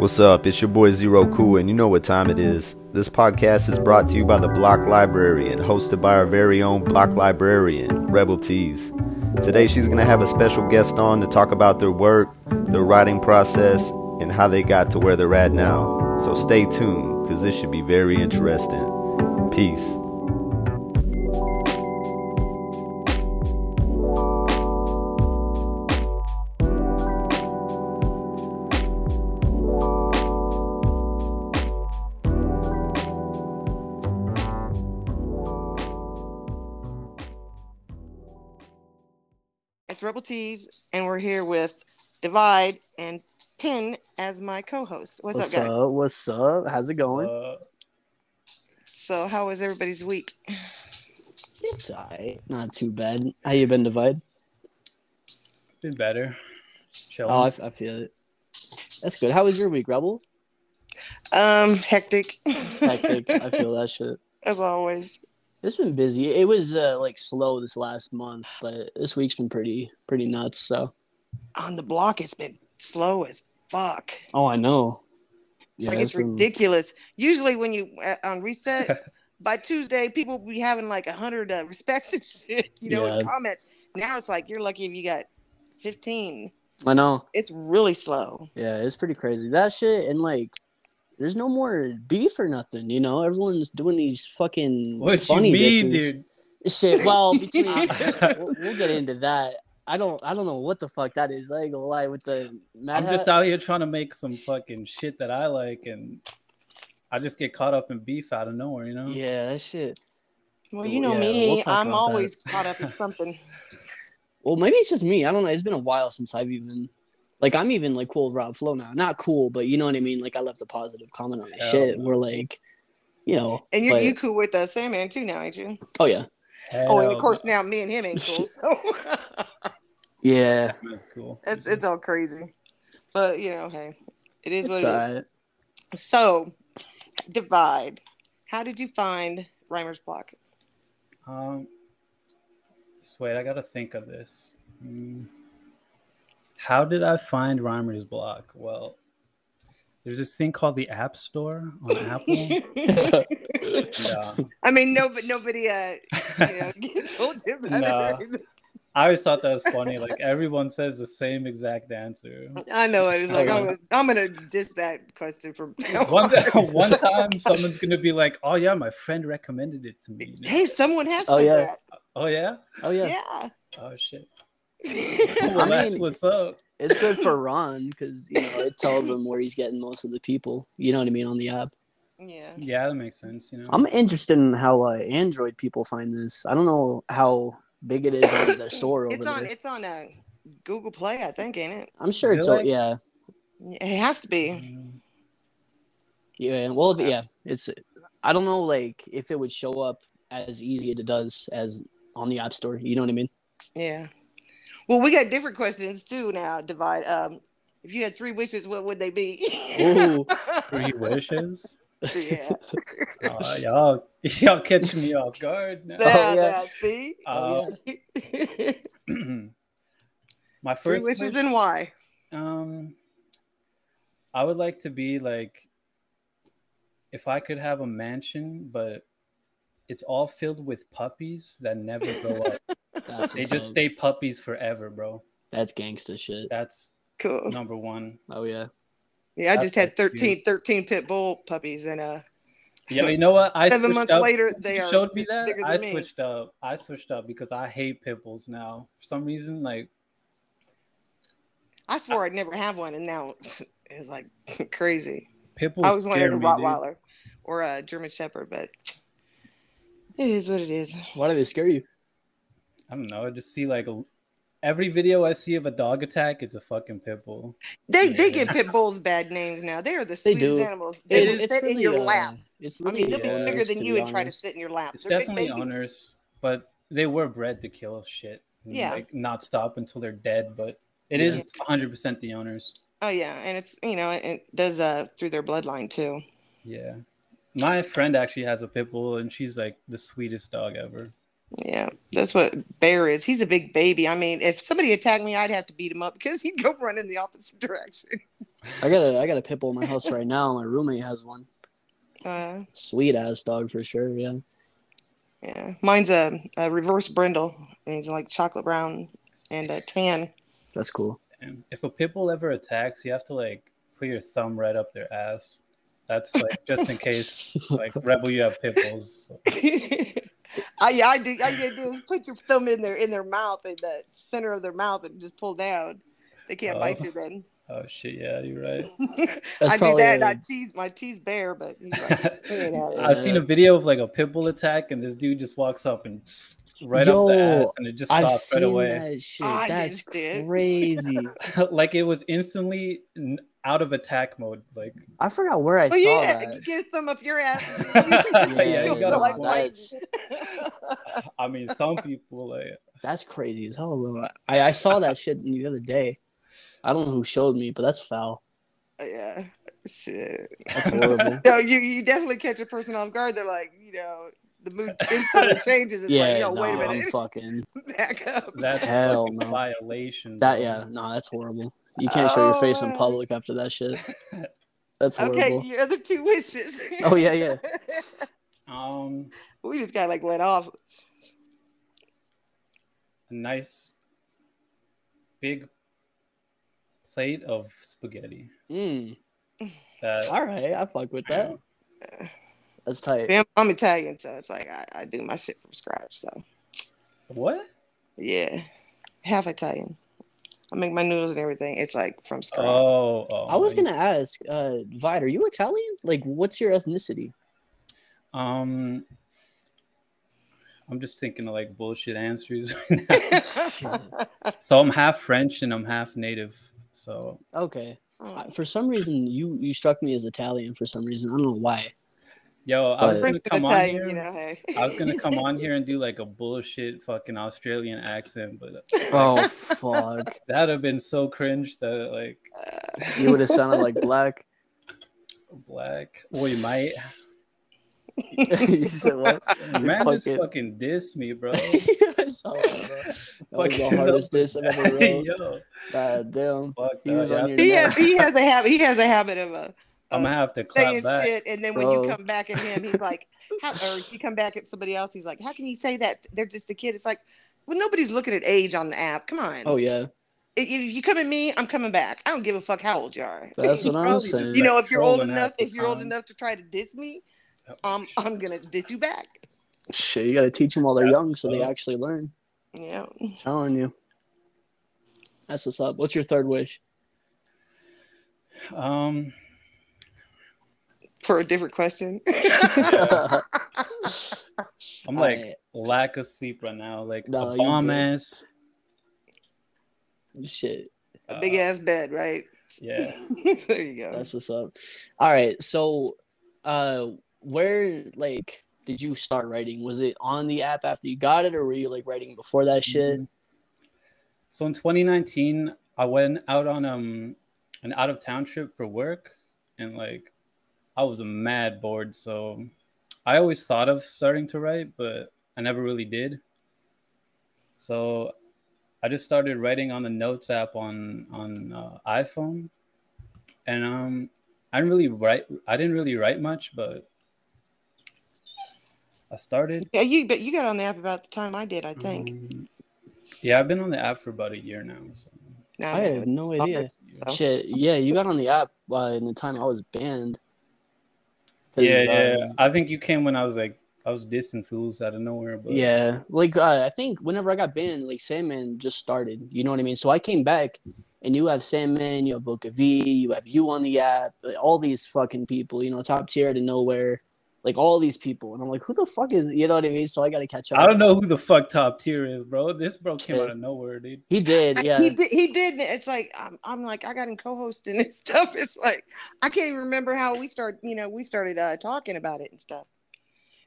What's up? It's your boy Zero Cool, and you know what time it is. This podcast is brought to you by the Block Library and hosted by our very own Block Librarian, Rebel Tees. Today, she's going to have a special guest on to talk about their work, their writing process, and how they got to where they're at now. So stay tuned, because this should be very interesting. Peace. It's Rebel Tees, and we're here with Dyvide and Pen as my co-host. What's, What's up, guys? up? What's up? How's it going? So, how was everybody's week? it's alright. Not too bad. How you been, Dyvide? been better. Chilling. Oh, I, f- I feel it. That's good. How was your week, Rebel? Um, hectic. Hectic. I feel that shit. as always. It's been busy. It was uh, like slow this last month, but this week's been pretty pretty nuts. So. On the block, it's been slow as fuck. Oh, I know. It's like it's been- ridiculous. Usually, when you uh, on reset by Tuesday, people will be having like a hundred uh, respects and shit, you know, in Yeah. comments. Now it's like you're lucky if you got fifteen. I know. It's really slow. Yeah, it's pretty crazy. That shit and like. There's no more beef or nothing, you know. Everyone's doing these fucking what you funny mean, dude? Shit. Well, between we'll, we'll get into that. I don't. I don't know what the fuck that is. I ain't gonna lie with the. Mad I'm just out here trying to make some fucking shit that I like, and I just get caught up in beef out of nowhere, you know? Yeah, that shit. Well, you know Yeah, me. we'll I'm about always caught up in something. Well, maybe it's just me. I don't know. It's been a while since I've even. Like I'm even like cool with Rob Flo now. Not cool, but you know what I mean. Like I left a positive comment on his Hell shit. no. We're like, you know. And you but- you cool with uh, Sandman too now, ain't you? Oh yeah. Oh, and of course no. now me and him ain't cool. So Yeah. That's cool. it's it's all crazy. But you know, hey, it is what It's it is. alright. So, Dyvide. How did you find Rhymer's block? Um, just wait, I gotta think of this. Hmm. How did I find Rhymer's block? Well, there's this thing called the App Store on Apple. yeah. I mean, no, but nobody, uh, you know, told you about Nah. it. I always thought that was funny. Like everyone says the same exact answer. I know it. It's like Oh, I'm, gonna, I'm gonna diss that question from One, one time, someone's gonna be like, "Oh yeah, my friend recommended it to me." Hey, someone has Oh, yeah. that. Oh yeah. Oh yeah. Yeah. Oh shit. Yeah. Well, I that's mean- what's up. It's good for Ron because you know it tells him where he's getting most of the people. You know what I mean on the app. yeah. Yeah, that makes sense. You know. I'm interested in how uh, Android people find this. I don't know how big it is on their store over It's on. there. It's on uh, Google Play, I think, ain't it? I'm sure it's Really? yeah. It has to be. Mm, Yeah, well, yeah, it's. I don't know, like if it would show up as easy as it does as on the App Store. You know what I mean? Yeah. Well, we got different questions too now. Dyvide. Um, if you had three wishes, what would they be? Ooh. Three wishes. yeah. Uh, y'all, y'all catching me off guard now. Yeah, yeah. yeah, See. Uh, My three first wishes wish, and why? um, I would like to be like, if I could have a mansion, but it's all filled with puppies that never grow up. That's They just up. stay puppies forever, bro. That's gangsta shit. That's Cool. number one. Oh yeah. Yeah, I That's just had so 13, 13 pit bull puppies, and uh, Yeah, you know what? I Seven months up. later, they you are showed me that. I than me. switched up. I switched up because I hate pit bulls now. For some reason, like I swore I'd never have one, and now it's like crazy. pit bulls I was wanting a me, dude. Rottweiler or a German Shepherd, but it is what it is. Why do they scare you? I don't know. I just see like a, every video I see of a dog attack, it's a fucking pit bull. They they Yeah. give pit bulls bad names now. They are the They sweetest do. animals. They It will is sit in your uh, lap. It's I mean, they'll really, be bigger uh, than you be and try to sit in your lap. It's They're definitely babies. owners, but they were bred to kill shit. and, Yeah. like not stop until they're dead. But it Yeah. is 100 percent the owners. Oh yeah, and it's you know it, it does uh through their bloodline too. Yeah. My friend actually has a pit bull, and she's like the sweetest dog ever. Yeah, that's what Bear is. He's a big baby. I mean, if somebody attacked me, I'd have to beat him up because he'd go run in the opposite direction. I got a I got a pit bull in my house right now. My roommate has one. Uh, Sweet ass dog for sure. Yeah. yeah, mine's a, a reverse brindle, and he's like chocolate brown and a tan. That's cool. And if a pit bull ever attacks, you have to like put your thumb right up their ass. That's like just in case, like rebel, you have pit bulls. So. I yeah, I do. I do is put your thumb in their in their mouth in the center of their mouth and just pull down. They can't Oh. bite you then. Oh shit, yeah, you're right. That's I do probably that. And I a- tease my tease bear, but he's like, "He ain't have it." I've seen a video of like a pit bull attack, and this dude just walks up and right Yo, up the ass, and it just I've stops right away. that shit. I That's crazy. like it was instantly out of attack mode. Like I forgot where I Well, saw yeah, that. you get some up your ass. Yeah, you you gotta like watch. I mean, some people like That's crazy as hell. though. I, I saw that shit the other day. I don't know who showed me, but that's foul. Uh, yeah, shit. That's horrible. No, you you definitely catch a person off guard. They're like, you know, the mood instantly changes. It's yeah, like, yo, no, wait a I'm minute, fucking back up. that's Hell no. violation. that. bro. Yeah, no, that's horrible. You can't show your face in Oh. public after that shit. That's horrible. Okay, your other two wishes. Oh yeah, yeah. Um, we just got like let off. a nice big plate of spaghetti. Mm, That all right, I fuck with that. That's tight. I'm, I'm Italian, so it's like I, I do my shit from scratch. So what? yeah, half Italian. I make my noodles and everything. It's like from scratch. Oh, oh I was gonna ask, uh, Vide, are you Italian? Like, what's your ethnicity? Um, I'm just thinking of like bullshit answers. right now. so I'm half French and I'm half native. So okay. Oh. For some reason, you you struck me as Italian. For some reason, I don't know why. Yo, I was gonna come on here. you know. Hey, I was gonna come on here and do like a bullshit fucking Australian accent, but Oh fuck! that'd have been so cringe that like You would have sounded like black. black. Well, you might. you said what? Man, just fucking- fucking diss me, bro. I saw that, bro. That was the hardest diss I've ever wrote. Yo, God damn. fuck He that, was on your he neck. has he has a habit. He has a habit of uh, I'm gonna have to clap saying back. shit, and then when Bro. you come back at him, he's like, how, or you come back at somebody else, he's like, how can you say that? They're just a kid. It's like, well, nobody's looking at age on the app. Come on. Oh yeah, If, if you come at me, I'm coming back. I don't give a fuck how old you are. that's what I'm saying. you know, if you're old enough, if you're old enough to try to diss me, Oh, um, I'm gonna diss you back. Shit, you gotta teach them while they're Yeah, young so they actually learn. Yeah. I'm telling you. That's what's up. What's your third wish? Um, For a different question. I'm like Alright. lack of sleep right now. Like No, a you bomb ass. Shit, a big uh, ass bed, right? Yeah. there you go. that's what's up. All right, so, uh, where like did you start writing? Was it on the app after you got it, or were you like writing before that shit? So in 2019, I went out on um an out of town trip for work, and like I was mad bored. So I always thought of starting to write, but I never really did. So I just started writing on the notes app on on uh, iPhone, and um I didn't really write. I didn't really write much, but I started. Yeah, you but you got on the app about the time I did, I think. Um, yeah, I've been on the app for about a year now. So. Now I have no idea. Shit, yeah, you got on the app uh, in the time I was banned. Yeah, yeah. uh, I think you came when I was like I was dissing fools out of nowhere, but Yeah, like uh, I think whenever I got banned, like Sandman just started. You know what I mean? So I came back, and you have Sandman, you have Boca V, you have you on the app, like, all these fucking people. You know, top tier to nowhere, like all these people, and I'm like, who the fuck is? You know what I mean? So I got to catch up. I don't know who the fuck top tier is, bro. This bro came Yeah. out of nowhere, dude. He did, yeah. He did. He did. It's like I'm, I'm like I got him co-hosting and stuff. It's like I can't even remember how we start. You know, we started uh, talking about it and stuff.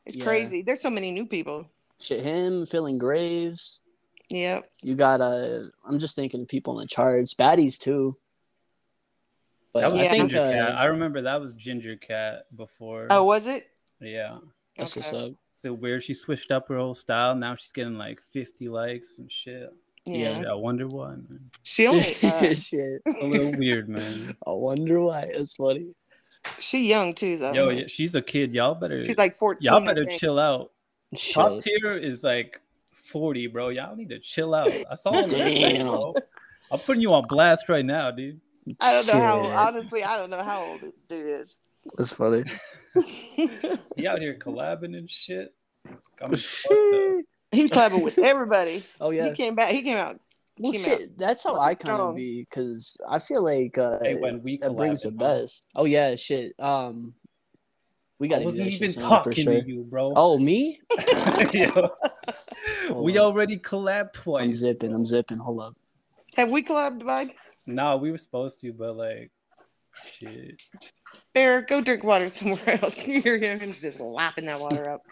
It's Yeah. crazy. There's so many new people. Shit, him, filling graves. Yep. You got uh, I'm just thinking of people on the charts, baddies too. But That was I Yeah. think Ginger uh, Cat. I remember that was Ginger Cat before. Oh, was it? Yeah. that's what's up. So weird. She switched up her whole style. Now she's getting like 50 likes and shit. Yeah. Yeah, I wonder why, man. She only uh, Shit. It's a little weird, man. I wonder why. It's funny. she young too though. Yo, yeah, she's a kid. Y'all better She's like 14. y'all better chill out. Top Shit. tier is like 40, bro. Y'all need to chill out. I'm gonna Damn. bro. I'm putting you on blast right now, dude. I don't know how honestly I don't know how old the dude is. That's funny. He out here collabing and shit. Got me fucked he clubbing with everybody. Oh yeah. He came back. He came out. Well, came shit. That's how I kind of be because I feel like uh, Hey, when we that brings the huh? best. Oh yeah, shit. Um, we got I to wasn't even talking sure. to you, bro. Oh me? We on. already collabed I'm zipping. I'm zipping. Hold up. Have we collabed, bud? Nah, we were supposed to, but like, shit. Bear, go drink water somewhere else. Can you hear him? He's just lapping that water up.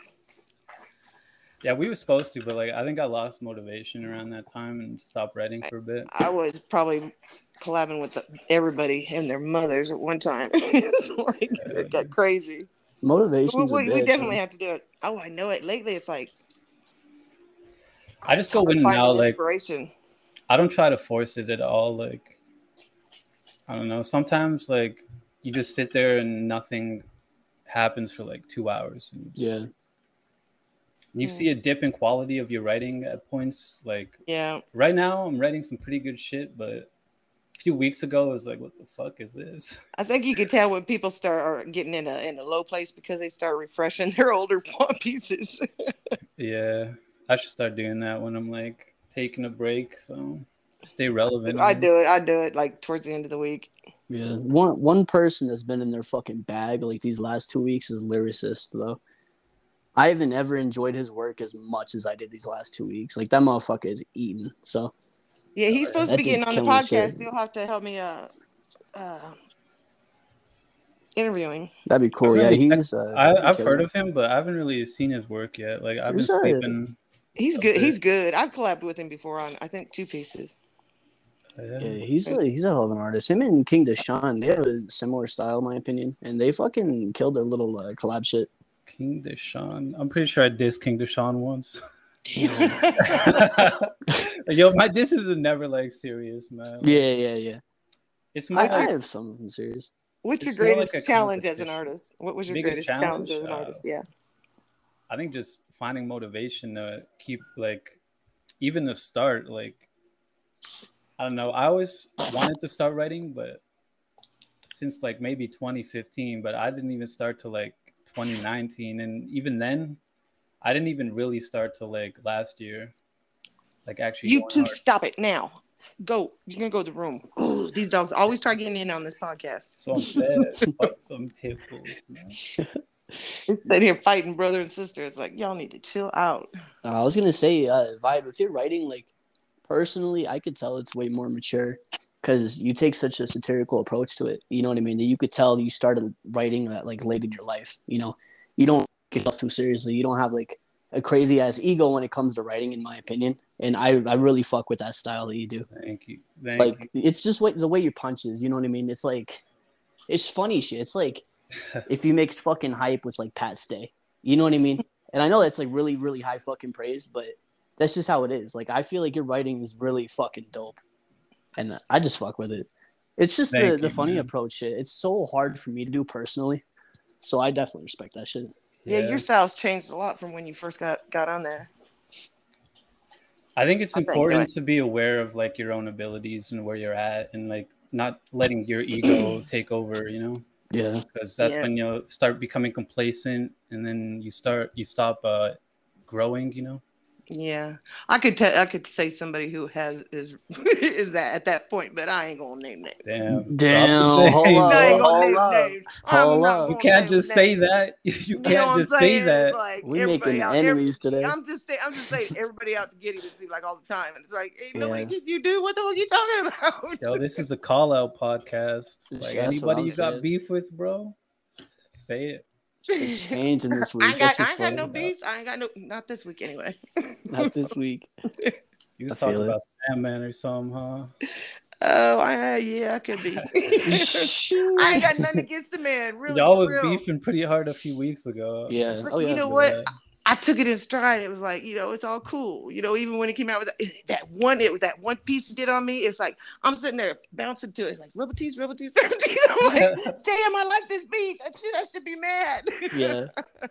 Yeah, we were supposed to, but like, I think I lost motivation around that time and stopped writing for a bit. I was probably collabing with the, everybody and their mothers at one time. it's like it got crazy. We, Motivation's we- we definitely man. have to do it. Oh, I know it. Lately, it's like I just go hard to in and find like, inspiration. I don't try to force it at all. Like, I don't know. Sometimes, like, you just sit there and nothing happens for like two hours. And you, just- Yeah. you see a dip in quality of your writing at points. Like, Yeah, right now, I'm writing some pretty good shit, but a few weeks ago, it was like, what the fuck is this? I think you can tell when people start are getting in a in a low place because they start refreshing their older pieces. Yeah, I should start doing that when I'm like taking a break. So stay relevant. I do it. I do it like towards the end of the week. Yeah. One one person that's been in their fucking bag like these last two weeks is lyricist though. I haven't ever enjoyed his work as much as I did these last two weeks. Like that motherfucker is eating. So Yeah, he's supposed to be getting on the podcast. shit. You'll have to help me uh uh interviewing. that'd be cool. Yeah, he's. Uh, I, I've heard of him, but I haven't really seen his work yet. Like I've been Who's sleeping. He's good. Okay. He's good. I've collabed with him before on I think two pieces. Yeah. Yeah, he's a he's a hell of an artist. Him and King Deshawn, they have a similar style, in my opinion, and they fucking killed their little uh, collab shit. King Deshawn, I'm pretty sure I dissed King Deshawn once. Yo, my diss is never like serious, man. Like, Yeah, yeah, yeah. It's more I, I like have some of them serious. What's your It's more like greatest challenge as an artist? What was your Biggest greatest challenge, challenge? as an Uh, artist? Yeah. I think just finding motivation to keep like even the start like I don't know. I always wanted to start writing, but since like maybe 2015, but I didn't even start till like 2019, and even then, I didn't even really start till like last year. Like actually, going YouTube, stop it now. Go. You can go to the room. Ooh, these dogs always start getting in on this podcast. So I'm sad. Fuck them pit bulls, sitting here fighting brother and sister. It's like y'all need to chill out. Uh, I was gonna say, uh, Vibe, with your writing, like personally, I could tell it's way more mature because you take such a satirical approach to it. You know what I mean? That you could tell you started writing that like late in your life. You know, you don't take yourself too seriously. You don't have like a crazy ass ego when it comes to writing, in my opinion. And I, I really fuck with that style that you do. Thank you. Thank Like it's just what the way you punches. You know what I mean? It's like it's funny shit. It's like if you mixed fucking hype with like Pat Stay. You know what I mean? And I know that's like really really high fucking praise, but that's just how it is. Like I feel like your writing is really fucking dope, and I just fuck with it. It's just the Thank the you, funny man. approach shit. It's so hard for me to do personally, so I definitely respect that shit. Yeah, Yeah. your style's changed a lot from when you first got got on there. I think it's I think, important like- to be aware of like your own abilities and where you're at, and like not letting your ego take over. You know, Yeah, because that's Yeah. when you'll start becoming complacent, and then you start you stop uh, growing. You know. Yeah, I could tell. I could say somebody who has is is that at that point, but I ain't gonna name names. Damn. Damn, Drop the hold up. I ain't hold up. names. Hold up. You can't name just say that. You You can't what I'm just say that. Like We everybody making out- every- enemies today. I'm just saying. I'm just saying. Everybody out to get him. It seems like all the time, and it's like, ain't nobody Yeah. you, dude. What the fuck you talking about? Yo, this is a call out podcast. Like what anybody I'm you got saying. beef with, bro, say it. It's changing this week. I ain't That's got, I ain't got no funny. beats. I ain't got no, not this week anyway. Not this week. You I was talking feel it. about Sandman or something, huh? Oh, I, yeah, I could be. I ain't got nothing against the man. Really, Y'all was real. beefing pretty hard a few weeks ago. Yeah. But Oh you yeah. know what? Yeah. I took it in stride. It was like, you know, it's all cool. You know, even when it came out with that, that one, it was that one piece he did on me. It's like I'm sitting there bouncing to it. It's like rubber tees, rubber tees, rubber tees. I'm like, damn, I like this beat. That shit, I should be mad. Yeah.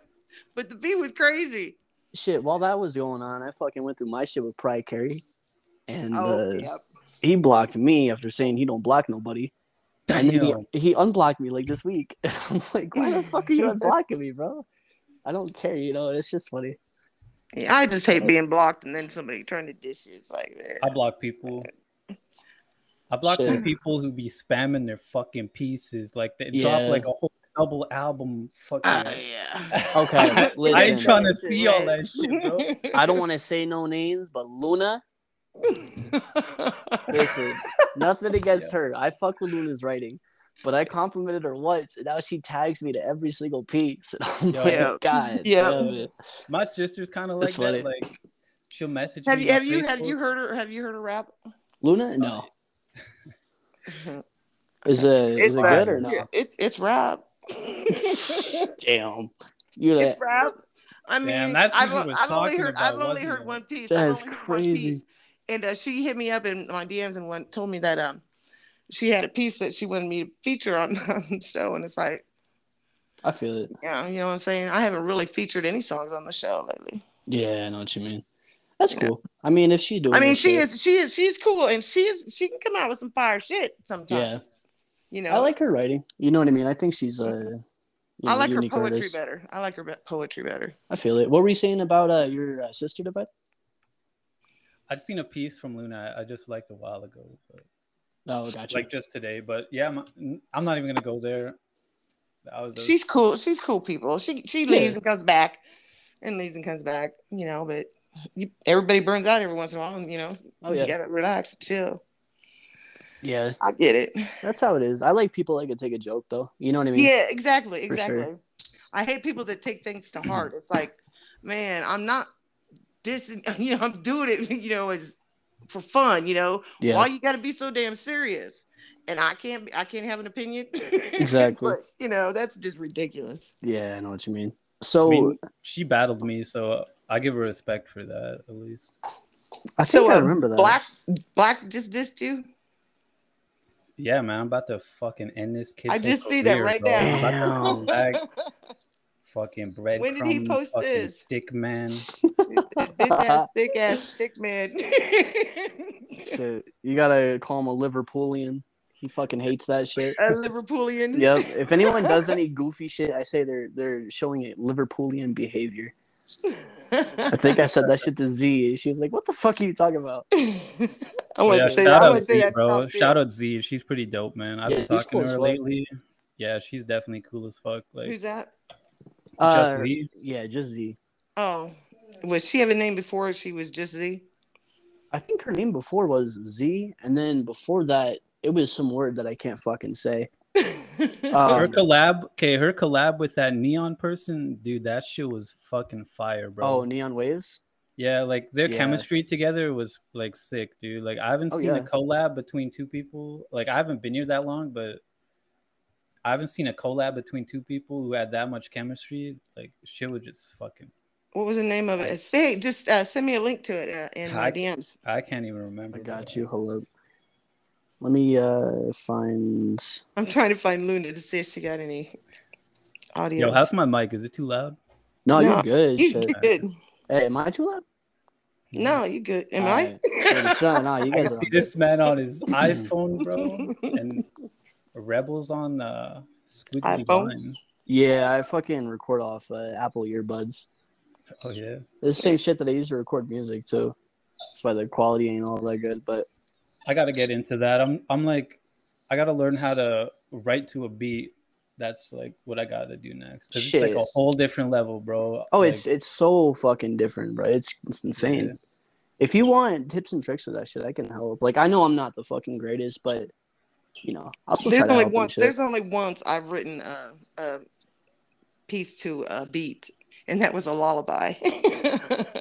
but the beat was crazy. Shit, while that was going on, I fucking went through my shit with Pride Carey. And Oh, uh, yep. he blocked me after saying he don't block nobody. And then he, he unblocked me like this week. And I'm like, why the fuck are you unblocking me, bro? I don't care, you know, it's just funny. Yeah, I just hate being blocked and then somebody turn the dishes like that. I block people. I block Shit. them people who be spamming their fucking pieces. Like they Yeah. drop like a whole double album fucking. Uh, yeah. Okay, I listen. ain't trying to see all that shit, bro. I don't want to say no names, but Luna, listen, nothing against her. I fuck with Luna's writing, but I complimented her once, and now she tags me to every single piece. And I'm like, God, Yeah. My sister's kind of like That's funny. that. Like she'll message have me. you have you have you heard her have you heard her rap? Luna, no, is it is it good or no? It's it's rap. Damn, you it's like, rap. I mean, Damn, that's I've, what he was I've only heard about, I've only heard it? one piece. That's I've only heard one crazy. piece. And uh, she hit me up in my DMs and one told me that um she had a piece that she wanted me to feature on, on the show, and it's like, I feel it. yeah, you know what I'm saying. I haven't really featured any songs on the show lately. Yeah, I know what you mean. That's Yeah. cool. I mean, if she's doing, I mean, she shit, is she is she's cool, and she is she can come out with some fire shit sometimes. Yes. You know, I like her writing. You know what I mean? I think she's a. you I know, like her poetry artist. better. I like her be- poetry better. I feel it. What were you saying about uh, your uh, sister, Dyvide? I'd seen a piece from Luna. I just liked a while ago, but Oh, gotcha. like just today. But yeah, I'm, I'm not even gonna go there. That was a, She's cool. She's cool people. She she Yeah. leaves and comes back, and leaves and comes back. You know, but you, everybody burns out every once in a while. And, you know, Oh, yeah. you gotta relax, chill. yeah, I get it. that's how it is. I like people that can take a joke, though. You know what I mean? Yeah, exactly, For sure. exactly. I hate people that take things to heart. It's like, man, I'm not this. You know, I'm doing it. You know, as for fun. You know, Yeah. why you got to be so damn serious? And I can't. I can't have an opinion. Exactly. but you know, that's just ridiculous. Yeah, I know what you mean. So I mean, she battled me, so I give her respect for that at least. I think So I uh, remember that. Black Black just dissed you. Yeah, man, I'm about to fucking end this kid. I just see that right bro. now. I'm about to Damn. come back. Fucking bread. When did he post this? Stick man. Bitch ass, thick ass, stick man. Shit, you gotta call him a Liverpoolian. He fucking hates that shit. A Liverpoolian. Yep. If anyone does any goofy shit, I say they're they're showing a Liverpoolian behavior. I think I said that shit to Z. She was like, "What the fuck are you talking about?" I want yeah, to say shout that. I out want to say Z, that. bro. top. Shout out Z. She's pretty dope, man. I've Yeah, been talking cool to her fuck. lately. Yeah, she's definitely cool as fuck. Like Who's that? Uh, just Z. Yeah, just Z. Oh, was she have a name before she was just Z? I think her name before was Z, and then before that, it was some word that I can't fucking say. her Um, collab, okay, her collab with that neon person, dude, that shit was fucking fire, bro. oh, Neon Waves. Yeah, like their Yeah. chemistry together was like sick, dude. Like I haven't Oh, seen yeah. a collab between two people. Like I haven't been here that long, but I haven't seen a collab between two people who had that much chemistry. Like shit was just fucking. what was the name of it? Say, just uh, send me a link to it uh, in my I- DMs. I can't even remember. I got bro. you. Hold up. Let me uh find. I'm trying to find Luna to see if she got any audio. Yo, how's my mic? Is it too loud? No, No, you're good. you shit. good? Hey, am I too loud? No, you good? Am Alright. I? Yeah, sure, no, you I guys can are see on this man on his iPhone, bro, and Rebels on uh, Squidgy iPhone? Line. Yeah, I fucking record off uh, Apple earbuds. Oh yeah. It's the same shit that I use to record music too. That's why the quality ain't all that good. But I gotta get into that. I'm I'm like, I gotta learn how to write to a beat. That's like what I gotta do next. 'Cause it's like a whole different level, bro. oh, Like, it's it's so fucking different, bro. It's it's insane. Yeah. If you want tips and tricks with that shit, I can help. Like I know I'm not the fucking greatest, but you know I'll still There's try to only help once. There's only once I've written a, a piece to a beat, and that was a lullaby.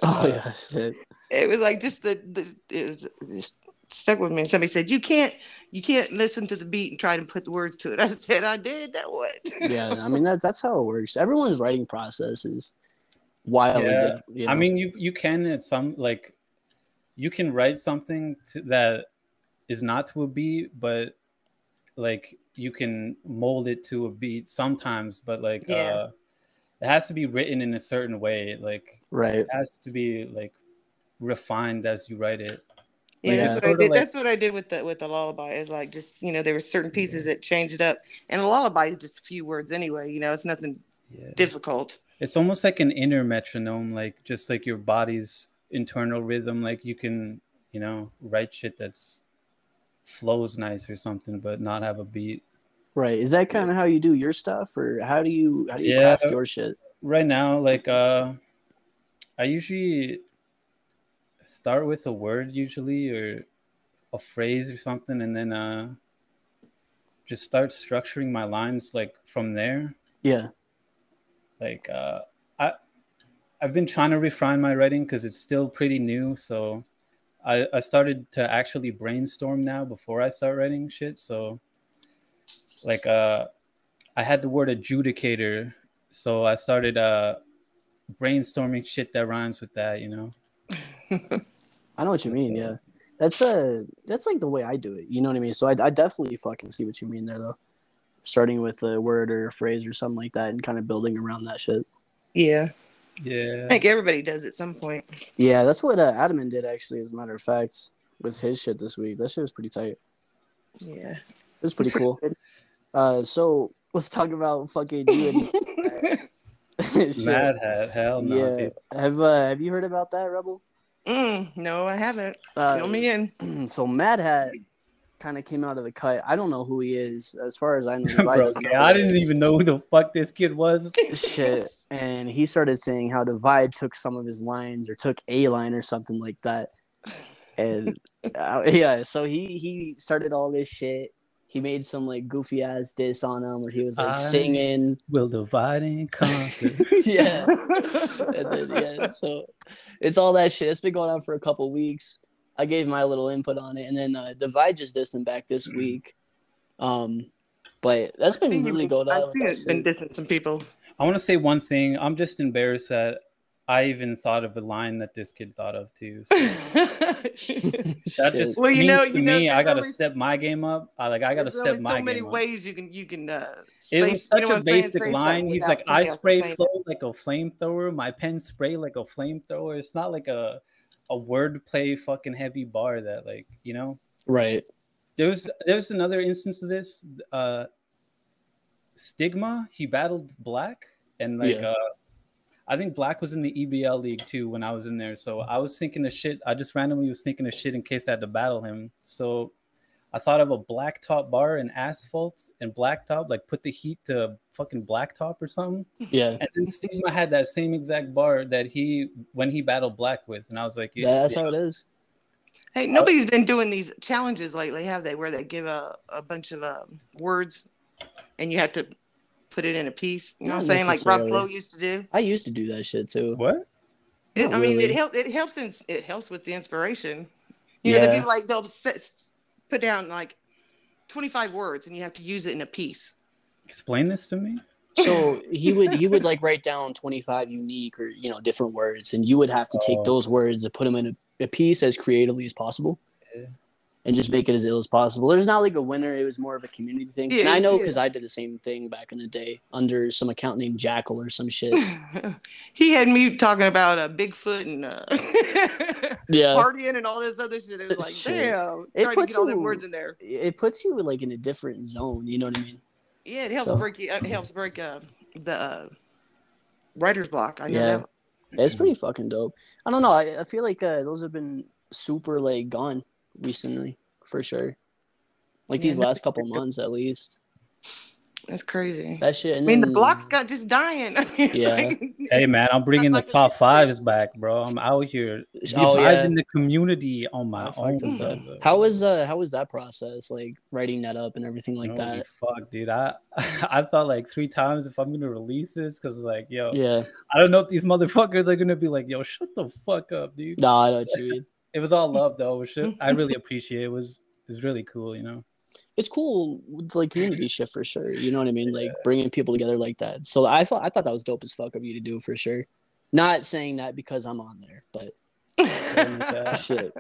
Oh yeah, shit. it was like just the, the it was just stuck with me. And somebody said, "You can't, you can't listen to the beat and try to put the words to it." I said, "I did. That what?" Yeah, I mean that that's how it works. Everyone's writing process is wildly Yeah. different. You know? I mean, you you can at some like you can write something to, that is not to a beat, but like you can mold it to a beat sometimes. But like, Yeah. uh, it has to be written in a certain way. Like, right? it has to be like refined as you write it. Yeah, Like, that's what I did. like- that's what I did with the with the lullaby. Is like just you know there were certain pieces that changed up, and a lullaby is just a few words anyway. You know, it's nothing Yeah. difficult. It's almost like an inner metronome, like just like your body's internal rhythm. Like you can, you know, write shit that's flows nice or something, but not have a beat. Right. Is that kind of how you do your stuff, or how do you how do you Yeah. craft your shit? right now like uh i usually start with a word usually or a phrase or something and then uh just start structuring my lines like from there Yeah. like uh i i've been trying to refine my writing because it's still pretty new so i i started to actually brainstorm now before i start writing shit so like uh i had the word adjudicator so i started uh brainstorming shit that rhymes with that you know I know what you mean. Yeah. That's uh that's like the way I do it. You know what I mean? So I, I definitely fucking see what you mean there though. Starting with a word or a phrase or something like that, and kind of building around that shit. Yeah, yeah I think everybody does at some point. Yeah, that's what uh, Adaman did actually. As a matter of fact, with his shit this week, that shit was pretty tight. Yeah. It was pretty cool. Uh, so let's talk about fucking you and mad hat hell no yeah, dude. have uh, have you heard about that, Rebel? Mm, no, I haven't. Uh, Fill me in. so Mad Hat kind of came out of the cut. I don't know who he is. As far as I know, Bro, i didn't is. even know who the fuck this kid was shit. And he started saying how Dyvide took some of his lines or took a line or something like that. And uh, yeah, so he he started all this shit. He made some like goofy ass diss on him where he was like I- singing. will divide and conquer yeah. And then, yeah, so it's all that shit. It's been going on for a couple weeks. I gave my little input on it, and then uh, Dyvide just dissed him back this week. Um, but that's been seen really good. I've seen it's been shit. dissing some people. I want to say one thing. I'm just embarrassed that I even thought of a line that this kid thought of too. So that just Well, you means know- to you know, me, I gotta only- step my game up. I like I gotta There's step only my so many game up. ways you can you can uh It say- was you such know a what saying? basic line. He's like, I spray flow like a flamethrower. My pen spray like a flamethrower. It's not like a a wordplay fucking heavy bar that like you know. right. There's there's another instance of this. Uh, Stigma. He battled Black and like Yeah. uh, I think Black was in the EBL league too when I was in there. So I was thinking of shit. I just randomly was thinking of shit in case I had to battle him. So I thought of a blacktop bar and asphalt and blacktop, like put the heat to fucking blacktop or something. Yeah. And then Stigma had that same exact bar that he when he battled Black with, and I was like, yeah, That's how it is. Hey, nobody's been doing these challenges lately, have they? Where they give a, a bunch of um, words and you have to put it in a piece. You know what I'm saying? Like Rob necessarily. Flo used to do. I used to do that shit too. what? It, Not I mean, really. it helps. It helps. In, it helps with the inspiration. You know, they Yeah. give like they'll set, put down like 25 words, and you have to use it in a piece. Explain this to me. So he would he would like write down 25 unique or you know different words and you would have to take Oh. those words and put them in a, a piece as creatively as possible Yeah. And just make it as ill as possible. There's not like a winner, it was more of a community thing. and I know yeah. because I did the same thing back in the day under some account named Jackal or some shit. he had me talking about a Bigfoot and uh, Yeah. partying and all this other shit. It was like, Shit. damn, It trying to puts get all the you- words in there. It puts you like in a different zone, you know what I mean? Yeah, it helps So- break. It helps break uh, the uh, writer's block. I know Yeah. that. It's pretty fucking dope. I don't know. I, I feel like uh, those have been super like gone recently for sure. Like Yeah, these no- last couple months at least. That's crazy. That shit. I mean, the then- block's got just dying. Yeah. like- Hey man, I'm bringing the top fives back, bro. I'm out here Oh, dividing yeah. the community on my I fucked own. with that. How was uh how was that process? Like writing that up and everything like Holy that. Fuck, dude. I I thought like three times if I'm gonna release this because like, yo, Yeah. I don't know if these motherfuckers are gonna be like, yo, shut the fuck up, dude. No, I know what you mean. It was all love though. Shit, I really appreciate it. It was it was really cool, you know. It's cool like community shit for sure. You know what I mean? Like bringing people together like that. So I thought I thought that was dope as fuck of you to do for sure. Not saying that because I'm on there, but Yeah. shit.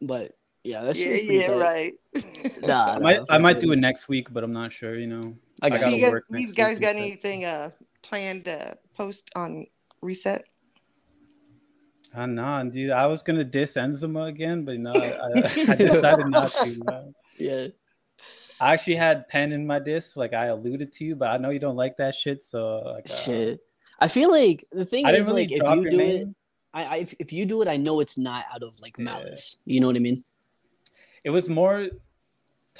But yeah, that's yeah, yeah, tight. right. Nah, I might, nah, I might fucking- do it next week, but I'm not sure. You know, I I got So gotta you you. guys, work these guys got anything uh planned to post on reset? Uh, nah, dude. I was gonna diss Enzima again, but no, I, I, I decided not to. man. Yeah. I actually had pen in my diss, like I alluded to, but I know you don't like that shit. So like, uh, Shit. I feel like the thing I is really like if you do name. it, I, I if, if you do it, I know it's not out of like Yeah. malice. You know what I mean? It was more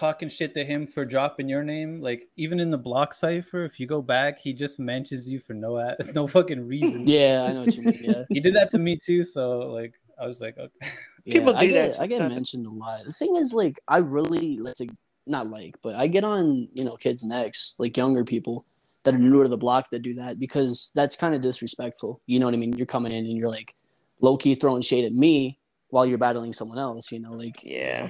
talking shit to him for dropping your name. Like even in the block cipher, if you go back, he just mentions you for no ad- no fucking reason. Yeah, I know what you mean. Yeah. He did that to me too. So like I was like, okay. Yeah, People I do get, that I get mentioned a lot. The thing is, like, I really like to not like, but I get on you know kids' necks, like younger people that are newer to the block that do that because that's kind of disrespectful. You know what I mean? You're coming in and you're like low key throwing shade at me while you're battling someone else. You know, like Yeah.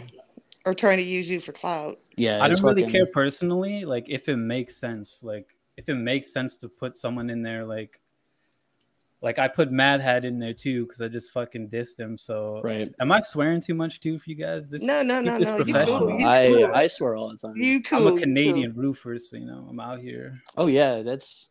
Or trying to use you for clout. yeah, I don't really care personally. Like if it makes sense, like if it makes sense to put someone in there, like like I put Mad Hat in there too because I just fucking dissed him. So Right. am I swearing too much too for you guys? This No, no, no, this no. You professional. cool. You I cool. I swear all the time. You cool. I'm you a cool. Canadian roofer, so you know I'm out here. oh yeah, that's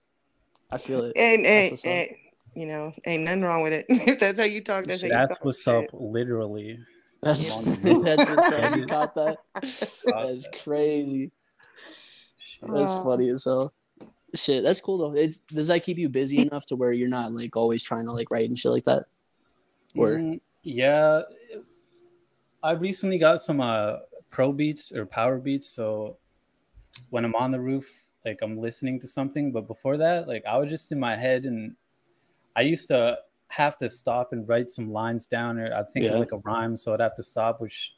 I feel it. And, and, and you know, ain't nothing wrong with it. if that's how you talk, that's how you That's talk. what's up, literally. That's that's what's up. You caught that? That's crazy. That's funny as hell. Shit, that's cool though. It's does that keep you busy enough to where you're not like always trying to like write and shit like that? Or Mm, yeah, I recently got some uh pro beats or power beats, so when I'm on the roof, like I'm listening to something. But before that, like I was just in my head, and I used to have to stop and write some lines down, or I think Yeah. like a rhyme, so I'd have to stop, which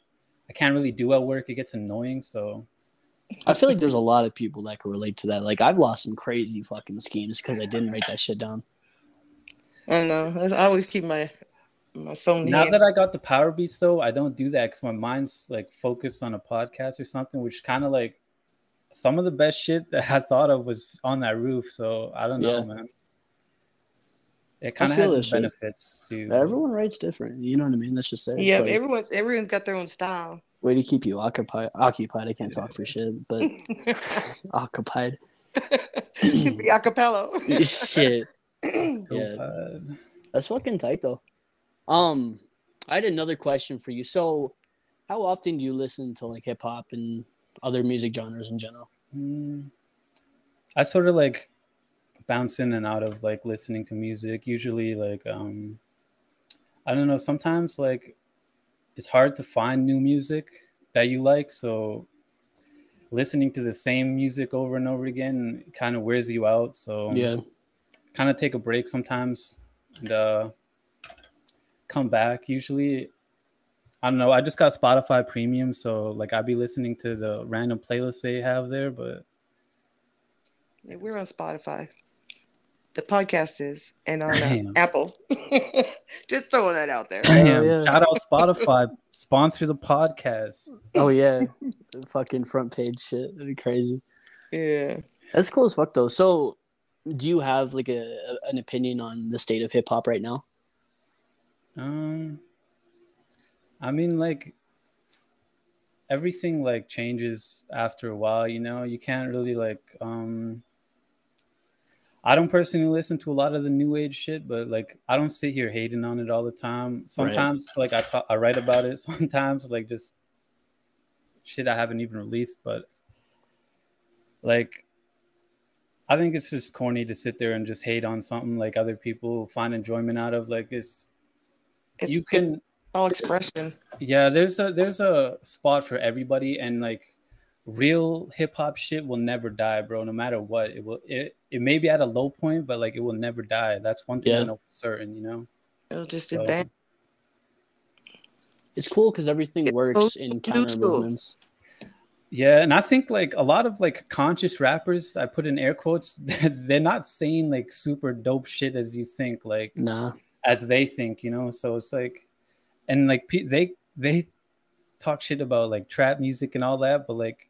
I can't really do at work. It gets annoying, so I feel like there's a lot of people that can relate to that. Like I've lost some crazy fucking schemes because I didn't write that shit down. I don't know. I always keep my my phone now hand. that I got the power beats, though, I don't do that because my mind's like focused on a podcast or something, which kind of like some of the best shit that I thought of was on that roof. So I don't know, Yeah. man. It kind of feel has its benefits too. Everyone writes different. You know what I mean? That's just it. Yeah, like, everyone's everyone's got their own style. way to keep you occupied. Occupied. I can't talk for shit, but occupied. the acapello. shit. Yeah. That's fucking tight though. Um, I had another question for you. So, how often do you listen to like hip hop and other music genres in general? Mm. I sort of like bounce in and out of like listening to music. Usually, like um, I don't know. Sometimes like it's hard to find new music that you like, so listening to the same music over and over again kind of wears you out. So Yeah, kind of take a break sometimes and uh, come back. Usually, I don't know. I just got Spotify Premium, so like I'd be listening to the random playlists they have there, but Yeah, we're on Spotify. The podcast is and on uh, Apple. Just throwing that out there. Damn, yeah. shout out Spotify, sponsor the podcast. Oh yeah, The fucking front page shit. That'd be crazy. Yeah. That's cool as fuck though. So, do you have like a an opinion on the state of hip hop right now? Um, I mean, like everything like changes after a while. You know, you can't really like. um I don't personally listen to a lot of the new age shit, but like I don't sit here hating on it all the time. Sometimes like I talk, I write about it. Sometimes like just shit I haven't even released, but like I think it's just corny to sit there and just hate on something like other people find enjoyment out of. Like it's It's you can all expression. yeah there's a there's a spot for everybody and like real hip-hop shit will never die bro no matter what it will it, it may be at a low point but like it will never die that's one thing i know for certain you know It'll just So- advance. It's cool because everything It's works both in counter movements. yeah and i think like a lot of like conscious rappers i put in air quotes they're not saying like super dope shit as you think like Nah, as they think, you know. So it's like, and like they they talk shit about like trap music and all that, but like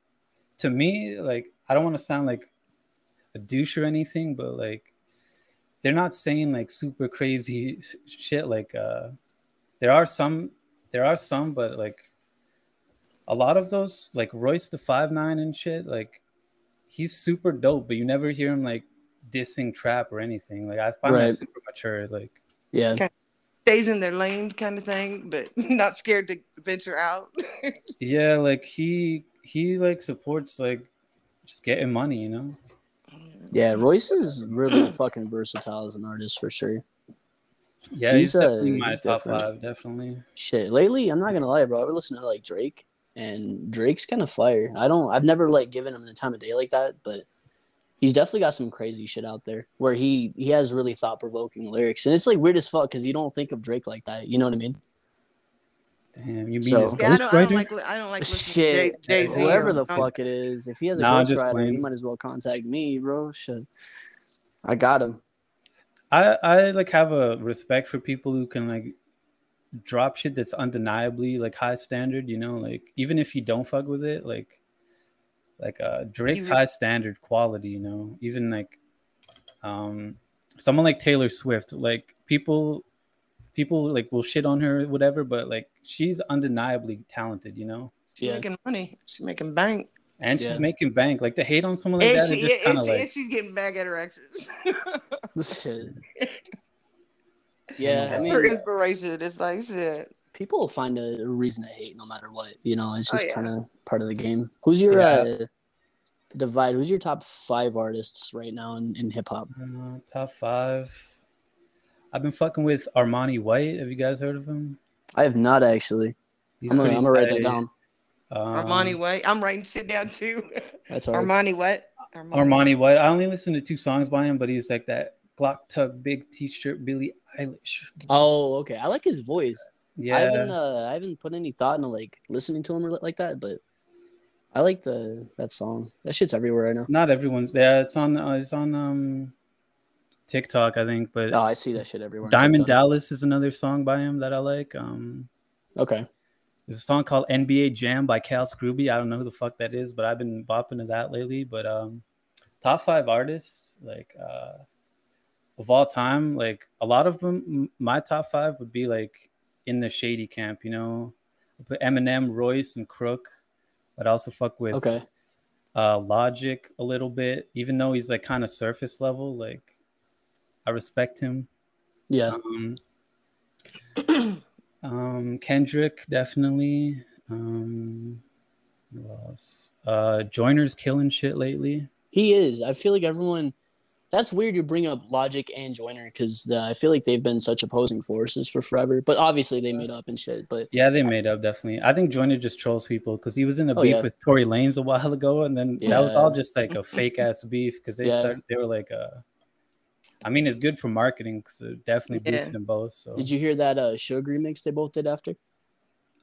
to me, like I don't want to sound like a douche or anything, but like they're not saying like super crazy sh- shit. Like uh, there are some, there are some, but like a lot of those, like Royce the Five Nine and shit, like he's super dope, but you never hear him like dissing trap or anything. Like I find Right. that super mature. Like Yeah. Okay. Stays in their lane kind of thing, but not scared to venture out. yeah, like he he like supports like just getting money, you know. Yeah. Royce is really fucking versatile as an artist for sure. Yeah, he's, He's, uh, definitely my he's top different. five, definitely. Shit. Lately, I'm not gonna lie, bro. I've been listening to like Drake, and Drake's kind of fire. I don't. I've never like given him the time of day like that, but he's definitely got some crazy shit out there where he he has really thought provoking lyrics, and it's like weird as fuck because you don't think of Drake like that. You know what I mean? Damn, you mean So- his Yeah, I don't, I don't like. I don't like Shit, to Jay Z. whoever the fuck it is, if he has a Nah, I'm ghostwriter, he might as well contact me, bro. Shit, I got him. I I like have a respect for people who can like drop shit that's undeniably like high standard, you know, like even if you don't fuck with it, like like uh Drake's You re- high standard quality, you know, even like um someone like Taylor Swift, like people people like will shit on her whatever, but like she's undeniably talented, you know. She's Yeah. making money. She's making bank. And Yeah. she's making bank. Like to hate on someone like And, that she, is just and, kind of she- like and she's getting back at her exes. Shit. Yeah, I mean, her inspiration. It's like shit. people will find a reason to hate no matter what. You know, it's Oh, just yeah. kind of part of the game. Who's your Yeah. uh, Dyvide? Who's your top five artists right now in, in hip hop? Uh, top five. I've been fucking with Armani White. Have you guys heard of him? I have not actually. He's I'm gonna, pretty I'm gonna write that down. Um, Armani White. I'm writing shit down too. That's all right. Armani what? Armani White. I only listened to two songs by him, but he's like that Glock Tuck Big T-shirt Billie Eilish. Oh, okay. I like his voice. Yeah, I haven't uh, I haven't put any thought into like listening to him or like that, but I like the that song. That shit's everywhere right now. not everyone's. Yeah, it's on. Uh, it's on um TikTok, I think. But Oh, I see that shit everywhere. Diamond. Dallas is another song by him that I like. Um, Okay. there's a song called NBA Jam by Cal Scruby. I don't know who the fuck that is, but I've been bopping to that lately. But um, top five artists like uh, of all time, like a lot of them, my top five would be like in the shady camp. You know, I put Eminem, Royce, and Crook. But I also fuck with Okay. uh, Logic a little bit, even though he's like kind of surface level. Like I respect him. Yeah. Um, um, Kendrick definitely. Um, who else? Uh, Joyner's killing shit lately. He is. I feel like everyone. That's weird you bring up Logic and Joyner because uh, I feel like they've been such opposing forces for forever. But obviously they made up and shit. But Yeah, they made up definitely. I think Joyner just trolls people because he was in a Oh, beef yeah. with Tory Lanez a while ago, and then that was all just like a fake ass beef because they Yeah. started. They were like, uh, I mean, it's good for marketing because it definitely Yeah. boosted them both. So did you hear that uh, Suge remix they both did after?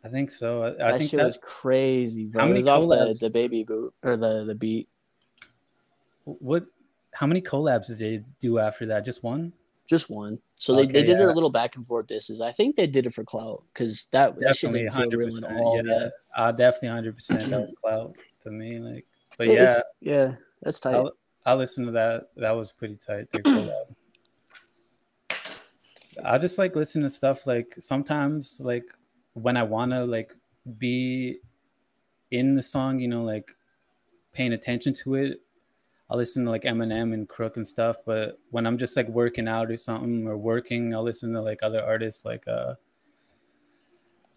I think so. I, I think shit that was crazy, bro. How it many was off the, collabs? the baby boot or the the beat. what. How many collabs did they do after that? Just one. Just one. So they, they did yeah. a little back and forth disses. I think they did it for clout because that, that shit Definitely, didn't feel real at all. Yeah, uh, definitely hundred percent. That was clout to me. Like, but yeah, it's- yeah, that's tight. I'll, I listened to that. That was pretty tight. I just like listen to stuff like sometimes like when I wanna like be in the song, you know, like paying attention to it. I'll listen to like Eminem and Crook and stuff, but when I'm just like working out or something or working, I'll listen to like other artists like uh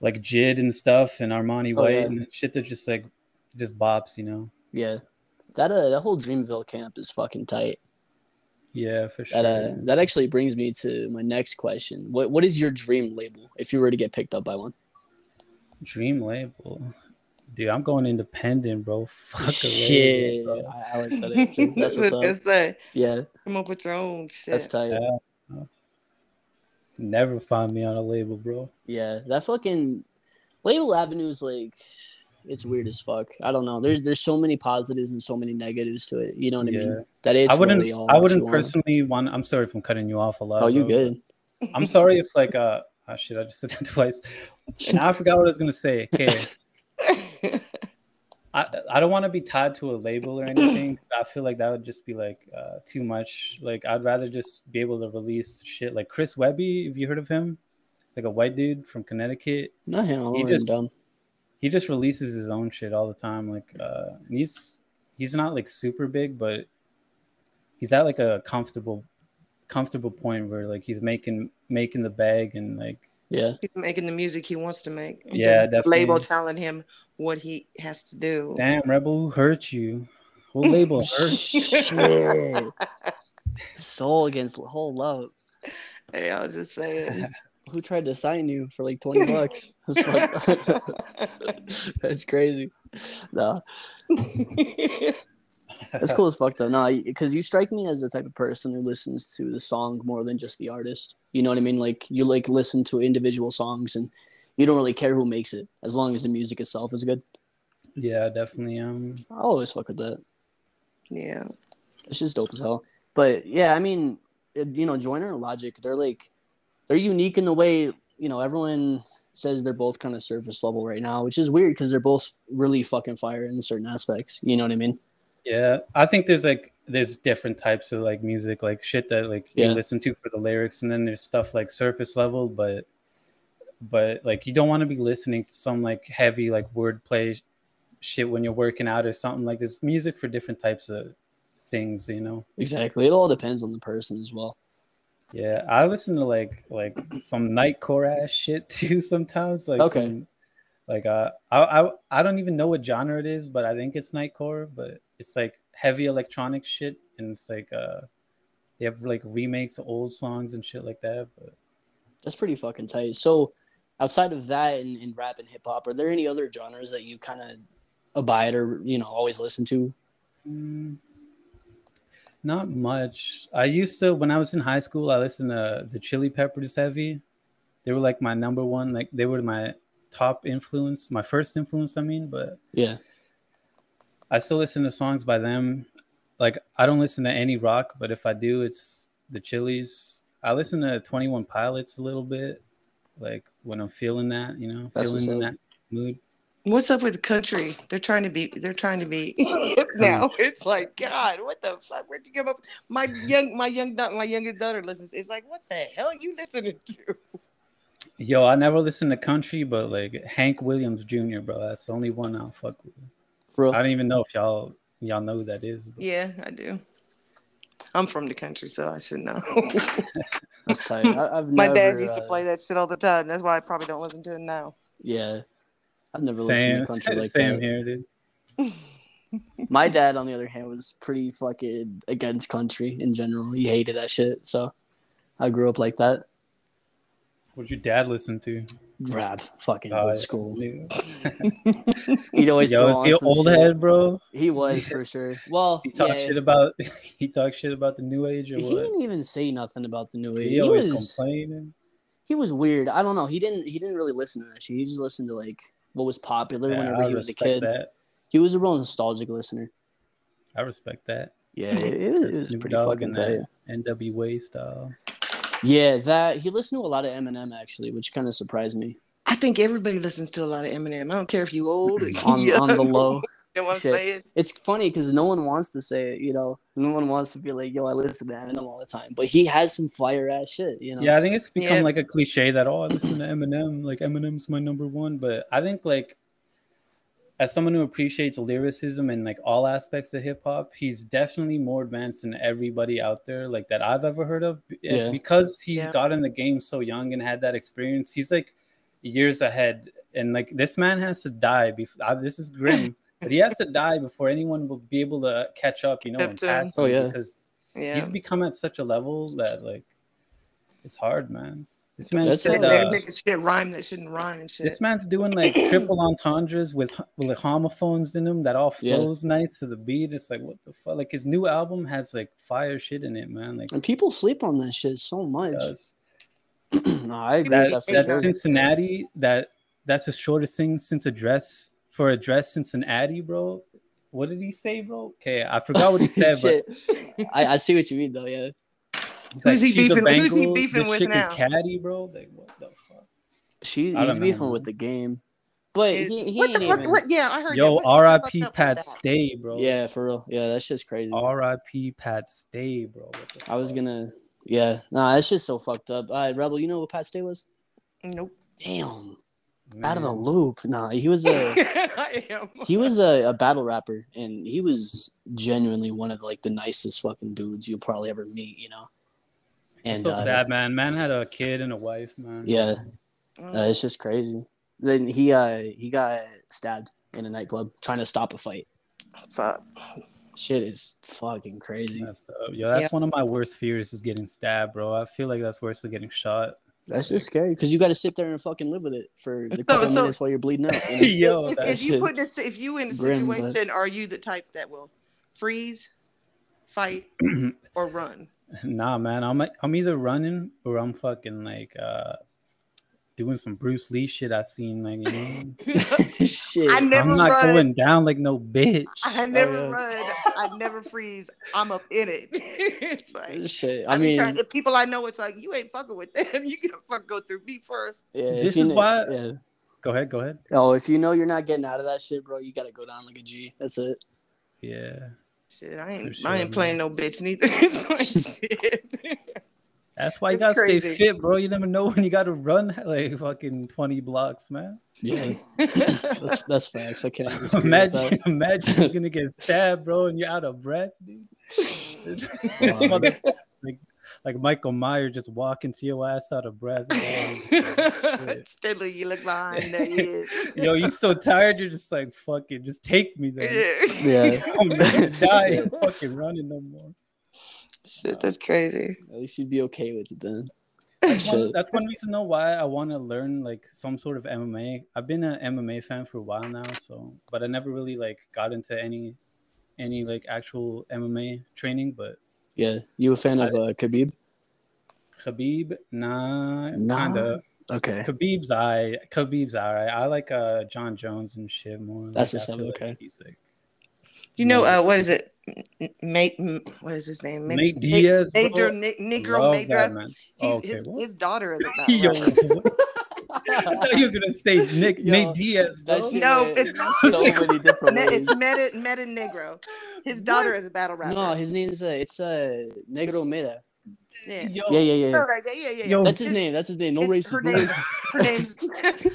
like Jid and stuff and Armani Oh, White yeah. and shit that just like just bops, you know. Yeah, that uh, that whole Dreamville camp is fucking tight. Yeah, for sure. That uh, that actually brings me to my next question. What what is your dream label if you were to get picked up by one? Dream label. Dude, I'm going independent, bro. Fuck a Shit, label, bro. I, I like that answer. That's what's what I up. say. Yeah, Come up with your own shit. that's tight. Yeah. Never find me on a label, bro. Yeah, that fucking label avenue is like it's weird as fuck. I don't know. There's there's so many positives and so many negatives to it. You know what I Yeah. mean? That it's I wouldn't really all I wouldn't personally want I'm sorry if I'm cutting you off a lot. Oh, you good? I'm sorry if like uh oh shit, I just said that twice. Now I forgot what I was gonna say. Okay. I I don't want to be tied to a label or anything. I feel like that would just be like uh, too much. Like I'd rather just be able to release shit like Chris Webby. Have you heard of him? It's like a white dude from Connecticut. Not him. I'm He just- down. He just releases his own shit all the time. Like uh, and he's he's not like super big, but he's at like a comfortable comfortable point where like he's making making the bag and like Yeah. He's making the music he wants to make. He Yeah, doesn't have a Label telling him what he has to do. damn rebel who hurt you. Whole label hurt. Shit. Soul against whole love. Hey, I was just saying. Who tried to sign you for like 20 bucks? That's, That's crazy. No, that's cool as fuck though. No, because you strike me as the type of person who listens to the song more than just the artist. You know what I mean? Like you like listen to individual songs and you don't really care who makes it as long as the music itself is good. Yeah, definitely. Um, I always fuck with that. yeah. It's just dope as hell. But yeah, I mean, you know, Joyner and Logic, they're like, they're unique in the way, you know, everyone says they're both kind of surface level right now, which is weird because they're both really fucking fire in certain aspects. You know what I mean? yeah, I think there's like there's different types of like music, like shit that like Yeah. you listen to for the lyrics, and then there's stuff like surface level, but but like you don't want to be listening to some like heavy like wordplay shit when you're working out or something. Like there's music for different types of things, you know. Exactly. It all depends on the person as well. Yeah, I listen to like like some nightcore ass shit too sometimes. Like Okay. some, like uh, I I I don't even know what genre it is, but I think it's nightcore. But it's like heavy electronic shit, and it's like uh, they have like remakes of old songs and shit like that. But That's pretty fucking tight. So, outside of that and, and rap and hip hop, are there any other genres that you kind of abide or, you know, always listen to? mm, not much. I used to when I was in high school. I listened to the Chili Peppers heavy. They were like my number one. Like they were my top influence, my first influence. I mean, but Yeah. I still listen to songs by them. Like I don't listen to any rock, but if I do, it's the Chili's. I listen to Twenty One Pilots a little bit, like when I'm feeling that, you know, That's feeling in that mood. What's up with the country? They're trying to be. They're trying to be now. It's like God. What the fuck? Where'd you come up? With? My young, my young, da- my youngest daughter listens. It's like, what the hell are you listening to? Yo, I never listen to country, but like Hank Williams Jr., bro, that's the only one I'll fuck with. Bro, I don't even know if y'all y'all know who that is. But Yeah, I do. I'm from the country, so I should know. that's tight. I, I've my never, dad used to uh, play that shit all the time. That's why I probably don't listen to it now. Yeah. I've never same, listened to country like same that. here, dude. My dad, on the other hand, was pretty fucking against country in general. He hated that shit. So I grew up like that. What'd your dad listen to? Rap, fucking Oh, old uh, school. Yo, He'd always is throw on some old shit. head, bro? He was for sure. Well, He talked yeah, shit about he talk shit about the new age or he what? didn't even say nothing about the new age. He He always was complaining. he was weird. I don't know. He didn't he didn't really listen to that shit. He just listened to like what was popular Yeah, whenever I he was a kid. That. He was a real nostalgic listener. I respect that. Yeah, it, it Snoop pretty Dogg fucking and tight. that NWA style. Yeah, that he listened to a lot of Eminem actually, which kind of surprised me. I think everybody listens to a lot of Eminem. I don't care if you old or On young. on the low, You know what I'm Shit. saying? it's funny because no one wants to say it. You know, no one wants to be like, "Yo, I listen to Eminem all the time," but he has some fire ass shit. You know. Yeah, I think it's become Yeah. like a cliche that oh, I listen to Eminem, like Eminem's my number one. But I think like as someone who appreciates lyricism and like all aspects of hip hop, he's definitely more advanced than everybody out there like that I've ever heard of. Yeah. Because he's Yeah. got in the game so young and had that experience, he's like years ahead. And like this man has to die before this is grim, but he has to die before anyone will be able to catch up, you know, and Up him. pass Oh, yeah. because Yeah. he's become at such a level that like it's hard, man. This man That's said. They're uh, making shit rhyme that shouldn't rhyme and shit. this man's doing like triple entendres with with homophones in them that all Yeah. flows nice to the beat. It's like what the fuck? Like his new album has like fire shit in it, man. Like And people sleep on that shit so much. no, I agree. that, with that that's sure. Cincinnati. That that's the shortest thing since address for a address Cincinnati, bro. What did he say, bro? Okay, I forgot what he said, but I, I see what you mean though. Yeah. he's Who's he "She's a beefing- who's he beefing this with chick now? is catty, bro. Like what the fuck? She he's don't know, beefing with the game. But It- he, he what the fuck? even. What, yeah, I heard. Yo, that. What R.I.P. up Pat? Stay, bro. Yeah, for real. Yeah, that's just crazy. R.I.P. Pat Stay, bro. I was gonna. Yeah, nah, that's just so fucked up. All right, Rebel, you know what Pat Stay was? Nope. Damn, out of the Man. loop. Nah, he was a I am. he was a, a battle rapper, and he was genuinely one of like the nicest fucking dudes you'll probably ever meet. You know. And so uh, sad, man. Man had a kid and a wife, man. yeah, Mm. uh, it's just crazy. Then he uh he got stabbed in a nightclub trying to stop a fight. Fuck. Shit is fucking crazy. Messed up. Yo, that's Yeah. one of my worst fears is getting stabbed, bro. I feel like that's worse than getting shot. That's just scary because you got to sit there and fucking live with it for the So- couple so- minutes while you're bleeding out. you know? Yo, if, if you put this, if you in a grim, but- situation, are you the type that will freeze, fight, or run? Nah, man. I'm I'm either running or I'm fucking like uh doing some Bruce Lee shit I seen like you know. Shit. I never I'm not run. going down like no bitch. I oh, never yeah. run. I never freeze. I'm up in it. it's like Shit. I I mean, trying, if people I know, it's like you ain't fucking with them. You gotta fuck go through me first. yeah, This is kn- why- Yeah. Go ahead, go ahead. Oh, if you know you're not getting out of that shit, bro, you got to go down like a G. That's it. Yeah. Shit, I ain't. Sure, I ain't man. playing no bitch neither. it's like shit. That's why you It's gotta stay fit, bro. You never know when you gotta run like fucking 20 blocks, man. Yeah. that's that's facts. I can't disagree with Imagine, imagine you're gonna get stabbed, bro, and you're out of breath, dude. Wow. mother- like, like Michael Myers just walking to your ass out of breath. man. Steadily, you look behind. There he is. Yo, you're so tired, you're just like, fuck it, just take me there. Yeah. Yeah. I'm ready to die. Fucking running no more. Shit, that's crazy. At least you'd be okay with it then. That's one, Shit. that's one reason though why I want to learn like some sort of MMA. I've been an MMA fan for a while now, so but I never really like got into any any like actual MMA training. But Yeah. You a fan of uh, Khabib? Khabib, nah, Nah. kind of. Okay. Khabib's I Khabib's alright. I like uh Jon Jones and shit more. That's like, what's I up, feel like okay. he's like You know, uh, what is it? M- Mate, what is his name? Nate Diaz, bro. Negro, Ni- Negro Love Madra. that, man. Oh, okay, his, what? his daughter is a battle Yo, rapper. I you were gonna say Nick Yo, Nate Diaz. Bro. No, went it's- so many different Me- ways. it's Meta Meta Negro. His daughter is a battle rapper. No, his name's uh, it's uh, Negro Meda. Yeah. Yo, Yeah, yeah, yeah. All right, yeah, yeah, yeah. Yo, That's his name. That's his name. No racist. Her No name, racist. her name's.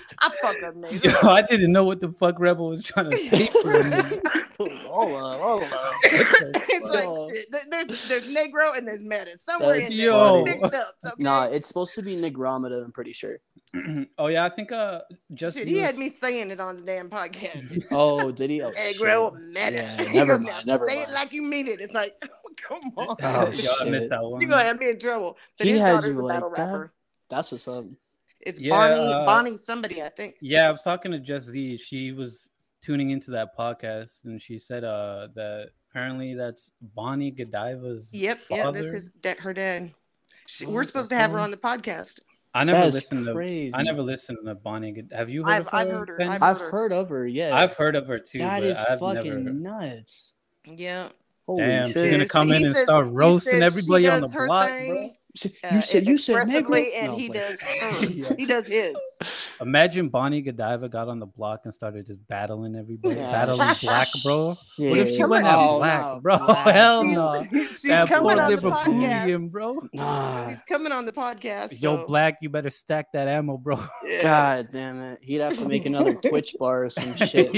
I fuck up names. Yo, I didn't know what the fuck Rebel was trying to say for a minute. all love, all love. it's like Yo. shit. There's there's Negro and there's Meta somewhere That's in there. Yo. Mixed up. Okay? Nah, it's supposed to be Negromeda. I'm pretty sure. oh yeah, I think uh just Shit, he had me saying it on the damn podcast. Oh, did he? Oh, Negro shit. Meta. Yeah, he never goes, mind, now never say mind. it like you mean it. It's like, come on. Oh, Yo, I shit. missed that one. You're gonna have me in trouble. But He his has you a like that? rapper. That's what's up. It's Yeah, Bonnie, uh, Bonnie somebody, I think. Yeah, I was talking to Just Z. She was tuning into that podcast, and she said uh that apparently that's Bonnie Godiva's Yep, father. yeah, that's his da- her dad. She, What we're supposed to have her on the podcast. I never That's listened crazy. to. I never listened to Bonnie. Godiva. Have you heard I've- of her? I've heard her. Ben? I've I've her. heard of her. Yeah, I've heard of her too. that but is I've fucking never. nuts. Yeah. Holy Damn, shit! she's gonna He come in and start roasting everybody on the block, thing, bro. You said uh, you said, you said Negro, and No, he does her. Yeah. He does his. Imagine Bonnie Godiva got on the block and started just battling everybody, Yeah, battling black, bro. shit. What if she went on. as Oh, black, no, bro? black, Hell no. She's That coming on the podcast. Liverpoolian, bro. Nah, She's coming on the podcast. Yo, black, you better stack that ammo, bro. yeah. God damn it! He'd have to make another Twitch bar or some shit.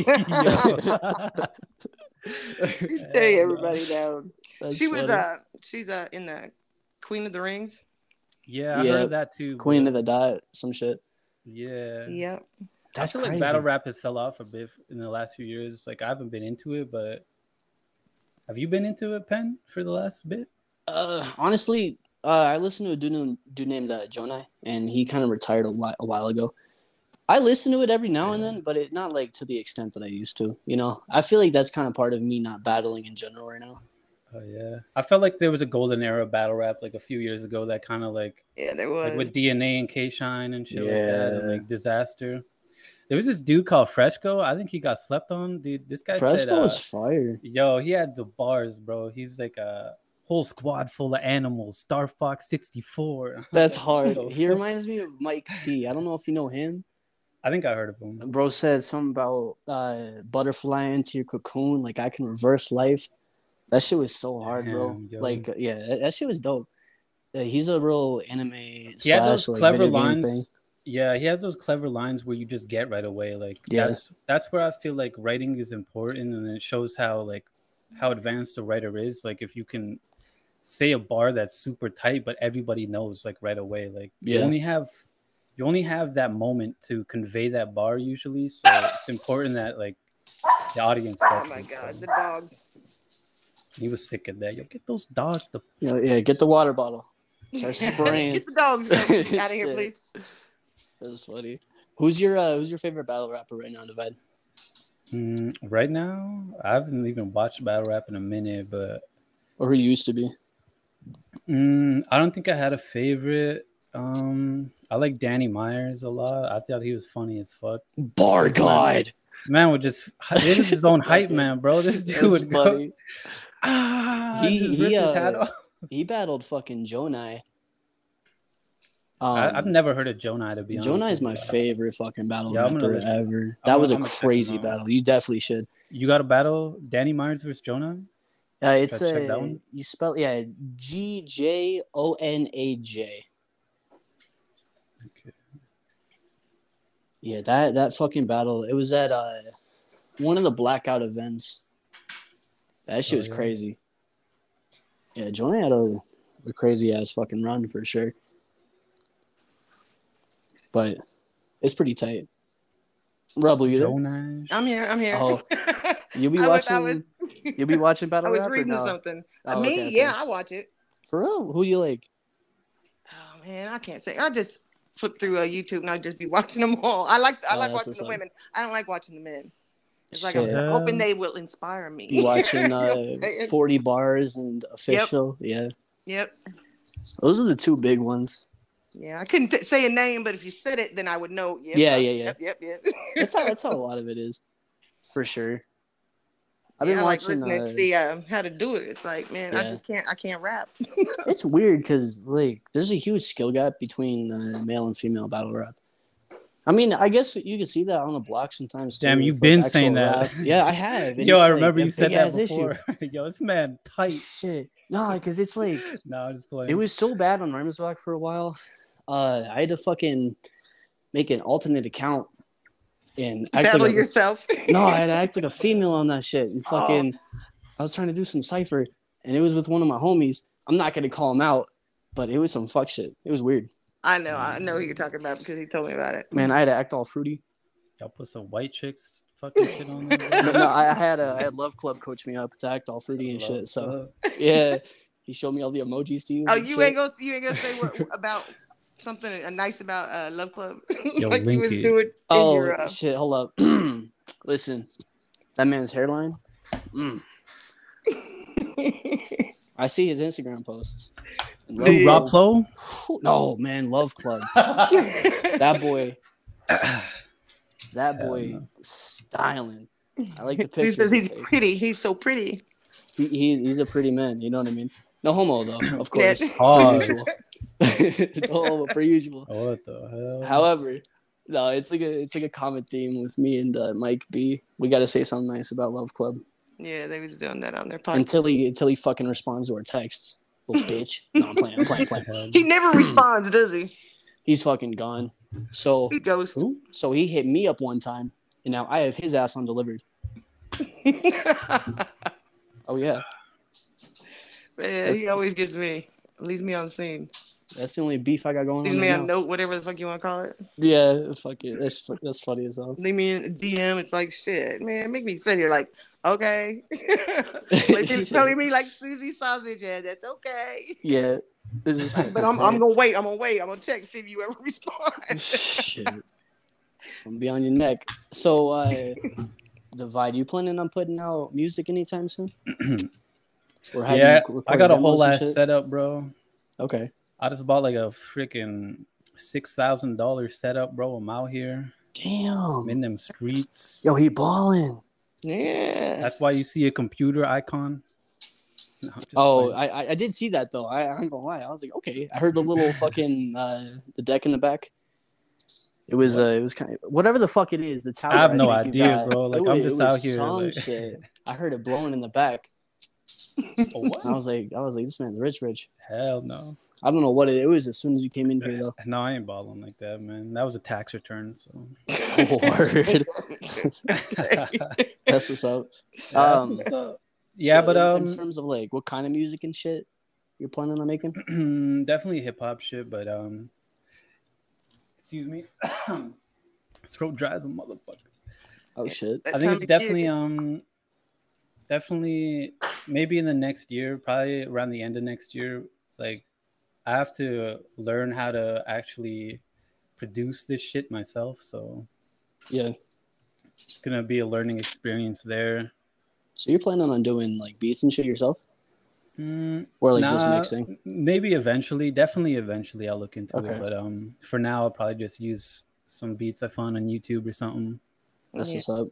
She's taking everybody down. That's she was funny. uh she's uh in the Queen of the Rings. yeah, I Yeah. heard that too. Queen but- of the Dot, some shit. Yeah. Yep. That's I feel crazy. like battle rap has fell off a bit in the last few years. Like I haven't been into it, but have you been into it, Pen, for the last bit? Uh, honestly, uh, I listened to a dude, named- dude named uh, Jonai, and he kind of retired a, while, a while ago. I listen to it every now and then, but it not like to the extent that I used to. You know, I feel like that's kind of part of me not battling in general right now. Oh yeah. I felt like there was a golden era of battle rap like a few years ago that kind of like Yeah, there was. like with DNA and K Shine and shit like that, and like Disaster. There was this dude called Fresco. I think he got slept on. Dude, this guy Fresco said, uh, was fire. "Yo, he had the bars, bro. He was like a whole squad full of animals. Star Fox 64." That's hard. He reminds me of Mike P. I don't know if you know him. I think I heard of him. Bro said something about uh, butterfly into your cocoon. Like I can reverse life. That shit was so hard, bro. Yo. Like yeah, that, that shit was dope. Uh, he's a real anime He had slash those like clever lines. Yeah, he has those clever lines where you just get right away. Like Yeah. that's that's where I feel like writing is important, and it shows how like how advanced the writer is. Like if you can say a bar that's super tight, but everybody knows like right away. Like you only have you only have that moment to convey that bar usually. So it's important that like the audience Oh gets my it. god, So the dogs. he was sick of that. Yo, get those dogs the Yeah, yeah, get the water bottle. Start spraying. Get the dogs out of here, Shit. please. That's funny. Who's your uh, Who's your favorite battle rapper right now, Dyvide? Mm, right now, I haven't even watched battle rap in a minute, but Or who used to be? mm, I don't think I had a favorite. Um, I like Danny Myers a lot. I thought he was funny as fuck. Bar God. Man would just it is his own hype man, bro. This dude That's would go, funny. ah, He- he, rip his uh. He battled fucking Jonai. Um, I, I've never heard of Jonai to be honest. Jonai is my you. favorite fucking battle Yeah, rapper listen. ever. That I'm was a gonna check him crazy out. battle. You definitely should. You got a battle Danny Myers versus Jonai? Uh, it's Gotta check a that one. you spell yeah G J O N A J. Yeah, that that fucking battle. It was at uh one of the blackout events. That shit Oh, was yeah. crazy. Yeah, Jonah had a, a crazy ass fucking run for sure. But it's pretty tight. Rebel, you there? Jonai. I'm here. I'm here. Oh, You'll be I was, watching. I was, You'll be watching battle I was rap reading no? something. Oh, Me, okay, okay. yeah, I watch it. For real? Who you like? Oh man, I can't say. I just flip through uh, YouTube and I'd just be watching them all. I like I Oh, like watching the women. I don't like watching the men. It's like Shit. I'm hoping they will inspire me. You watching You know uh, 40 bars and official? Yeah. Yep. Those are the two big ones. Yeah, I couldn't t- say a name, but if you said it, then I would know. Yep, Yeah, yeah, yeah. Yep, yep, yep. That's how that's how a lot of it is. For sure. I've yeah, been I like listening uh, to see um, how to do it. It's like, man, I just can't. I can't rap. it's weird because like there's a huge skill gap between uh, male and female battle rap. I mean, I guess you can see that on the block sometimes. Too, Damn, you've been actual saying that. rap. Yeah, I have. and Yo, I remember a you said that big-ass issue. before. Yo, this man tight. Shit, no, because it's like No, I'm just playing. it was so bad on Rhymer's Block for a while. Uh, I had to fucking make an alternate account and act Battle like a, yourself. no, I had to act like a female on that shit and Oh. fucking. I was trying to do some cipher, and it was with one of my homies. I'm not gonna call him out, but it was some fuck shit. It was weird, I know. I know who you're talking about because he told me about it. man. I had to act all fruity. Y'all put some white chicks fucking shit on there. But no, I, I had a I had Love Club coach me up to act all fruity and shit. So yeah, he showed me all the emojis to you. Oh, you shit. ain't gonna you ain't gonna say what about something uh, nice about uh, Love Club Yo, like you link was it. doing in Oh your. Uh, shit! Hold up. Listen, that man's hairline. Mm. I see his Instagram posts. And Love Dude. Rob Club- Flo? No man, Love Club. That boy. That boy styling. I like the he says he's takes. pretty. He's so pretty. He, he's he's a pretty man. You know what I mean? No homo though, of course. Yeah. Per Pause. usual. per usual. What the hell? However, no, it's like a it's like a common theme with me and uh, Mike B. We got to say something nice about Love Club Yeah, they was doing that on their podcast. until he until he fucking responds to our texts. Little bitch. No, I'm playing. I'm playing. Playing. He never responds, does he? He's fucking gone. So He goes. So he hit me up one time, and now I have his ass undelivered. Oh yeah, Man, he always gets me. Leaves me on the scene. That's the only beef I got going Leaves on. me a note, whatever the fuck you want to call it. Yeah, fuck it. That's that's funny as hell. Leave me in a DM. It's like shit, man. Make me sit here like, okay. like they're telling me like Susie Sausage Head. That's okay. Yeah, this is. But I'm, I'm gonna wait. I'm gonna wait. I'm gonna check see if you ever respond. Shit. I'm gonna be on your neck. So, uh, Dyvide, you planning on putting out music anytime soon? Or have Yeah, you I got a whole ass shit? setup, bro. Okay. I just bought like a freaking six thousand dollar setup, bro. I'm out here. Damn. I'm in them streets. Yo, he balling. yeah. That's why you see a computer icon. No, Oh, playing. I, I I did see that though. I, I ain't gonna lie. I was like, okay. I heard the little fucking uh the deck in the back. It was uh, it was kind of whatever the fuck it is. The tower. I have no think idea, bro. Like, It I'm just it out here, Some like- shit. I heard it blowing in the back. what? I was like, I was like, this man's rich, rich. Hell no. I don't know what it, it was as soon as you came in here though. No, I ain't balling like that, man. That was a tax return, so Word. That's what's up. That's Um, what's up. Yeah, So but um, in terms of like what kind of music and shit you're planning on making? definitely hip hop shit, but um, excuse me, throat dry as a motherfucker. Oh shit. That I think it's of year. definitely um, definitely maybe in the next year, probably around the end of next year. Like, I have to learn how to actually produce this shit myself, so Yeah. it's gonna be a learning experience there. So you're planning on doing like beats and shit yourself, Mm, or like just mixing? Maybe eventually, definitely eventually I'll look into Okay. it. But um for now I'll probably just use some beats I found on YouTube or something. That's Yeah. what's up.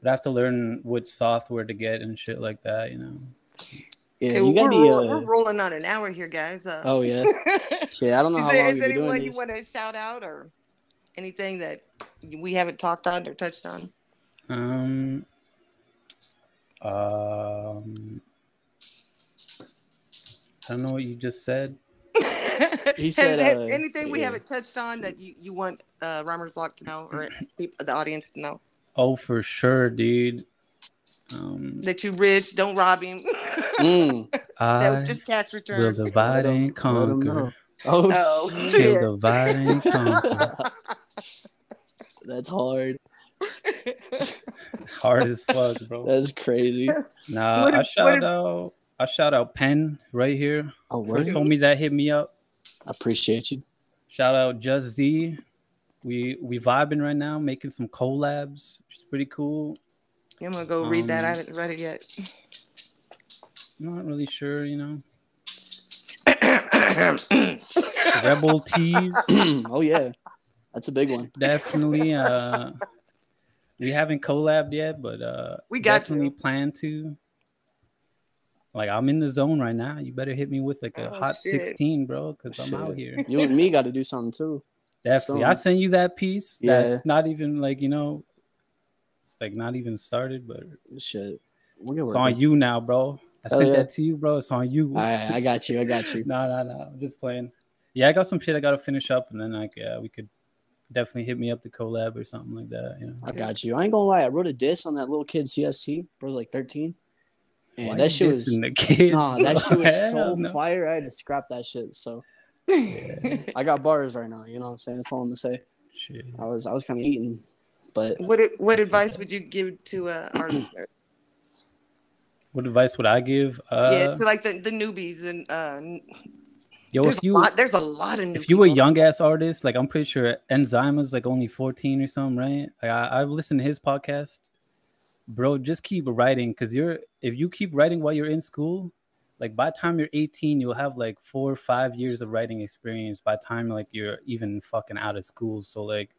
But I have to learn what software to get and shit like that, you know. Yeah, Okay, you well, gotta we're, be. roll- Uh, we're rolling on an hour here, guys. Uh, oh yeah. Shit, I don't know is how there, long is you've there been doing anyone you want to shout out or anything that we haven't talked on or touched on? Um um I don't know what you just said. He Has- said, has uh, anything we yeah. haven't touched on that you, you want uh, Rhymer's Block to know or the audience to know Oh, for sure, dude. Um that you rich, don't rob him. Mm. that was just tax will return. divide and let 'em know. conquer. Oh, Oh, shit. shit. Will divide and conquer. That's hard. Hard as fuck, bro. That's crazy. Nah, What I if- shout what if- out. I shout out Pen right here. Oh, word. First homie that hit me up. I appreciate you. Shout out Just Z. We we vibing right now, making some collabs, which is pretty cool. I'm gonna go read that. I Um, haven't read it yet. Not really sure, you know. Rebel Tees, oh yeah, that's a big one. definitely. Uh, we haven't collabed yet, but uh, We got definitely to. plan to. Like I'm in the zone right now. You better hit me with like a Oh, hot shit. 16, bro, because I'm out here. You and me got to do something too. Definitely. I Stone. sent you that piece. Yeah. That's not even like, you know, it's like not even started, but Shit, it's on you now, bro. I Hell sent yeah. that to you, bro. It's on you. I, I got you. I got you. no, no, no. I'm just playing. Yeah, I got some shit I gotta finish up and then like yeah, we could definitely hit me up to collab or something like that. You know. I got you. I ain't gonna lie. I wrote a diss on that little kid CST. Bro's like 13, and Why that shit was the kids, nah, that shit was so no. fire. I had to scrap that shit. So I got bars right now. You know what I'm saying? That's all I'm gonna say. Shit. I was I was kind of eating, but what what advice would you give to uh, our listeners? What advice would I give? Uh, yeah, to like the, the newbies and uh, yo, there's if a you lot. There's a lot of new. if you a young ass artist, like I'm pretty sure Enzyma's like only 14 or something, right? Like I, I've listened to his podcast. Bro, just keep writing because you're if you keep writing while you're in school, like by the time you're 18, you'll have like four or five years of writing experience by the time like you're even fucking out of school. So like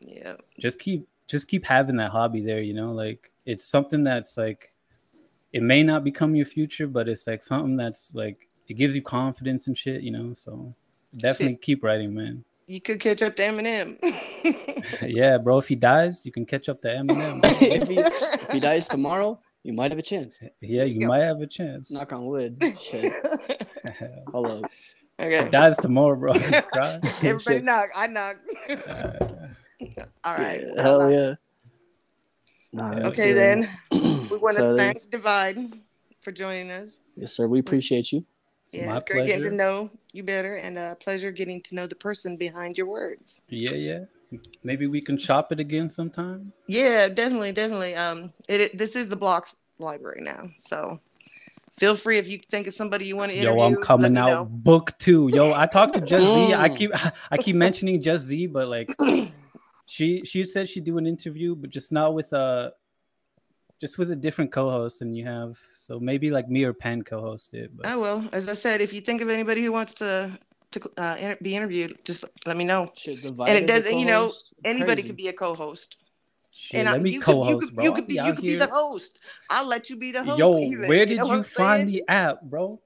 yeah, just keep just keep having that hobby there, you know, like it's something that's like it may not become your future, but it's like something that's like it gives you confidence and shit, you know. So definitely keep writing, man. you could catch up to Eminem. yeah, bro. If he dies, you can catch up to Eminem. if he if he dies tomorrow, you might have a chance. yeah, you might have a chance. Knock on wood. Shit. Hold up. If he okay. dies tomorrow, bro. Everybody knock. I knock. Uh, All right. Yeah, hell yeah. Nah, Okay uh, then. We want to that's- thank Dyvide for joining us. Yes, sir. We appreciate you. Yeah, My it's great getting to know you better, and a pleasure getting to know the person behind your words. yeah, yeah. Maybe we can shop it again sometime. Yeah, definitely, definitely. Um, it, it- this is the Blocks Library now, so feel free if you think of somebody you want to interview. Yo, I'm coming out know. book two. Yo, I talked to Just Z. I keep I keep mentioning Just Z, but like she she said she'd do an interview, but just not with a just with a different co-host than you have. So maybe like me or Pen co-host it. But I will. As I said, if you think of anybody who wants to to uh, inter- be interviewed, just let me know. Shit, And it doesn't, you know, Anybody could be a co-host. shit, and I- let me you could, you co-host, could, bro. you could be, be you could be the host. I'll let you be the host. Yo, even, where did know you, find the app, bro?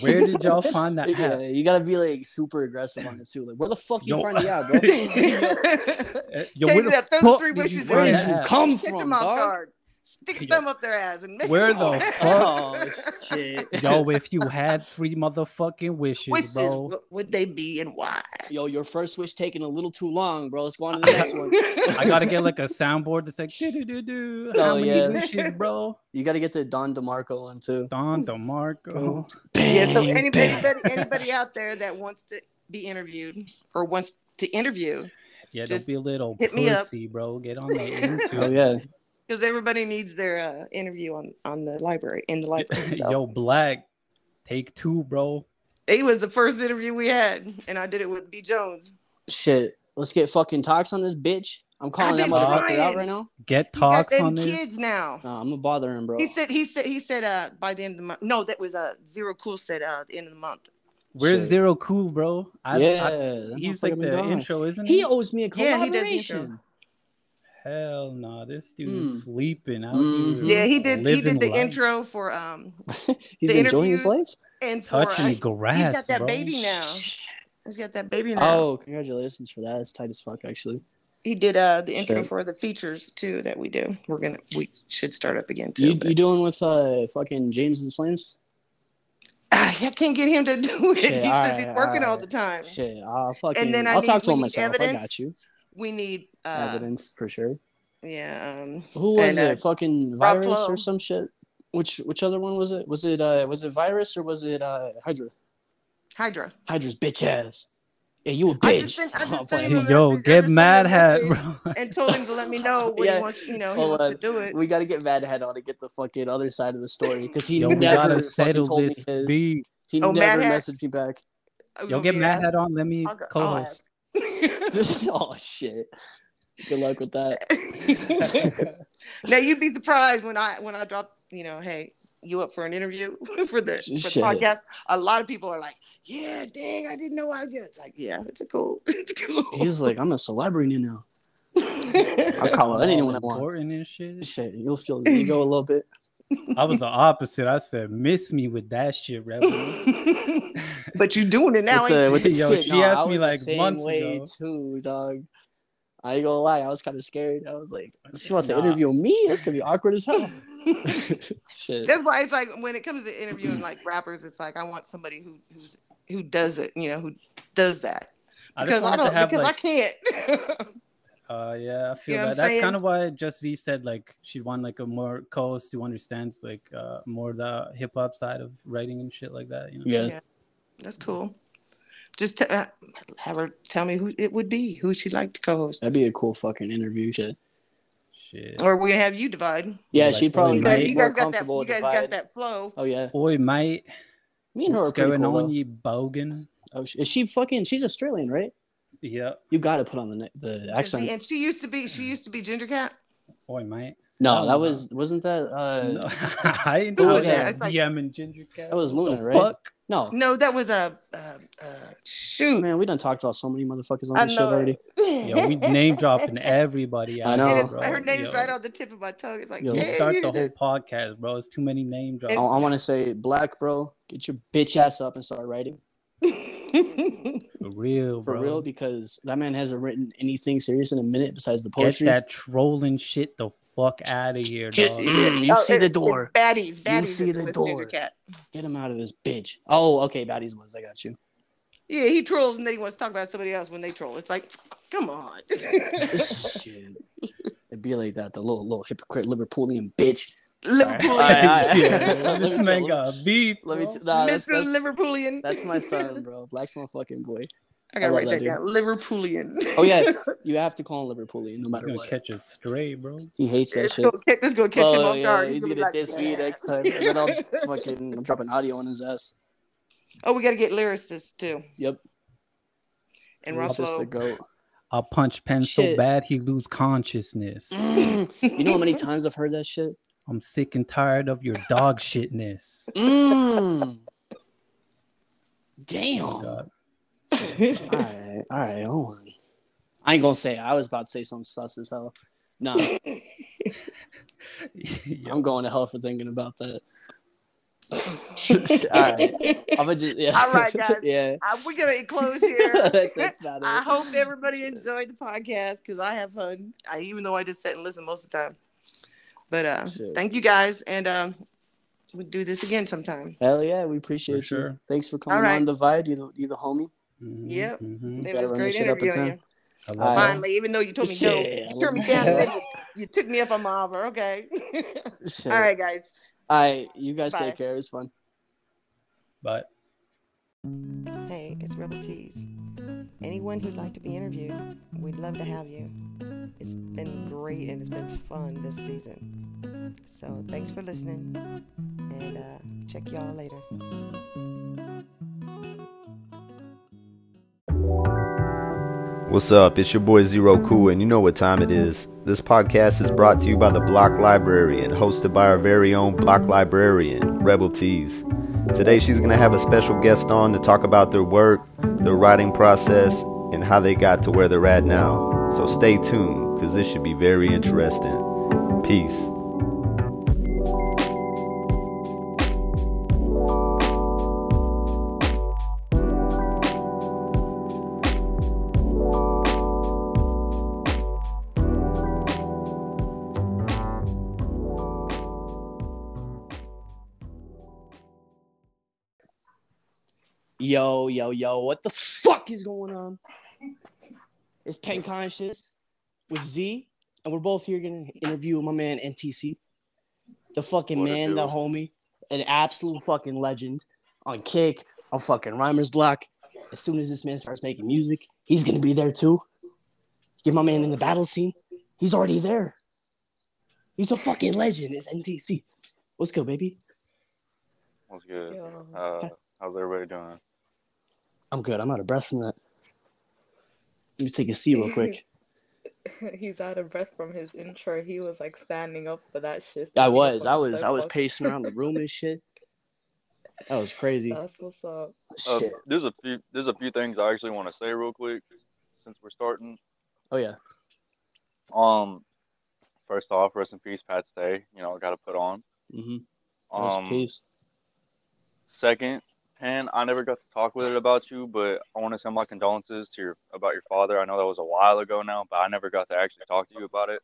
Where did y'all find that Yeah, you gotta be like super aggressive on it too. Like, where the fuck you Yo. find the app, bro? Uh, Yo, Change where it the up. Those fuck three did wishes you in Where did you come Catch from, them off dog? guard. Stick a Yo. thumb up their ass and make Where the fuck? Oh shit. Yo, if you had three motherfucking wishes, wishes bro. what would they be and why? Yo, your first wish taking a little too long, bro. Let's go on to the next one. I gotta get like a soundboard that's like do do do do. Oh, How many yeah. wishes, bro? You gotta get the Don DeMarco one too. Don DeMarco. yeah. So Bang, anybody, anybody, anybody out there that wants to be interviewed or wants to interview, Yeah, Just don't be a little hit me up. pussy, bro. Get on the into Oh it. yeah. Because everybody needs their uh, interview on on the library in the library. So. Yo, Black, take two, bro. It was the first interview we had, and I did it with B Jones. Shit. Let's get fucking talks on this bitch. I'm calling that been motherfucker trying. out right now. Get He's got talks them on this. kids now. Nah, I'm gonna bother him, bro. He said he said he said uh by the end of the month. No, that was uh zero cool said uh the end of the month. Where's Shit. Zero Cool, bro? I, yeah, I- he's like the gone. intro, isn't He he? owes me a Yeah, he does intro. collaboration. Hell no, this dude's Mm. sleeping out Mhm. Yeah, he did. He did the life. intro for um He's The enjoying his life. and for touching uh, grass. he's got that bro. baby now. He's got that baby now. Oh, congratulations for that. That's tight as fuck, actually. He did uh the intro Shit. for the features too that we do. We're gonna we should start up again too. You but- you doing with uh fucking James and the Flames? Ah, I can't get him to do it. Shit, he says alright, he's working all the time. Shit, I'll fucking. then I I'll talk to him need myself. I got you. We need uh Evidence for sure. yeah um Who was and, uh, it? Fucking virus Flo. or some shit. Which which other one was it? Was it uh was it virus or was it uh Hydra? Hydra. Hydra's bitch ass. Yeah, you a bitch. sent- Oh, sent boy. him a Yo, message. Get mad him hat, bro. and told him to let me know when Yeah. he wants, you know, he Hold wants on. to do it. we gotta get Mad Head on to get the fucking other side of the story because he Yo, never gotta fucking settle told me his. beef. He Oh, never Mad Hat? messaged me back. Yo, get mad asked. hat on. Let me I'll go- I'll co-host. ask. oh shit. Good luck with that. now you'd be surprised when I when I drop, you know, hey, you up for an interview for the, for the podcast? A lot of people are like, yeah, dang, I didn't know I was. It's like, yeah, it's a cool, it's cool. He's like, I'm a celebrity now. I'll call out anyone I want. Important and shit. Shit, you'll feel his ego a little bit. I was the opposite. I said, "Miss me with that shit, rebel." but you're doing it now. with the, ain't with the Yo, shit. she no, asked me, like, the same months way ago. too, dog. I ain't gonna lie, I was kind of scared. I was like, she wants to interview me. That's gonna be awkward as hell. shit. That's why it's like when it comes to interviewing like rappers, it's like I want somebody who who's, who does it, you know, who does that. I Because just I, don't, have because like, I can't. Uh, yeah, I feel know that. That's saying? kind of why Just Z said like she'd want like a more co-host who understands like uh more the hip hop side of writing and shit like that. You know? Yeah. Yeah. That's cool. Just t- uh, have her tell me who it would be, who she'd like to co-host, That'd be a cool fucking interview. Shit. Shit. or we have you Dyvide. Yeah, Like, she'd probably You guys, you guys got that. comfortable You with guys Dyvide. got that flow. Oh yeah, Boy, mate, me and her what's are pretty going cool. on, though. you bogan? Oh, is she fucking? She's Australian, right? Yeah. You got to put on the the accent. see, and she used to be. She used to be Ginger Cat. Boy, mate. No, that no. was wasn't that uh no, I ain't Who know was that. that? It's like- DM and Ginger Cat. That was What the Luna, right? Fuck. no No, that was a. Uh, uh, shoot. man. We done talked about so many motherfuckers on I this shit already. Yo, we name dropping everybody. I out know. And here, it's, bro. her name's Yo. right on the tip of my tongue. It's like, Yo. We hey, start the whole it. podcast, bro. It's too many name drops. I, I want to say, black bro, get your bitch ass up and start writing For real, for bro. real because that man hasn't written anything serious in a minute besides the poetry. Get poetry. that trolling shit the fuck out of here, Get- dog. You Oh, see the door. It's baddies. Baddies. see the door. Cat. Get him out of this bitch. Oh, okay, baddies was. I got you. Yeah, he trolls and then he wants to talk about somebody else when they troll. It's like, come on. shit. It'd be like that. The little little hypocrite Liverpoolian bitch. Liverpoolian. Alright, alright. Yeah, this man chill. got beef. Let me. bro. T- nah, that's, Mr. that's, Liverpoolian. that's my son, bro. Black's my fucking boy. I gotta I write that, that down. Liverpoolian. Oh yeah, you have to call him Liverpoolian no He's matter gonna what. catch us straight, bro. He hates that It's shit. gonna, catch- this gonna catch him Oh off yeah, guard. he's gonna gonna diss me next time, and then I'll fucking drop an audio on his ass. Oh, we gotta get lyricists too. Yep. And He's Rob just the goat. I'll punch Pen so bad he lose consciousness. You know how many times I've heard that shit? I'm sick and tired of your dog shitness. Mm. Damn. Oh, All God. right, all right, hold on. I ain't gonna say. It. I was about to say something sus as hell. Nah, Yo, I'm going to hell for thinking about that. All right. I'm gonna just yeah. All right, guys. yeah. Uh, we're gonna close here. that's, that's about it. I hope everybody enjoyed the podcast because I have fun. I, even though I just sit and listen most of the time. But uh, Shit. thank you guys, and um, we'll do this again sometime. Hell yeah, we appreciate you. sure. Thanks for coming All right. on the Vibe. You the, you the homie. Mhm, Yep. mhm. It was great this shit interviewing you. I All love right. it. Finally, even though you told me Shit. no, you turned me down, then you, you took me up on my offer. Okay. Shit. All right, guys. All right. You guys Bye. take care. It was fun. Bye. Hey, it's Rebel Tees. Anyone who'd like to be interviewed, we'd love to have you. It's been great and it's been fun this season. So thanks for listening, and uh, check y'all later. What's up? It's your boy Zero Cool, and you know what time it is. This podcast is brought to you by the Block Library and hosted by our very own Block Librarian, Rebel Tees. Today, she's going to have a special guest on to talk about their work, their writing process, and how they got to where they're at now. So stay tuned, because this should be very interesting. Peace. Yo, yo, yo, what the fuck is going on? It's Pen Conscious with Z, and we're both here gonna interview my man NTC, the fucking What man, the homie, an absolute fucking legend on Kick, on fucking Rhymer's Block. As soon as this man starts making music, he's gonna be there too. Get my man in the battle scene. He's already there. He's a fucking legend. It's NTC. What's good, baby? What's good? Uh, how's everybody doing? I'm good. I'm out of breath from that. Let me take a seat real quick. He's out of breath from his intro. He was like standing up for that shit. I standing up was, I was, I was pacing around the room and shit. That was crazy. That's what's up. Uh, Shit. there's a few there's a few things I actually want to say real quick since we're starting. Oh yeah. Um, first off, rest in peace, Pat Stay. You know, I got to put on. Mm-hmm. Rest in Um, peace. second, Pen, I never got to talk with it about you, but I want to send my condolences to your about your father. I know that was a while ago now, but I never got to actually talk to you about it.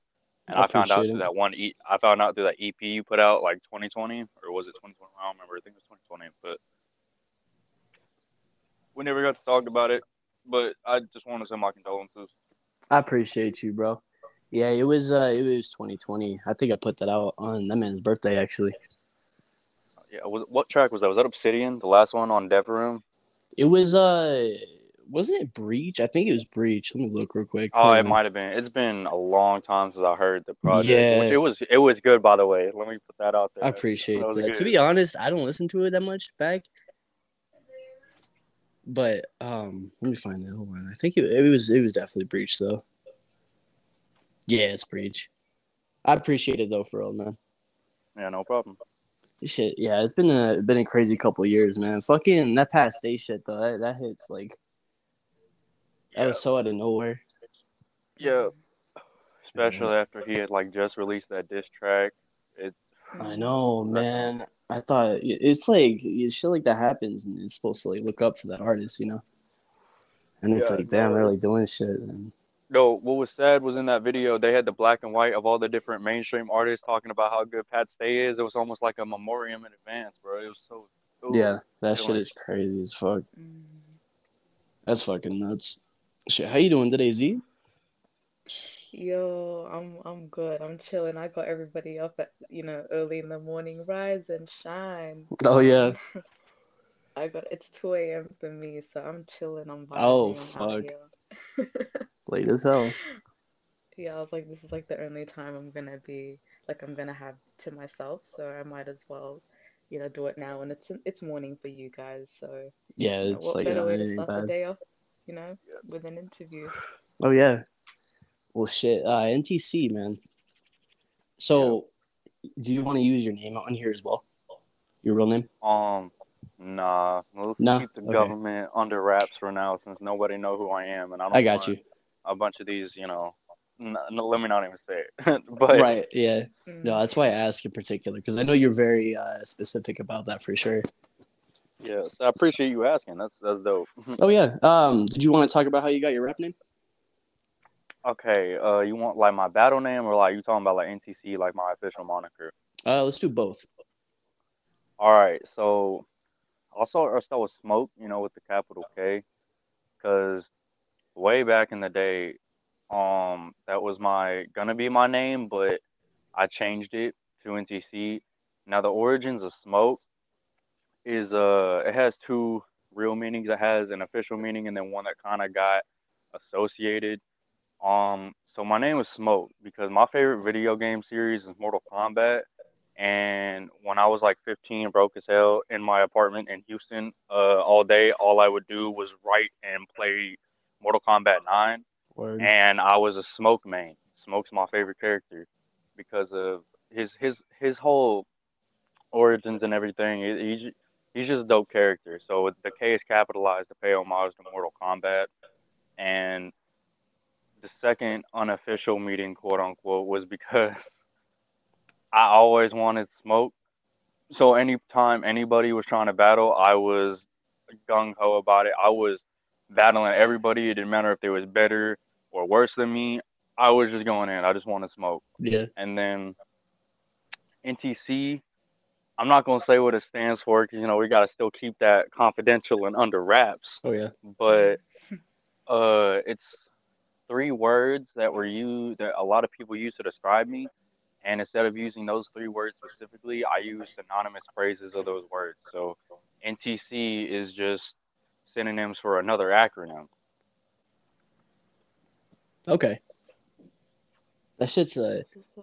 And I I, found out appreciate through it. that one e- I found out through that EP you put out like 2020 or was it 2020? I don't remember. I think it was 2020, but we never got to talk about it. But I just want to send my condolences. I appreciate you, bro. Yeah, it was, uh, it was 2020. I think I put that out on that man's birthday actually. Yeah, was, what track was that? Was that Obsidian, the last one on Dev Room? It was, uh, wasn't it Breach? I think it was Breach. Let me look real quick. Oh, Hold it on. might have been. It's been a long time since I heard the project. Yeah. Which it was. It was good, by the way. Let me put that out there. I appreciate That that. To be honest, I don't listen to it that much back. But um, let me find it. Hold on. I think it, it was it was definitely breach though. Yeah, it's breach. I appreciate it though, for real, man. Yeah, no problem. Shit, yeah, it's been a been a crazy couple years, man. Fucking that Pat Stay shit though, that, that hits like that was so out of nowhere. Yeah, especially after he had like just released that diss track. It I know, man. I thought it's like shit like that happens, and it's supposed to like look up for that artist, you know. And it's Yeah, like, damn, they're like doing shit. And no. What was sad was in that video they had the black and white of all the different mainstream artists talking about how good Pat Stay is. It was almost like a memoriam in advance, bro. It was so. it yeah, that It shit was- is crazy as fuck. Mm. That's fucking nuts. Shit, how you doing today, Z? Yo, I'm I'm good. I'm chilling. I got everybody up at you know early in the morning. Rise and shine. Oh yeah. I got it's 2 a.m. for me, so I'm chilling. I'm Oh, vibing out fuck. here. Late as hell. Yeah, I was like, this is like the only time I'm gonna be like I'm gonna have to myself, so I might as well, you know, do it now. And it's it's morning for you guys, so Yeah, you know, it's what like better way to anything start the day off, you know, with an interview. Oh yeah. Well, shit. Uh, NTC man. So, do you want to use your name on here as well? Your real name? Um, nah. Let's Nah? keep the Okay. government under wraps for now, since nobody know who I am, and I don't I got want you. A bunch of these, you know, n- n- let me not even say it. but right. Yeah. Mm. No, that's why I ask in particular because I know you're very uh, specific about that for sure. Yes, I appreciate you asking. That's that's dope. Oh yeah. Um, did you want to talk about how you got your rap name? okay, uh, you want like my battle name or like you talking about like NTC, like my official moniker? Uh, let's do both. All right, so I'll start, I'll start with Smoke, you know, with the capital K, because way back in the day, um, that was my gonna be my name, but I changed it to NTC. Now the origins of Smoke is uh, it has two real meanings. It has an official meaning and then one that kind of got associated. Um, so my name is Smoke because my favorite video game series is Mortal Kombat and when I was like 15, broke as hell in my apartment in Houston, uh, all day, all I would do was write and play Mortal Kombat 9. Word. And I was a Smoke main. Smoke's my favorite character because of his his his whole origins and everything. He- He's he's just a dope character. So the K is capitalized to pay homage to Mortal Kombat. And the second unofficial meeting, quote unquote, was because I always wanted smoke. So anytime anybody was trying to battle, I was gung ho about it. I was battling everybody. It didn't matter if they was better or worse than me. I was just going in. I just want to smoke. Yeah. And then NTC, I'm not gonna say what it stands for because you know we gotta still keep that confidential and under wraps. Oh yeah. But uh, it's three words that were used that a lot of people use to describe me. And instead of using those three words specifically, I use synonymous phrases of those words. So NTC is just synonyms for another acronym. Okay. That shit's uh This is a-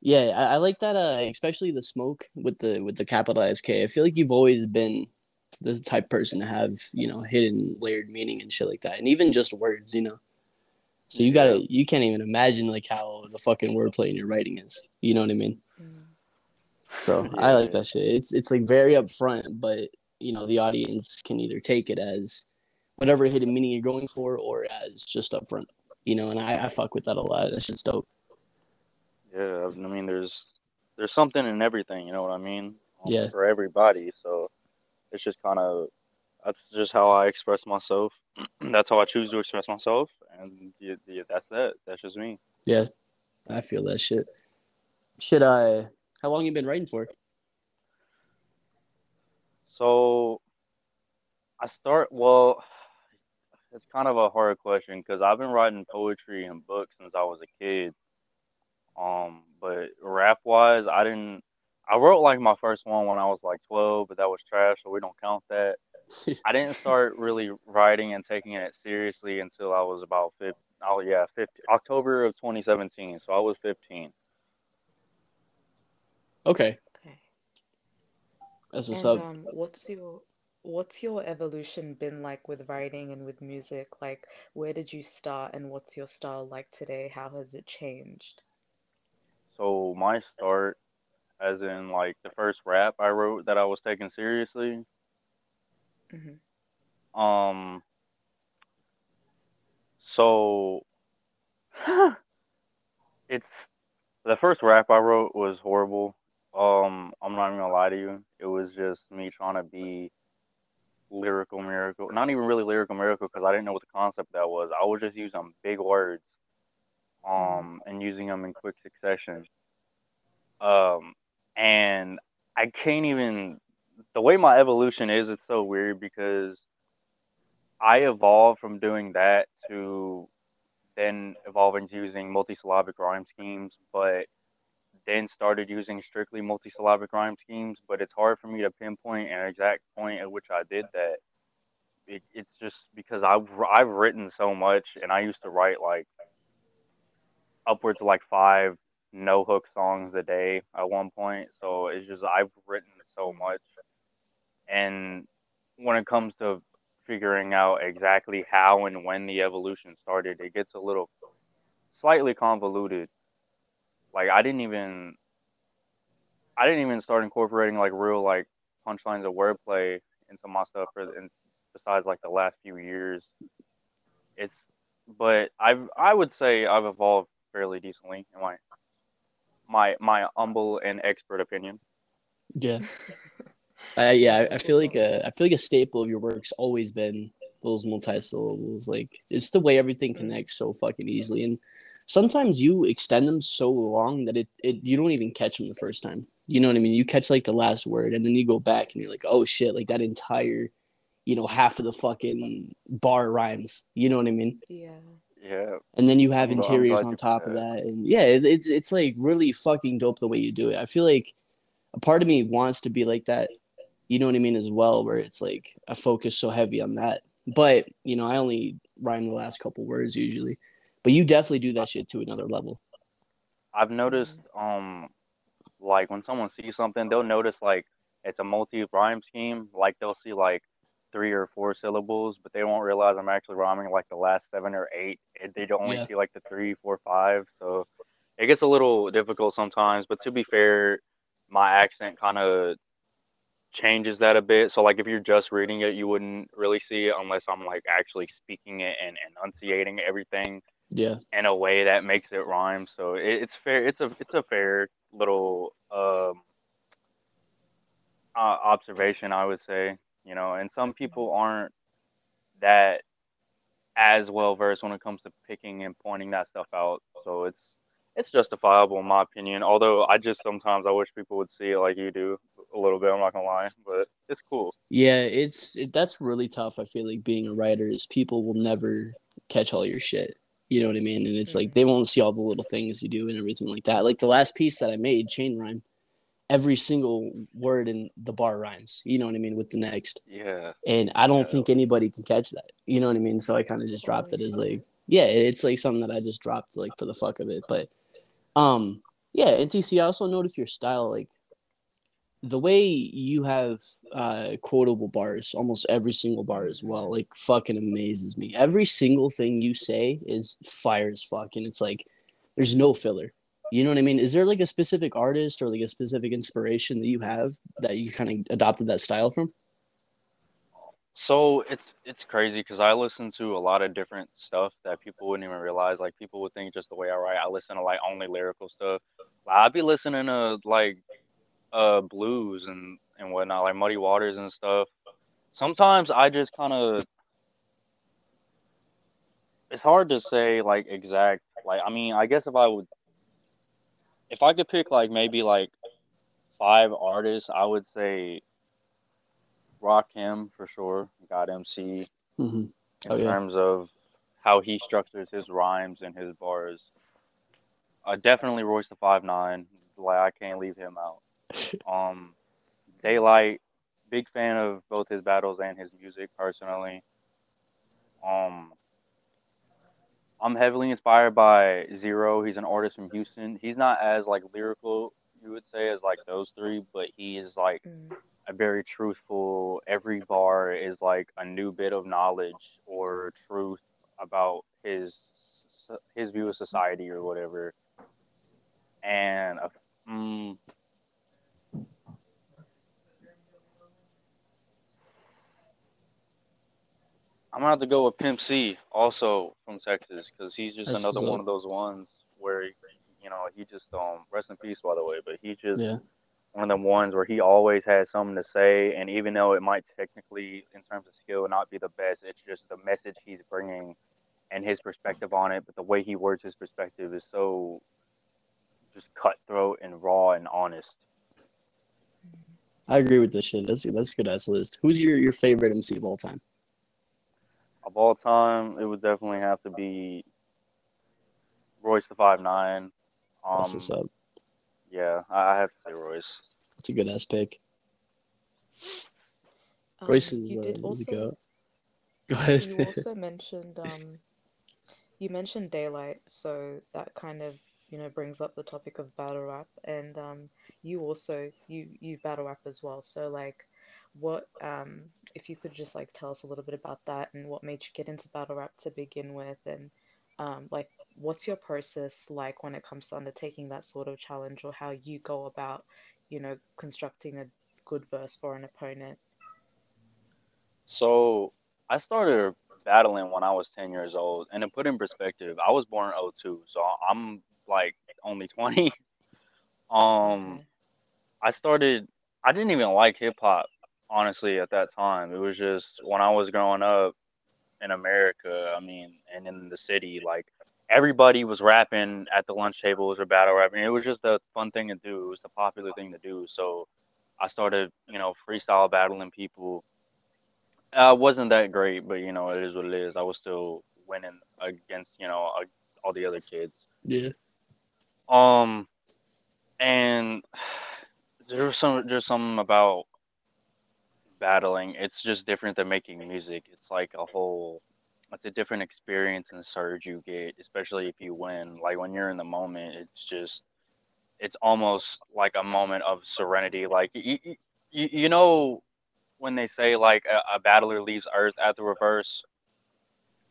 yeah, I, I like that uh especially the smoke with the with the capitalized K. I feel like you've always been the type person to have, you know, hidden layered meaning and shit like that. And even just words, you know. So you gotta you can't even imagine like how the fucking wordplay in your writing is. You know what I mean? mm. So I like that shit. It's it's like very upfront, but you know, the audience can either take it as whatever hidden meaning you're going for or as just upfront. You know, and I, I fuck with that a lot. That just dope. Yeah, I mean, there's there's something in everything. You know what I mean? Yeah. For everybody, so it's just kind of that's just how I express myself. that's how I choose to express myself, and yeah, yeah, that's that. That's just me. Yeah, I feel that shit. Should uh, I? How long you been writing for? So I start well. It's kind of a hard question because I've been writing poetry and books since I was a kid. Um, but rap wise, I didn't. I wrote like my first one when I was like 12, but that was trash, so we don't count that. I didn't start really writing and taking it seriously until I was about 50. Oh yeah, 50 October of 2017. So I was 15. Okay, Okay. That's what's And up. um, what's your what's your evolution been like with writing and with music? Like, where did you start and what's your style like today? How has it changed? So my start, as in like the first rap I wrote that I was taking seriously, hmm Um. So, it's the first rap I wrote was horrible. Um, I'm not even gonna lie to you. It was just me trying to be lyrical miracle. Not even really lyrical miracle because I didn't know what the concept that was. I was just using big words, um, and using them in quick succession. Um, and I can't even. The way my evolution is, it's so weird because I evolved from doing that to then evolving to using multisyllabic rhyme schemes, but then started using strictly multisyllabic rhyme schemes. But it's hard for me to pinpoint an exact point at which I did that. It, it's just because I've I've written so much, and I used to write like upwards of like five no hook songs a day at one point. So it's just I've written so much, and when it comes to figuring out exactly how and when the evolution started, it gets a little slightly convoluted. Like I didn't even I didn't even start incorporating like real like punchlines of wordplay into my stuff for in, besides like the last few years. It's but I've I would say I've evolved fairly decently in my my my humble and expert opinion. Yeah. Uh, yeah, I, I feel like a I feel like a staple of your work's always been those multi syllables. Like it's the way everything connects so fucking easily, and sometimes you extend them so long that it, it you don't even catch them the first time. You know what I mean? You catch like the last word, and then you go back and you're like, oh shit, like that entire, you know, half of the fucking bar rhymes. You know what I mean? Yeah. Yeah. and then you have I'm gl- I'm interiors on top of that. that and yeah it, it's it's like really fucking dope the way you do it i feel like a part of me wants to be like that you know what i mean as well where it's like i focus so heavy on that but you know i only rhyme the last couple words usually but you definitely do that shit to another level I've noticed um like when someone sees something, they'll notice like it's a multi rhyme scheme. Like they'll see like three or four syllables, but they won't realize I'm actually rhyming like the last seven or eight. They don't only Yeah. see like the three, four, five. So it gets a little difficult sometimes. But to be fair, my accent kind of changes that a bit. So like if you're just reading it, you wouldn't really see it unless I'm like actually speaking it and enunciating everything yeah in a way that makes it rhyme. So it, it's fair. It's a it's a fair little um, uh, observation, I would say. You know, and some people aren't that as well versed when it comes to picking and pointing that stuff out. So it's it's justifiable in my opinion. Although I just sometimes I wish people would see it like you do a little bit. I'm not gonna lie, but it's cool. yeah it's it, that's really tough i feel like being a writer is people will never catch all your shit you know what i mean? And it's like they won't see all the little things you do and everything like that. Like the last piece that i made chain rhyme every single word in the bar rhymes. You know what i mean? With the next. Yeah. and i don't Yeah. think anybody can catch that. You know what i mean? So i kind of just dropped it as like yeah. it's like something that i just dropped like for the fuck of it. But um yeah ntc i also noticed your style like the way you have uh quotable bars almost every single bar as well like fucking amazes me every single thing you say is fire as fuck and it's like there's no filler you know what i mean is there like a specific artist or like a specific inspiration that you have that you kind of adopted that style from So it's it's crazy because I listen to a lot of different stuff that people wouldn't even realize. Like people would think just the way I write, I listen to like only lyrical stuff. I'd be listening to like uh blues and and whatnot, like Muddy Waters and stuff. Sometimes I just kind of it's hard to say like exact. Like I mean, I guess if I would, if I could pick like maybe like five artists, I would say Rakim for sure. God MC mm-hmm. in Oh, yeah. terms of how he structures his rhymes and his bars. Uh, definitely Royce the Five Nine. Like I can't leave him out. Um, Daylyt, big fan of both his battles and his music personally. Um, I'm heavily inspired by Z-Ro. He's an artist from Houston. He's not as like lyrical, you would say, as like those three, but he is like Mm. a very truthful. Every bar is like a new bit of knowledge or truth about his his view of society or whatever. And uh, mm, I'm gonna have to go with Pimp C, also from Texas, because he's just That's another what's one of those ones where you know he just um rest in peace by the way, but he just yeah one of them ones where he always has something to say, and even though it might technically, in terms of skill, not be the best, it's just the message he's bringing and his perspective on it. But the way he words his perspective is so just cutthroat and raw and honest. I agree with this shit. That's that's a good ass list. Who's your, your favorite MC of all time? Of all time, it would definitely have to be Royce the Five Nine. Um, That's what's up. yeah, I I have to say Royce. That's a good ass pick. Um, Royce is, you uh, did is a also, goat. Go ahead. you also mentioned um, you mentioned Daylyt, so that kind of you know brings up the topic of battle rap, and um, you also you you battle rap as well. So like, what um, if you could just like tell us a little bit about that and what made you get into battle rap to begin with, and um, like what's your process like when it comes to undertaking that sort of challenge, or how you go about you know constructing a good verse for an opponent. So I started battling when I was 10 years old. And to put in perspective, I was born in 02, so I'm like only 20. um, I started. I didn't even like hip hop honestly at that time. It was just when I was growing up in America. I mean, and in the city, like everybody was rapping at the lunch tables or battle rapping. It was just a fun thing to do. It was the popular thing to do. So I started, you know, freestyle battling people. I uh, wasn't that great, but you know, it is what it is. I was still winning against, you know, all the other kids. Yeah. Um, and there's some there's something about battling. It's just different than making music. It's like a whole it's a different experience and surge you get, especially if you win. Like when you're in the moment, it's just it's almost like a moment of serenity. Like you, you, you know when they say like a, a battler leaves Earth at the reverse.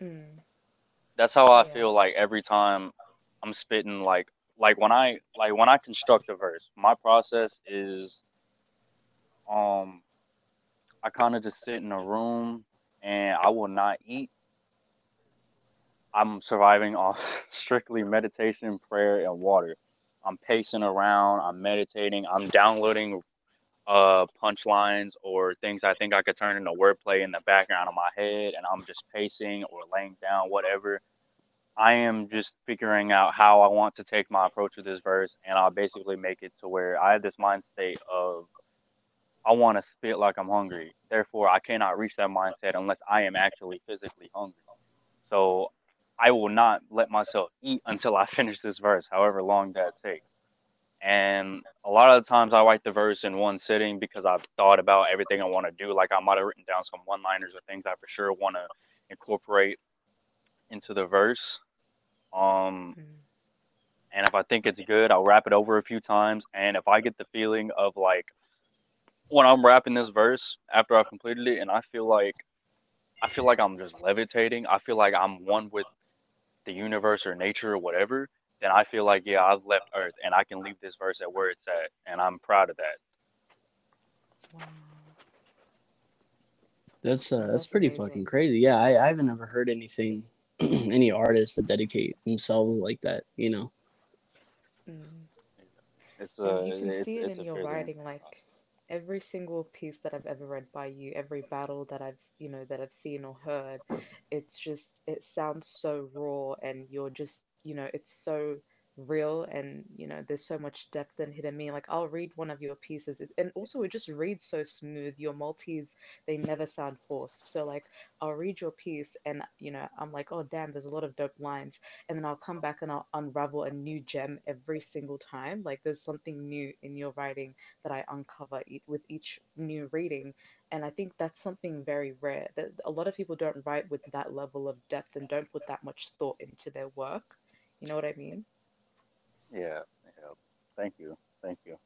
Mm. That's how I Yeah. feel like every time I'm spitting like like when I like when I construct a verse, my process is um I kind of just sit in a room and I will not eat. I'm surviving off strictly meditation, prayer, and water. I'm pacing around, I'm meditating, I'm downloading uh punchlines or things I think I could turn into wordplay in the background of my head and I'm just pacing or laying down whatever. I am just figuring out how I want to take my approach with this verse and I'll basically make it to where I have this mind state of I want to spit like I'm hungry. Therefore, I cannot reach that mindset unless I am actually physically hungry. So I will not let myself eat until I finish this verse, however long that takes. And a lot of the times I write the verse in one sitting because I've thought about everything I want to do. Like I might have written down some one liners or things I for sure want to incorporate into the verse. Um, Mm. and if I think it's good, I'll rap it over a few times. And if I get the feeling of like when I'm rapping this verse after I've completed it, and I feel like I feel like I'm just levitating. I feel like I'm one with the universe or nature or whatever. Then I feel like yeah, I've left Earth and I can leave this verse at where it's at, and I'm proud of that. Wow. That's uh, that's That's pretty fucking crazy. Yeah, I, I haven't ever heard anything, any artists that dedicate themselves like that. You know. Mm. It's uh, And you can it's, see it it's in your feeling. writing, like every single piece that I've ever read by you, every battle that I've, you know, that I've seen or heard, it's just, it sounds so raw and you're just, you know, it's so real and, you know, there's so much depth and hidden meaning. Like I'll read one of your pieces and also it just reads so smooth. Your multis they never sound forced. So like I'll read your piece and, you know, I'm like, oh damn, there's a lot of dope lines. And then I'll come back and I'll unravel a new gem every single time. Like there's something new in your writing that I uncover with each new reading. And I think that's something very rare. That a lot of people don't write with that level of depth and don't put that much thought into their work. You know what I mean? Yeah, yeah. Thank you, thank you.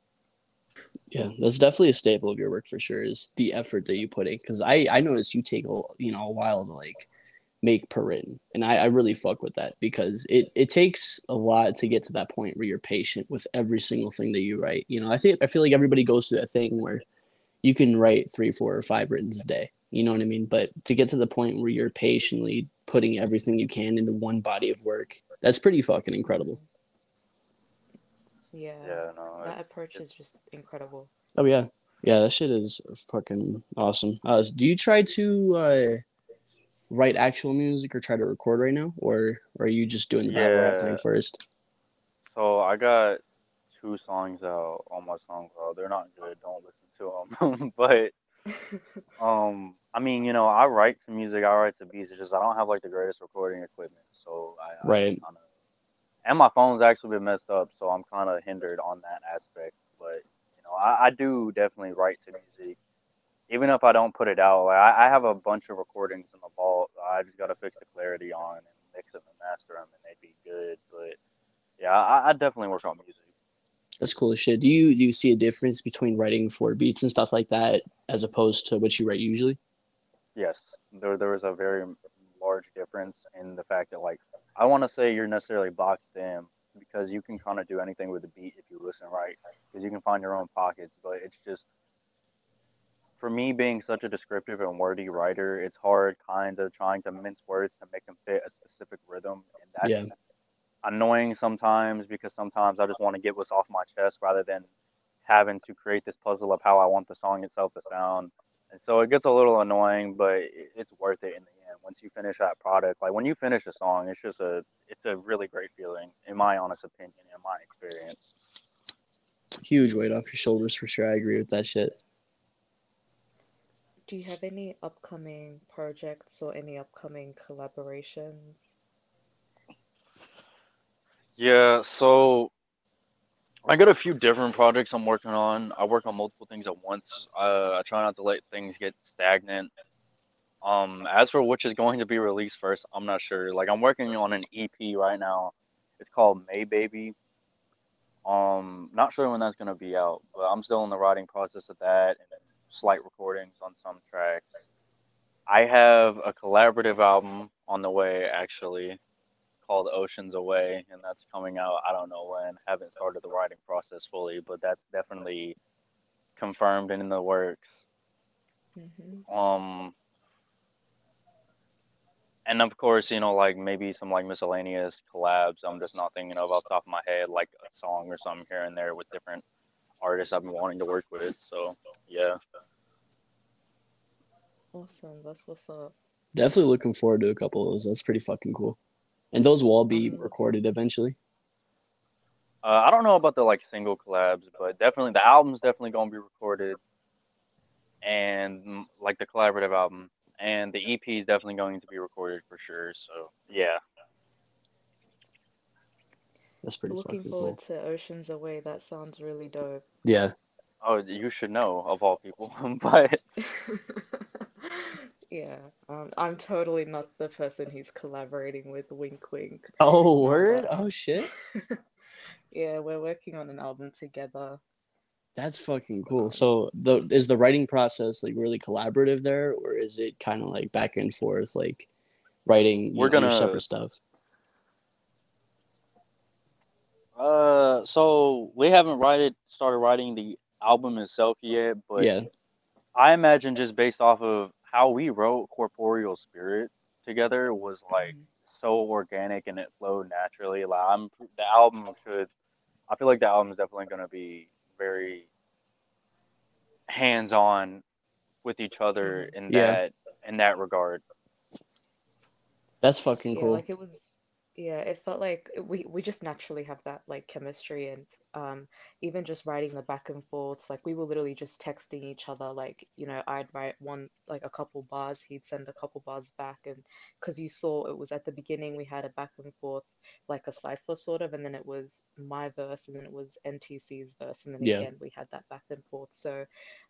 Yeah, that's definitely a staple of your work for sure. Is the effort that you put in? Because I I noticed you take a you know a while to like make per written, and I I really fuck with that because it it takes a lot to get to that point where you're patient with every single thing that you write. You know, I think I feel like everybody goes through that thing where you can write three, four, or five writtens a day. You know what I mean? But to get to the point where you're patiently putting everything you can into one body of work, that's pretty fucking incredible. Yeah. Yeah, no, That it- approach it's- is just incredible. Oh yeah, yeah, that shit is fucking awesome. Uh, do you try to uh, write actual music or try to record right now, or, or are you just doing the battle rap thing first? So I got two songs out on my SoundCloud. They're not good. Don't listen to them. but um, I mean, you know, I write some music. I write some beats. It's just I don't have like the greatest recording equipment. So I, Right. I kind of, and my phone's actually been messed up, so I'm kind of hindered on that aspect. But you know, I, I do definitely write to music. Even if I don't put it out, like I, I have a bunch of recordings in the vault. I just gotta fix the clarity on and mix them and master them, and they'd be good. But yeah, I, I definitely work on music. That's cool as shit. Do you do you see a difference between writing for beats and stuff like that as opposed to what you write usually? Yes, there there was a very large difference in the fact that like I want to say you're necessarily boxed in because you can kind of do anything with the beat if you listen right because you can find your own pockets, but it's just for me being such a descriptive and wordy writer, it's hard kind of trying to mince words to make them fit a specific rhythm, and that's Yeah. annoying sometimes because sometimes I just want to get what's off my chest rather than having to create this puzzle of how I want the song itself to sound. And so it gets a little annoying, but it's worth it in the. Once you finish that product, like when you finish a song, it's just a it's a really great feeling, in my honest opinion, in my experience. Huge weight off your shoulders for sure. I agree with that shit. Do you have any upcoming projects or any upcoming collaborations? Yeah, so I got a few different projects I'm working on. I work on multiple things at once. Uh, I try not to let things get stagnant. Um, as for which is going to be released first, I'm not sure. Like I'm working on an EP right now. It's called May Baby. Um, not sure when that's gonna be out, but I'm still in the writing process of that and slight recordings on some tracks. I have a collaborative album on the way actually called Oceans Away, and that's coming out. I don't know when. Haven't started the writing process fully, but that's definitely confirmed and in the works. hmm Um, and of course, you know, like maybe some like miscellaneous collabs. I'm just not thinking of off the top of my head, like a song or something here and there with different artists I've been wanting to work with. So yeah, Awesome. That's what's up. Definitely looking forward to a couple of those. That's pretty fucking cool. And those will all be Mhm. recorded eventually. uh, I don't know about the like single collabs, but definitely the album's definitely gonna be recorded, and mm, like the collaborative album, and the EP is definitely going to be recorded for sure. So yeah. That's pretty Looking forward cool. to Oceans Away. That sounds really dope. Yeah. Oh, you should know of all people, but Yeah, um, I'm totally not the person he's collaborating with. Wink, wink. Oh, word? Oh, shit. yeah, we're working on an album together. That's fucking cool. So, the is the writing process like really collaborative there, or is it kind of like back and forth, like writing We're know, your gonna- separate stuff? uh, so we haven't write started writing the album itself yet, but yeah. I imagine just based off of how we wrote Corporeal Spirit together was like Mhm. so organic and it flowed naturally. Like I'm the album should I feel like the album is definitely gonna be very hands on with each other mm-hmm. in Yeah. that in that regard. That's fucking Yeah, cool. like it was, yeah, it felt like we we just naturally have that like chemistry and um even just writing the back and forths, like we were literally just texting each other, like, you know, I'd write one like a couple bars, he'd send a couple bars back and because you saw it was at the beginning we had a back and forth like a cipher sort of and then it was my verse and then it was NTC's verse and then Yeah. again we had that back and forth. So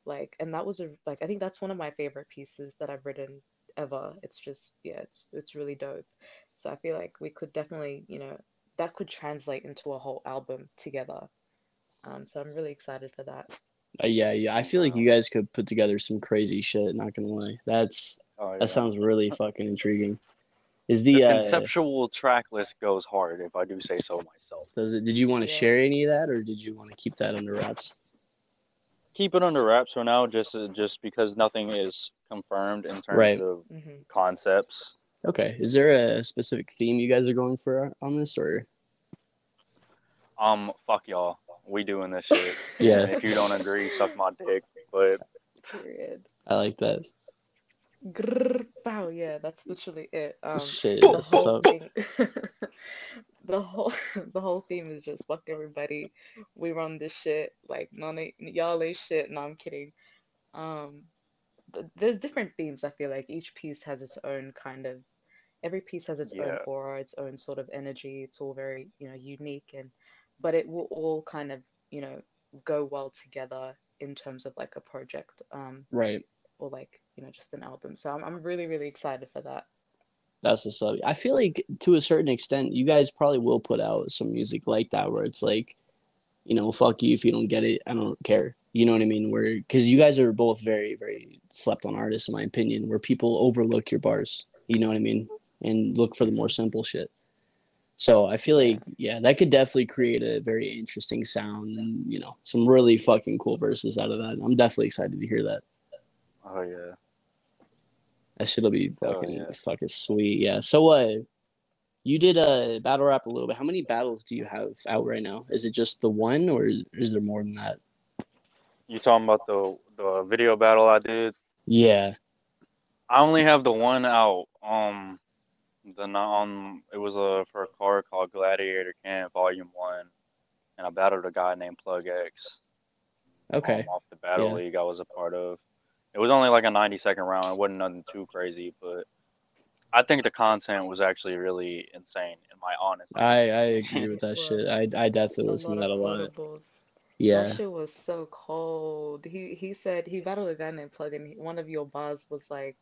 like and that was a like I think that's one of my favorite pieces that I've written ever. It's just yeah, it's it's really dope. So I feel like we could definitely, you know, that could translate into a whole album together. Um, so I'm really excited for that. Uh, yeah, yeah. I feel like you guys could put together some crazy shit. Not gonna lie. That's Oh, yeah. that sounds really fucking intriguing. Is the the uh, conceptual track list goes hard if I do say so myself. does it? Did you want to Yeah. share any of that, or did you want to keep that under wraps? Keep it under wraps for now, just uh, just because nothing is confirmed in terms Right. of hmm concepts. Okay. Is there a specific theme you guys are going for on this, or Um, fuck y'all. We doing this shit. Yeah. And if you don't agree, suck my dick. But Period. I like that. Grrr, bow. Yeah, that's literally it. Um, Shit. the That's what's whole thing, the whole the whole theme is just fuck everybody. We run this shit. Like none of y'all ain't shit. No, I'm kidding. Um, th- there's different themes. I feel like each piece has its own kind of. Every piece has its own aura, its own sort of energy. It's all very you know unique and, but it will all kind of you know go well together in terms of like a project. Um, Right. or like you know just an album. So I'm I'm really really excited for that. That's what's up. I feel like to a certain extent, you guys probably will put out some music like that where it's like, you know, fuck you if you don't get it. I don't care. You know what I mean? Where because you guys are both very, very slept on artists, in my opinion, where people overlook your bars. You know what I mean? And look for the more simple shit. So I feel like yeah, that could definitely create a very interesting sound and you know some really fucking cool verses out of that. I'm definitely excited to hear that. Oh yeah. That shit'll be Oh, fucking yeah. fucking sweet. Yeah. So uh you did a uh, battle rap a little bit. How many battles do you have out right now? Is it just the one or is, is there more than that? You talking about the the video battle I did? Yeah. I only have the one out. Um, the not um, it was a for a card called Gladiator Camp Volume One, and I battled a guy named Plug X. Okay. um, off the battle Yeah. league I was a part of. It was only like a 90 second round. It wasn't nothing too crazy, but I think the content was actually really insane. In my honest, I I agree with that shit. I I definitely listen to that a lot. quotables. Yeah. That shit was so cold. He he said he battled a guy named Plug, and he- one of your bars was like,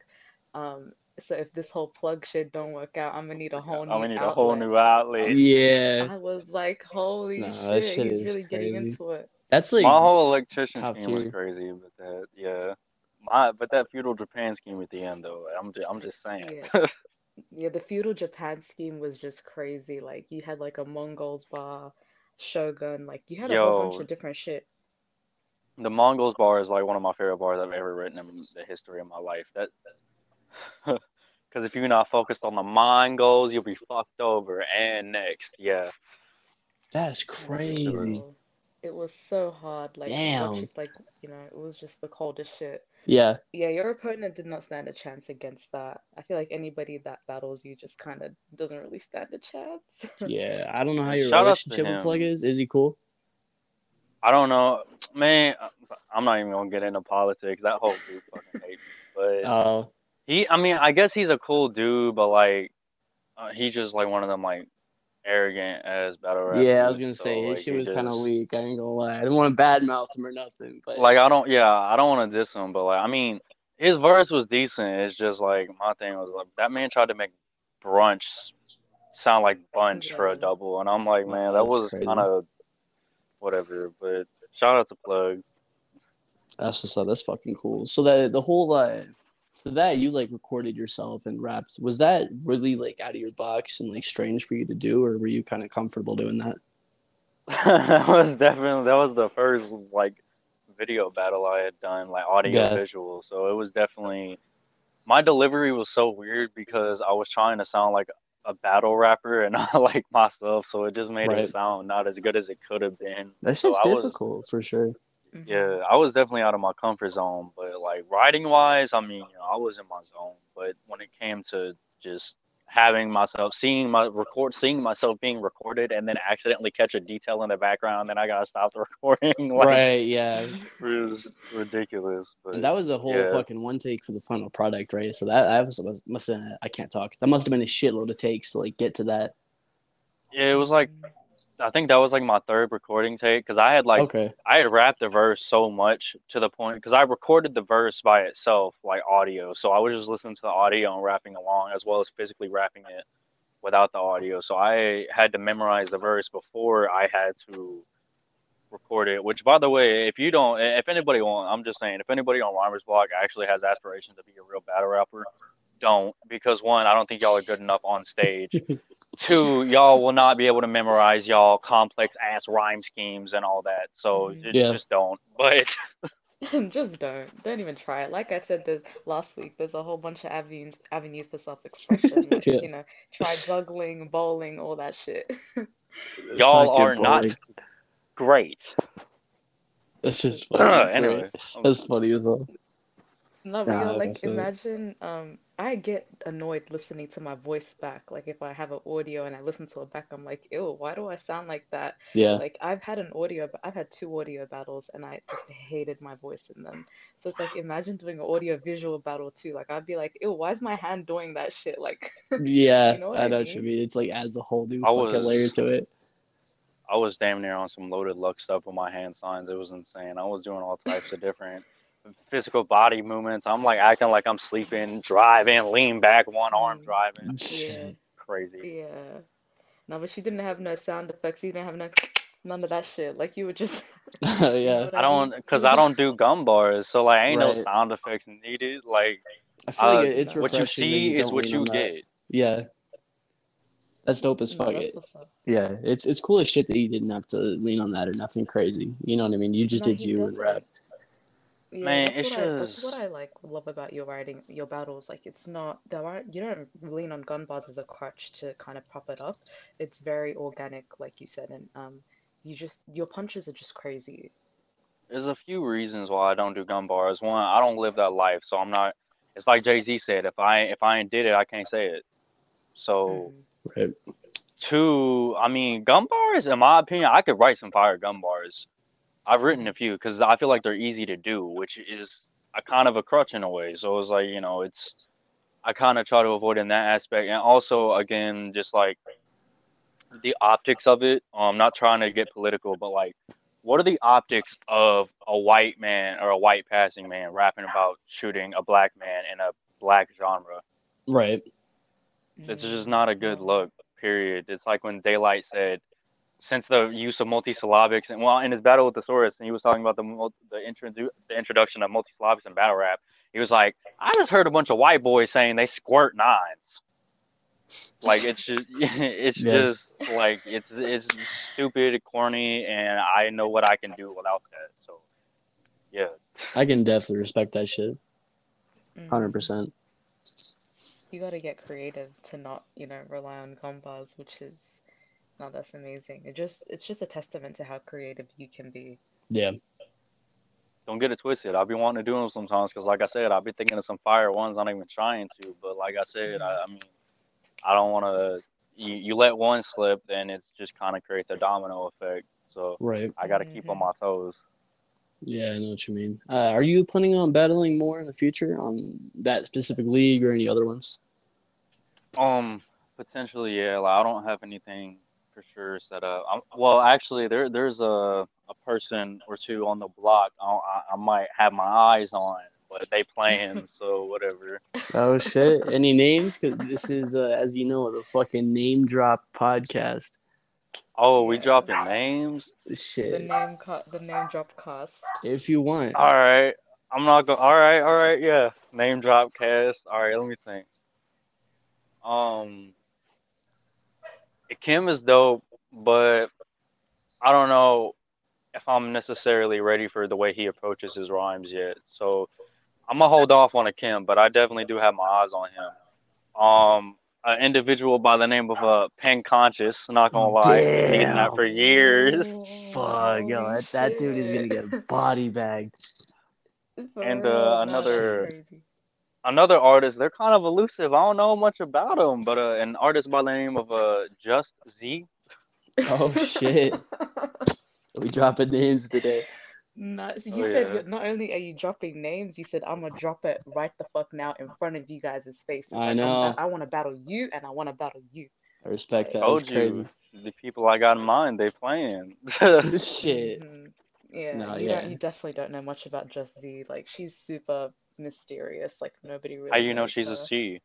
um, so if this whole plug shit don't work out, I'm gonna need a whole I'm new gonna need a whole outlet. new outlet. Yeah. I was like, holy No, that shit, shit he's is really getting crazy. into it. That's like my whole electrician top scheme was crazy, but that yeah, my but that feudal Japan scheme at the end though, I'm just, I'm just saying. Yeah. Yeah, the feudal Japan scheme was just crazy. Like you had like a Mongols bar, Shogun, like you had a whole bunch of different shit. the Mongols bar is like one of my favorite bars I've ever written in the history of my life. That because if you're not focused on the mind goals, you'll be fucked over. And next, yeah. that's crazy. It was so hard. Like Damn. like you know, it was just the coldest shit. Yeah. Yeah, your opponent did not stand a chance against that. I feel like anybody that battles you just kind of doesn't really stand a chance. Yeah. I don't know how your Shout relationship with. Plug is. Is he cool? I don't know, man. I'm not even gonna get into politics. That whole dude fucking hates me. But Oh. He, I mean, I guess he's a cool dude, but like, uh, he's just like one of them like arrogant as battle rappers. yeah, I was gonna so, say like, his shit he was kind of weak. I ain't gonna lie. I didn't want to badmouth him or nothing, but Like I don't, yeah, I don't want to diss him, but like, I mean, his verse was decent. It's just like my thing was like that man tried to make brunch sound like bunch for a double, and I'm like, man, that that's was kind of whatever. But shout out to Plug. that's just that's fucking cool. So that the whole uh, that you like recorded yourself and rapped. Was that really like out of your box and like strange for you to do, or were you kind of comfortable doing that? that was definitely that was the first like video battle I had done, like audio Yeah. visual. So it was definitely my delivery was so weird because I was trying to sound like a battle rapper and not like myself, so it just made Right. it sound not as good as it could have been. That's So just I was- difficult for sure. Mhm. Yeah, I was definitely out of my comfort zone, but like writing wise, I mean, you know, I was in my zone. But when it came to just having myself seeing my record seeing myself being recorded and then accidentally catch a detail in the background then i gotta stop the recording like right. Yeah. it was ridiculous but that was a whole yeah. fucking one take for the final product, right? So that I was must, must have I can't talk. That must have been a shitload of takes to like get to that. yeah it was like i think that was like my third recording take because i had like okay. I had rapped the verse so much to the point because I recorded the verse by itself, like audio. So I was just listening to the audio and rapping along, as well as physically rapping it without the audio. So I had to memorize the verse before I had to record it. Which, by the way, if you don't, if anybody want, I'm just saying, if anybody on Rhymer's Block actually has aspirations to be a real battle rapper, don't because one, I don't think y'all are good enough on stage. Two, y'all will not be able to memorize y'all complex ass rhyme schemes and all that. So Mhm. Yeah. just don't. But Just don't. Don't even try it. Like I said this last week, there's a whole bunch of avenues avenues for self-expression. Like, Yeah. you know, try juggling, bowling, all that shit. y'all Fucking are not great. That's just fucking anyway, great. That's funny as well. No, Nah, like imagine um I get annoyed listening to my voice back. Like if I have an audio and I listen to it back, I'm like, ew, why do I sound like that? Yeah. Like I've had an audio, but I've had two audio battles and I just hated my voice in them. So it's like imagine doing an audio visual battle too. Like I'd be like, ew, why is my hand doing that shit? Like Yeah. You know what I I know what you mean? mean. It's like adds a whole new I fucking was- layer to it. I was damn near on some Loaded Lux stuff with my hand signs. It was insane. I was doing all types of different physical body movements. I'm like acting like I'm sleeping, driving, lean back, one arm Mm. driving. yeah, Crazy. yeah. No, but she didn't have no sound effects. She didn't have no none of that shit. Like you would just yeah. what I I don't, cause I don't do gun bars, so like ain't no sound effects needed. Like I feel like uh, it's what what you that see is what you on that. get. Yeah. That's dope as fuck. that's It. what's up. Yeah, it's it's cool as shit that you didn't have to lean on that or nothing crazy. You know what I mean? You just No, did you and doesn't. rap. Yeah, Man, that's it's what I that's just- what I like love about your writing, your battles. Like it's not there aren't you don't lean on gun bars as a crutch to kind of prop it up. It's very organic, like you said, and um, you just your punches are just crazy. There's a few reasons why I don't do gun bars. One, I don't live that life, so I'm not. It's like Jay Z said, if I if I ain't did it, I can't say it. So. Right. two, I mean, gun bars. In my opinion, I could write some fire gun bars. I've written a few because I feel like they're easy to do, which is a kind of a crutch in a way. So it's like you know, it's I kind of try to avoid in that aspect, and also again, just like the optics of it. I'm not trying to get political, but like, what are the optics of a white man or a white passing man rapping about shooting a black man in a black genre? Right. This is just Mm, not a good look. Period. It's like when Daylyt said, since the use of multisyllabics, and well, in his battle with the Saurus, and he was talking about the the, introdu- the introduction of multisyllabics in battle rap. He was like, I just heard a bunch of white boys saying they squirt nines. Like it's just, it's Yeah. just like it's it's stupid, corny, and I know what I can do without that. So, yeah. I can definitely respect that shit. Mhm. Hundred percent. You got to get creative to not, you know, rely on gun bars, which is no, that's amazing. It just it's just a testament to how creative you can be. Yeah. don't get it twisted. I'll be wanting to do them sometimes because, like I said, I'll be thinking of some fire ones. Not even trying to, but like I said, I, I mean, I don't want to. You, you let one slip, then it's just kind of creates a domino effect. So Right. I got to keep on Mhm. my toes. Yeah, I know what you mean. Uh, are you planning on battling more in the future on that specific league or any other ones? Um, potentially, yeah. Like I don't have anything for sure set up. I'm, well, actually, there there's a a person or two on the block. I, I, I might have my eyes on, but they playing, so whatever. Oh shit! Any names? Because this is, uh, as you know, the fucking name drop podcast. Oh, we Yeah. dropping names. Shit. The name cut, the name drop cast. If you want. All right. I'm not going. To. All right. All right. Yeah. Name drop cast. All right. Let me think. Um, Kim is dope, but I don't know if I'm necessarily ready for the way he approaches his rhymes yet. So I'm gonna hold off on a Kim, but I definitely do have my eyes on him. Um, an individual by the name of uh Pen Conscious. Not gonna lie, been thinking that for years. Fuck, yo, that, that dude is gonna get body bagged. And, uh, another- crazy. Another artist. They're kind of elusive. I don't know much about them, but uh, an artist by the name of uh, Just Z. Oh shit! We dropping names today. Nuts. Oh, You said yeah. not only are you dropping names, you said I'm gonna drop it right the fuck now in front of you guys' faces. I Like, I'm know. I want to battle you, and I want to battle you. I respect that. Told That's crazy. the people I got in mind, they playing. Shit. Mhm. Yeah, No, you yeah. You definitely don't know much about Just Z. Like she's super mysterious. Like nobody really. How you know she's a her. she?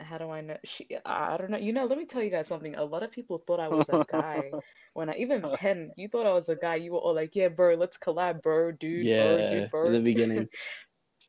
How do I know? She. I I don't know. You know. Let me tell you guys something. A lot of people thought I was a guy when I even Pen. You thought I was a guy. You were all like, "Yeah, bro, let's collab, bro, dude, bro, dude, bro." in the beginning.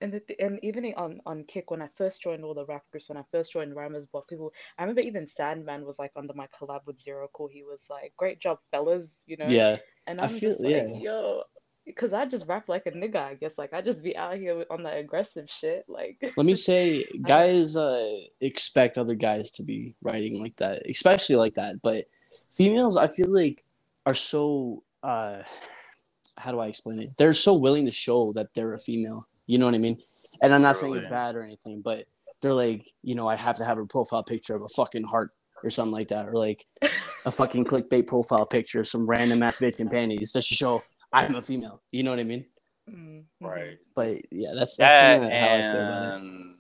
And the, and even on on Kik when I first joined all the rap groups, when I first joined Rhymer's Block, people I remember even Sandman was like under my collab with Zero Cool. He was like, "Great job, fellas," you know. Yeah. And I I'm feel- just like, yeah. yo, because I just rap like a nigga, I guess. Like I just be out here on that aggressive shit. Like Let me say, guys uh, expect other guys to be writing like that, especially like that. But females, I feel like, are so. Uh, how do I explain it? They're so willing to show that they're a female. You know what I mean? And I'm not saying it's bad or anything, but they're like, you know, I have to have a profile picture of a fucking heart or something like that, or like a fucking clickbait profile picture of some random ass bitch in panties just to show I'm a female. You know what I mean? Mm, mhm. Right. But yeah, that's that's That kind of how I feel about it. and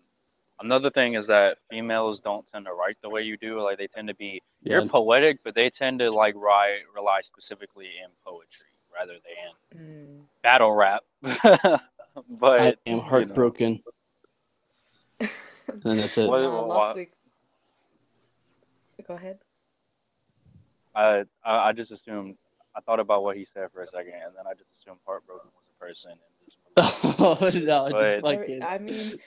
another thing is that females don't tend to write the way you do. Like they tend to be Yeah. you're poetic, but they tend to like write rely specifically in poetry rather than Mm. battle rap. but I am you know. heartbroken. And that's it. What- Nah, what- last week. Go ahead. I, I I just assumed I thought about what he said for a second, and then I just assumed heartbroken was a person. And just oh no, just But- fucking. I mean,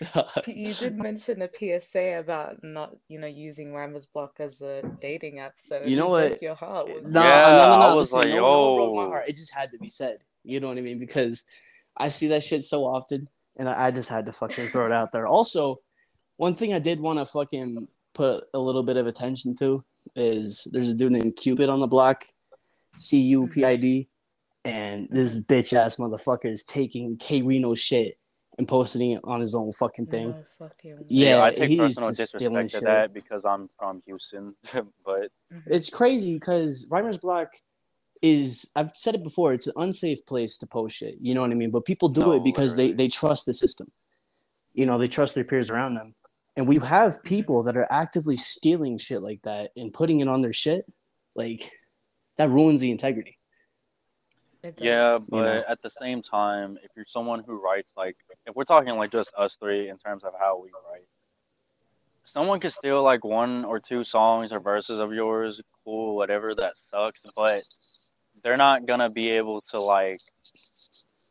You did mention a PSA about not, you know, using Rhymer's Block as a dating app. So You know what? Your heart was no, Yeah, no, no, no. I was listen, like, no, one- no broke my yo. heart. It just had to be said. You know what I mean? Because I see that shit so often, and I, I just had to fucking throw it out there. Also, one thing I did want to fucking put a little bit of attention to is there's a dude named Cupid on the block, C U P I D, and this bitch ass motherfucker is taking K Reno shit and posting it on his own fucking thing. No, fuck him. Yeah, I take he's personal just stealing disrespect to shit. that because I'm from Houston, but Mhm. It's crazy because Rhymer's Block is I've said it before, it's an unsafe place to post shit. You know what I mean? But people do No, it because they, they trust the system. You know, they trust their peers around them. And we have people that are actively stealing shit like that and putting it on their shit. Like that ruins the integrity. Yeah, does. but know. at the same time, if you're someone who writes like, if we're talking like just us three in terms of how we write, someone could steal like one or two songs or verses of yours, cool, whatever, that sucks, but they're not gonna be able to like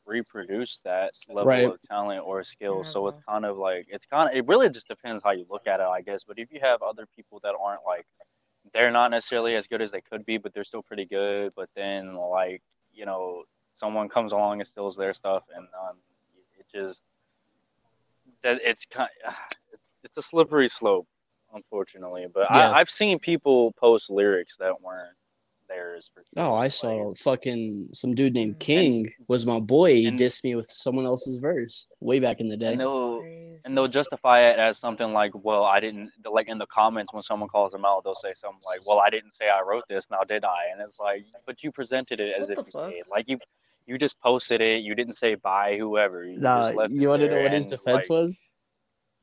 reproduce that level Right. of talent or skill. So it's kind of like it's kind of it really just depends how you look at it, I guess. But if you have other people that aren't like they're not necessarily as good as they could be, but they're still pretty good. But then like you know someone comes along and steals their stuff, and um, it just that it's kind it's a slippery slope, unfortunately. But Yeah. I, I've seen people post lyrics that weren't theirs. For Oh, I like, saw fucking some dude named. King was my boy. He and- dissed me with someone else's verse way back in the day. And they'll and they'll justify it as something like, well, I didn't like in the comments when someone calls them out, they'll say something like, well, I didn't say I wrote this, now did I? And it's like, but you presented it as What if you fuck? did. Like you, you just posted it. You didn't say bye whoever. You Nah, just you want to know what his defense like, was?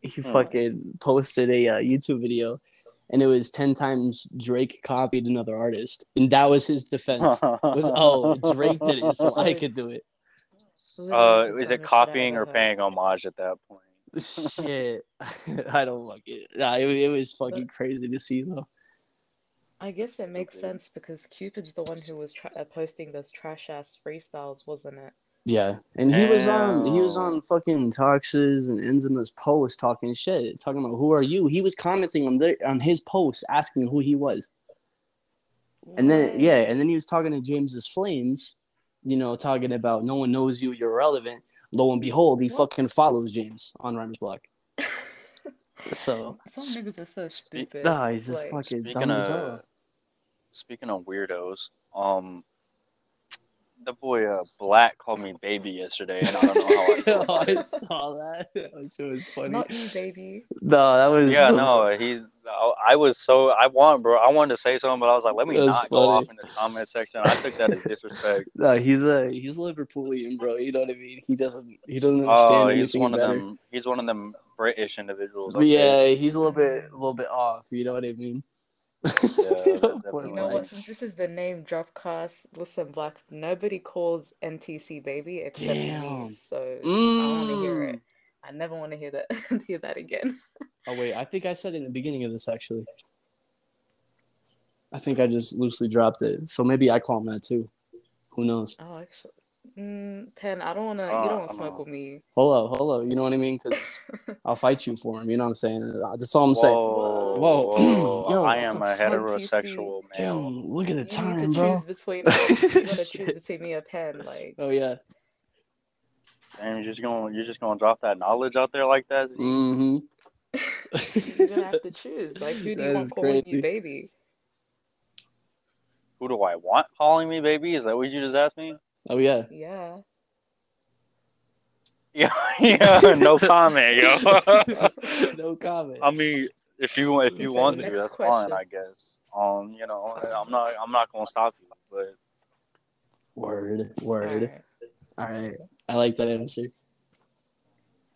He Hmm. fucking posted a uh, YouTube video, and it was ten times Drake copied another artist, and that was his defense. Was oh Drake did it, so I could do it. Uh, Literally is it dumbest shit I copying or paying homage at that point? Shit, I don't like it. Nah, it, it was fucking crazy to see though. I guess it makes Okay. sense because Cupid's the one who was tra- uh, posting those trash ass freestyles, wasn't it? Yeah, and he was on he was on fucking Tox's and Enzima's post talking shit, talking about who are you. He was commenting on their on his post asking who he was. And then yeah, and then he was talking to James's Flames, you know, talking about no one knows you, you're irrelevant. Lo and behold, he What? fucking follows James on Rhymer's Block. So Some niggas are so stupid. nah, he's just Like, fucking Speaking dumb as of hell. speaking of weirdos, um, the boy uh, Black called me baby yesterday, and I don't know how I feel oh, I saw that. That shit was funny. Not you, baby. No, that was Yeah, no, he's. I- I was so I want, bro. I wanted to say something, but I was like, let me That's not go off in the comment section. I took that as disrespect. No, he's a he's Liverpoolian, bro. You know what I mean? He doesn't he doesn't Oh, understand he's anything one of them. He's one of them British individuals. But okay? yeah, he's a little bit a little bit off. You know what I mean? that You know what? Since this is the name drop cast, listen, Black. Nobody calls NTC baby except Damn. me, so I want to hear Mm. it. I never want to hear that hear that again. Oh wait, I think I said it in the beginning of this actually. I think I just loosely dropped it, so maybe I call him that too. Who knows? Oh, actually, mm, Pen, I don't wanna. Uh, you don't wanna smoke out. with me. Hold up, hold up. You know what I mean? Because I'll fight you for him. You know what I'm saying? Uh, That's all I'm saying. Whoa, Whoa. whoa. Yo, I am a heterosexual man. Damn, look at the You need time, to bro. choose between. you gotta choose between me and Pen. Like, Oh yeah. And you're just gonna you're just gonna drop that knowledge out there like that? Mm-hmm. you're gonna have to choose. Like, who do you That want is calling crazy. you baby? Who do I want calling me baby? Is that what you just asked me? Oh yeah. Yeah. Yeah, yeah. No comment, yo. no comment. I mean, if you if you Okay, want to, next that's fine. I guess. Um, you know, I'm not I'm not gonna stop you, but Word, word. Alright. All right, I like that answer.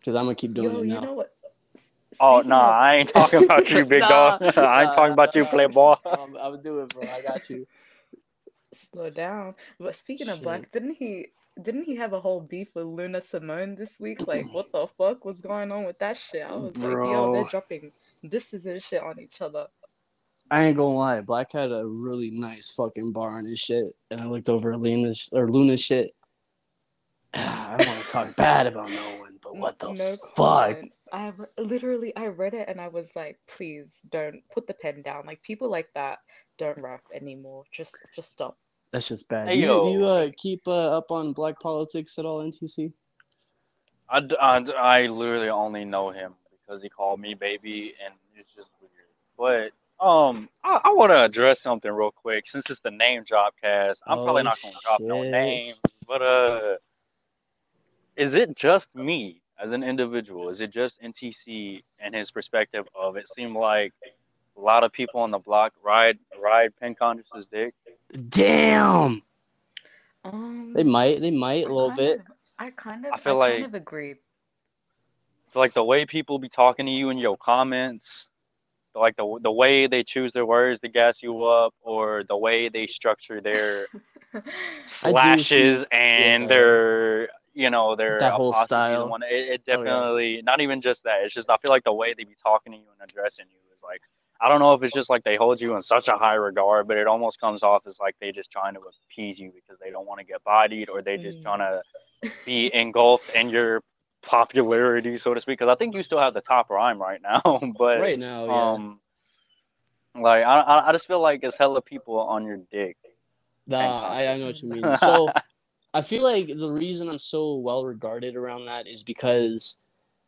Cause I'm gonna keep doing Yo, it you now. know what? oh no, nah, I ain't talking about you, big dog. Nah, I ain't nah, talking about you, nah. playboy. I'm, I'm do it, bro. I got you. Slow down. But speaking of Black, didn't he didn't he have a whole beef with Luna Simone this week? Like, what the fuck was going on with that shit? I was like, yo, they're dropping disses and shit on each other. I ain't gonna lie. Black had a really nice fucking bar on his shit, and I looked over at Luna's or Luna's shit. I don't want to talk bad about no one, but what the No fuck? comment. I literally I read it and I was like, please don't put the pen down. Like people like that don't rap anymore. Just just stop. That's just bad. Hey, do you, yo. do you uh, keep uh, up on black politics at all, NTC? I, I, I literally only know him because he called me baby, and it's just weird. But um, I, I want to address something real quick since it's the name drop cast. I'm probably Oh, not gonna drop no shit. names, but uh, is it just me as an individual? Is it just NTC and his perspective of it? Seemed like a lot of people on the block ride ride Pen Conscious's dick. Damn. Um, They might. They might a little kind bit. of- I kind of, I feel I, feel kind like- of agree. So like the way people be talking to you in your comments, like the the way they choose their words to gas you up, or the way they structure their I do see- slashes and yeah. their you know their That whole style. and whatnot. It, it Oh, yeah. definitely not even just that. It's just I feel like the way they be talking to you and addressing you is like I don't know if it's just like they hold you in such a high regard, but it almost comes off as like they just trying to appease you because they don't want to get bodied or they just Mm. trying to be engulfed in your popularity, so to speak. Because I think you still have the top rhyme right now, but Right now, yeah. um, like I, I just feel like it's hella people on your dick. Nah, I, I know what you mean. So I feel like the reason I'm so well regarded around that is because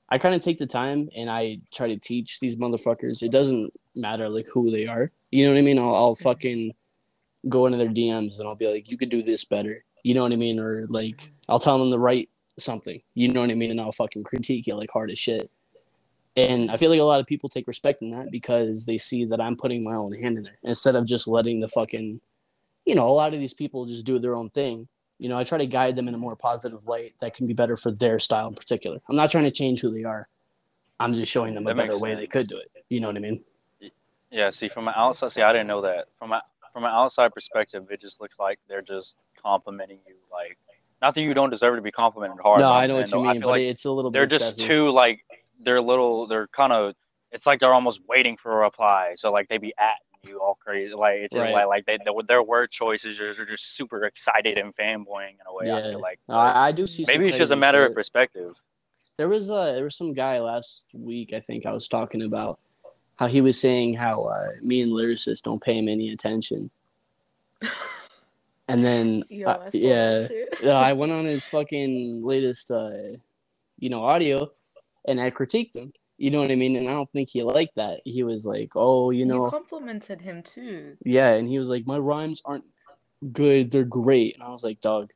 I kind of take the time and I try to teach these motherfuckers. It doesn't matter like who they are. You know what I mean? I'll, I'll fucking go into their DMs and I'll be like, you could do this better. You know what I mean? Or like I'll tell them to write something. You know what I mean? And I'll fucking critique it like hard as shit. And I feel like a lot of people take respect in that because they see that I'm putting my own hand in there instead of just letting the fucking, you know, a lot of these people just do their own thing. You know, I try to guide them in a more positive light that can be better for their style in particular. I'm not trying to change who they are. I'm just showing them a That makes better way they could do it. You know what I mean? Yeah, see, from an outside, see, I didn't know that. From a from an outside perspective, it just looks like they're just complimenting you. Like, not that you don't deserve to be complimented hard. no, I know what saying, you I mean, feel but like it's a little bit different. they're just excessive. too like they're little. They're kind of. It's like they're almost waiting for a reply. So like they be at you all crazy. Like it's Right. like like they their, their word choices are, are just super excited and fanboying in a way. I Yeah. feel like. No, I, I do see. some Maybe it's just a crazy matter of perspective. There was a there was some guy last week I think I was talking about how he was saying how uh, me and lyricists don't pay him any attention, and then Yo, uh, yeah, uh, I went on his fucking latest uh you know audio, and I critiqued him. You know what I mean? And I don't think he liked that. He was like, "Oh, you know, You complimented him too. yeah," and he was like, "My rhymes aren't good; they're great." And I was like, "Dog."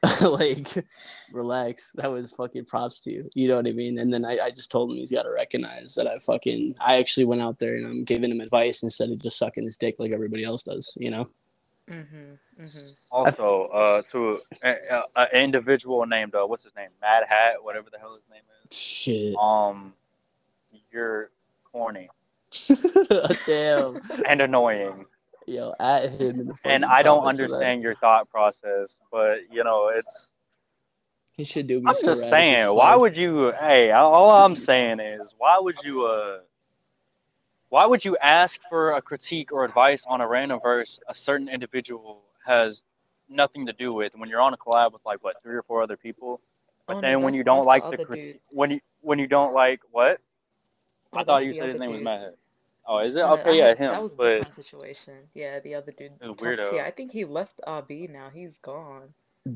like relax that was fucking props to you you know what i mean and then i, I just told him he's got to recognize that i fucking i actually went out there and i'm giving him advice instead of just sucking his dick like everybody else does you know Mm-hmm. Mm-hmm. Also, uh, to an individual named uh, what's his name, Mad Hat, whatever the hell his name is. shit Um, you're corny damn and annoying, yo at him in the and I don't comments of understand your thought process. But you know, it's. he should do me I'm just rad, saying, why would you? Hey, all I'm saying is, why would you? Uh, why would you ask for a critique or advice on a random verse a certain individual has nothing to do with when you're on a collab with like what three or four other people? But Oh, no, then when you don't like the the critique, dude. when you when you don't like what? Oh, I thought you said his other name was. Matt. Oh, is it? No, okay, I yeah, him. That was a but different situation. Yeah, the other dude. He's a weirdo. tier. I think he left RB now. He's gone.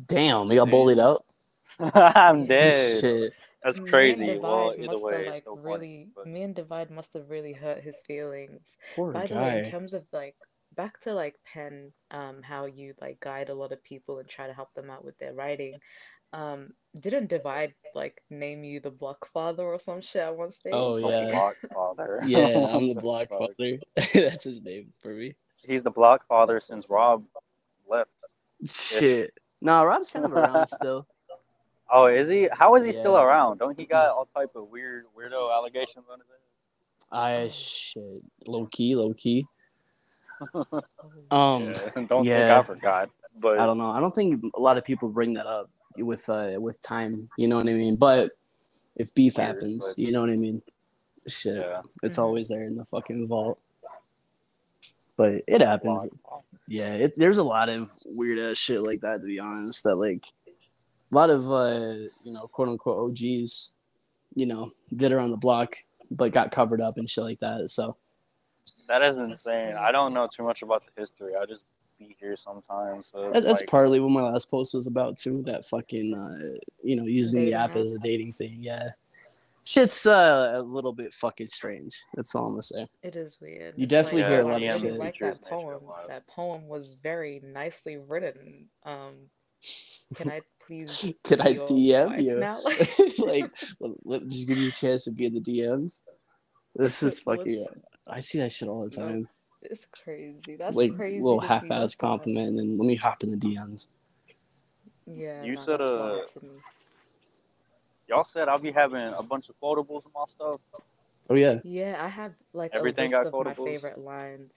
damn we got bullied out I'm dead. shit That's Me and crazy. Well, Dyvide either must way, have it's like still funny. really. but- Me and Dyvide must have really hurt his feelings. poor By the way, in terms of like back to like pen, um, how you like guide a lot of people and try to help them out with their writing. Um, didn't Dyvide like name you the block father or some shit at one stage? Oh, yeah. block father. yeah i'm the What block fuck? father that's his name for me He's the block father since Rob left. shit no rob's kind of around still Oh, is he? How is he still around? Don't he got all type of weird weirdo allegations on his I shit, low key, low key. Um. Yeah. Don't yeah. think I forgot. But I don't know. I don't think a lot of people bring that up with uh with time. You know what I mean? But if beef happens, you know what I mean? Shit, yeah. it's Mhm. always there in the fucking vault. But it happens. Yeah, it, there's a lot of weird ass shit like that. To be honest, that like a lot of uh you know quote unquote OGs, you know, did around the block, but got covered up and shit like that. So That is insane. I don't know too much about the history. I just be here sometimes. So That, that's like, partly what my last post was about too. That fucking, uh, you know, using the Dating app app. as a dating thing. Yeah, shit's uh, a little bit fucking strange. That's all I'm gonna say. It is weird. You definitely like, hear a lot of really shit. like that poem. That poem was very nicely written. Um, can I please? Can I DM you? Like, let, let- just give you a chance to be in the DMs. This is fucking. What's- I see that shit all the time. it's crazy. That's like crazy. little half-ass compliment, and then let me hop in the DMs. Yeah. You no, said, that's uh, wild to me. y'all said I'll be having a bunch of quotables in my stuff. Oh yeah, Yeah, I have like Everything a list got of my favorite lines.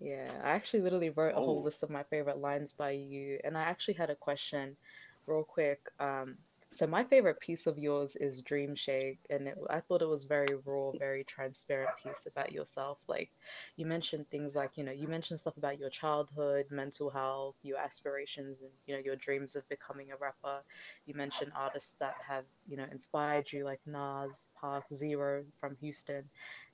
Yeah, I actually literally wrote a whole Oh. list of my favorite lines by you, and I actually had a question, real quick. Um, so my favorite piece of yours is Dream Shake, and it, I thought it was very raw, very transparent piece about yourself. Like you mentioned things like, you know, you mentioned stuff about your childhood, mental health, your aspirations, and you know, your dreams of becoming a rapper. You mentioned artists that have, you know, inspired you, like Nas, Pac, Z-Ro from Houston,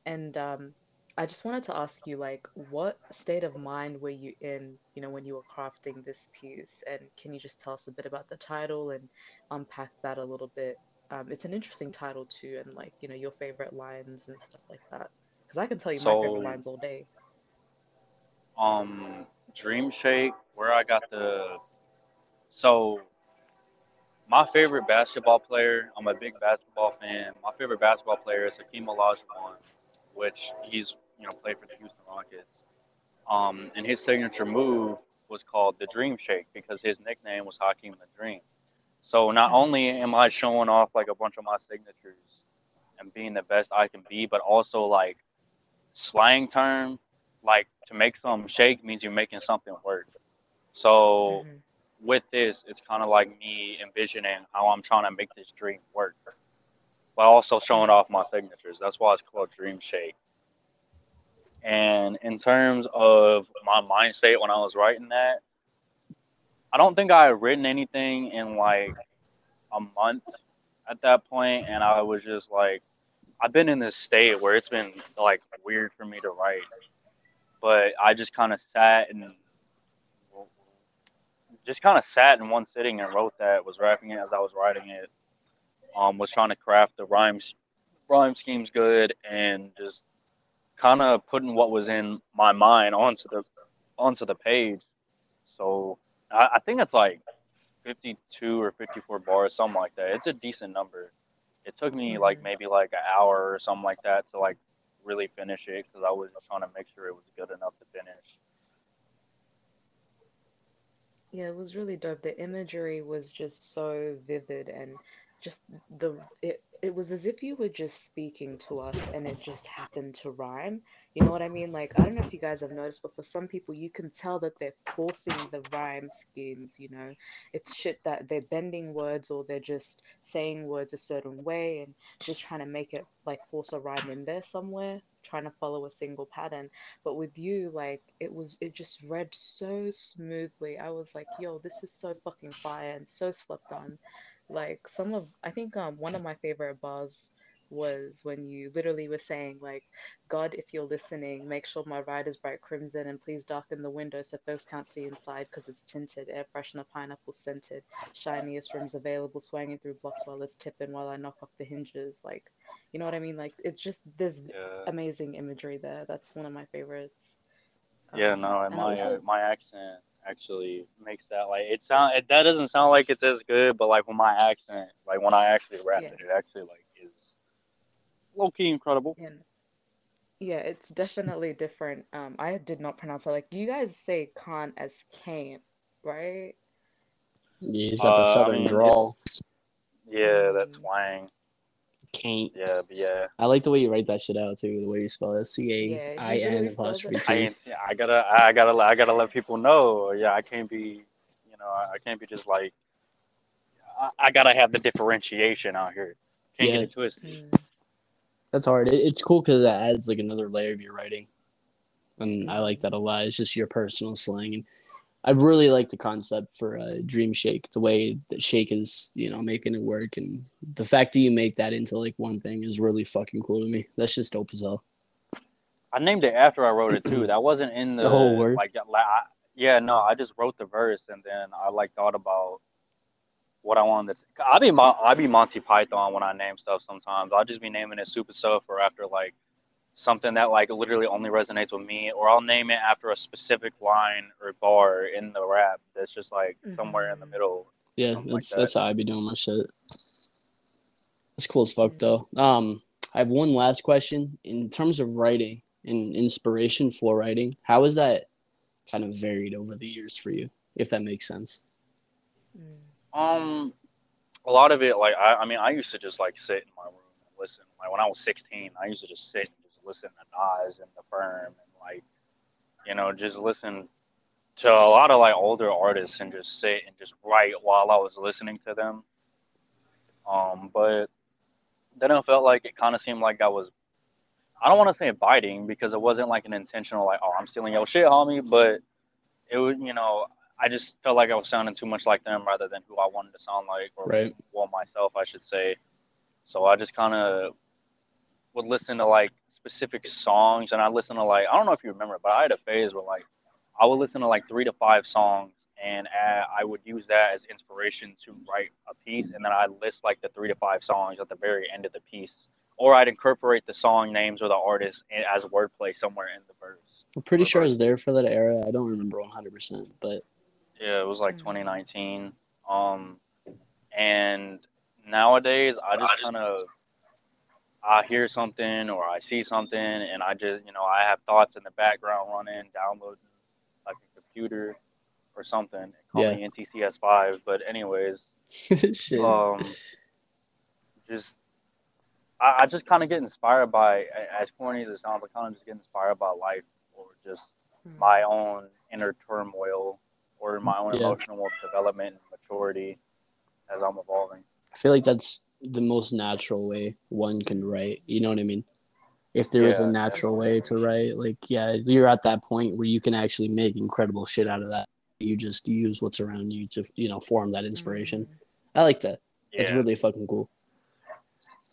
and um, I just wanted to ask you, like, what state of mind were you in, you know, when you were crafting this piece? And can you just tell us a bit about the title and unpack that a little bit? Um, it's an interesting title too, and like, you know, your favorite lines and stuff like that. Because I can tell you my favorite lines all day. um Dream Shake, where I got the so my favorite basketball player, I'm a big basketball fan. My favorite basketball player is Hakeem Olajuwon, which he's you know played for the Houston Rockets. Um, and his signature move was called the Dream Shake because his nickname was Hakeem the Dream. So not only am I showing off like a bunch of my signatures and being the best I can be, but also like slang term, like to make something shake means you're making something work. So Mhm. with this, it's kind of like me envisioning how I'm trying to make this dream work, but also showing off my signatures. That's why it's called Dream Shake. And in terms of my mind state when I was writing that, I don't think I had written anything in like a month at that point, and I was just like, I've been in this state where it's been like weird for me to write, but I just kind of sat and just kind of sat in one sitting and wrote that. Was rapping it as I was writing it. Um, was trying to craft the rhymes, rhyme schemes good, and just kind of putting what was in my mind onto the onto the page. So I, I think it's like 52 or 54 bars, something like that. It's a decent number. It took me like Mhm. maybe like an hour or something like that to like really finish it because I was trying to make sure it was good enough to finish. Yeah, it was really dope. The imagery was just so vivid and just the it it was as if you were just speaking to us and it just happened to rhyme. You know what I mean? Like I don't know if you guys have noticed, but for some people you can tell that they're forcing the rhyme schemes, you know. It's shit that they're bending words or they're just saying words a certain way and just trying to make it like force a rhyme in there somewhere, trying to follow a single pattern. But with you, like it was, it just read so smoothly. I was like, yo, this is so fucking fire and so slept on. Like some of, I think um one of my favorite bars was when you literally were saying like, God, if you're listening, make sure my ride is bright crimson and please darken the window so folks can't see inside because it's tinted, air freshener, pineapple scented, shiniest rims available, swinging through blocks while it's tipping while I knock off the hinges. Like, you know what I mean? Like it's just this Yeah. amazing imagery there. That's one of my favorites. Yeah, Um, no, my also- uh, my accent actually makes that like it sound it, that doesn't sound like it's as good, but like when my accent, like when I actually rap Yeah. it, it actually like is low key incredible. And yeah, it's definitely different. Um, I did not pronounce it like you guys say "can't" as "can't," right? Yeah, he's got the Uh, I southern mean, drawl. Yeah, that's Mm. Twang. Can't. Yeah, but yeah, I like the way you write that shit out too. The way you spell it. C Yeah, A he I N literally spells apostrophe it. I T. ain't, yeah, I gotta I gotta I gotta let people know. Yeah, I can't be, you know, I I can't be just like I, I gotta have the differentiation out here. Can't Yeah. get it twisted. Mm. That's hard. It, it's cool because it adds like another layer of your writing, and I like that a lot. It's just your personal slang, and I really like the concept for uh, Dream Shake. The way that Shake is, you know, making it work, and the fact that you make that into like one thing is really fucking cool to me. That's just dope as hell. I named it after I wrote it too. That wasn't in the, The whole word? Like, I, yeah, no, I just wrote the verse and then I like thought about what I wanted to. I be I be Monty Python when I name stuff. Sometimes I'll just be naming it super stuff or after like something that like literally only resonates with me, or I'll name it after a specific line or bar in the rap that's just like somewhere in the middle. Yeah, Something like that's that. that's how I be doing my shit. That's cool as fuck though. Um, I have one last question. In terms of writing and inspiration for writing, how has that kind of varied over the years for you, if that makes sense? Mm. Um, a lot of it, like I, I mean, I used to just like sit in my room and listen. Like when I was 16, I used to just sit and just listen to Nas and The Firm and like, you know, just listen to a lot of like older artists and just sit and just write while I was listening to them. Um, but then I felt like it kind of seemed like I was. I don't want to say biting because it wasn't like an intentional like, oh, I'm stealing your shit, homie. But it was, you know, I just felt like I was sounding too much like them rather than who I wanted to sound like, or Right. well myself, I should say. So I just kind of would listen to like specific songs, and I listen to like I don't know if you remember, but I had a phase where like I would listen to like three to five songs, and uh, I would use that as inspiration to write a piece, and then I'd list like the three to five songs at the very end of the piece, or I'd incorporate the song names or the artist as wordplay somewhere in the verse. I'm pretty Or sure I was there for that era. I don't remember 100, percent but Yeah, it was like Mhm. 2019. Um, and nowadays I just kind of I hear something or I see something, and I just you know I have thoughts in the background running, downloading like a computer or something. Call Yeah. me NTCS5. But anyways, shit. um, just I, I just kind of get inspired by as corny as it sounds. I kind of just get inspired by life or just Mm. my own inner turmoil or my own Yeah. emotional development and maturity as I'm evolving. I feel like that's the most natural way one can write. You know what I mean? If there is a natural way to write, like yeah, you're at that point where you can actually make incredible shit out of that. You just use what's around you to you know form that inspiration. I like that. Yeah, It's really fucking cool.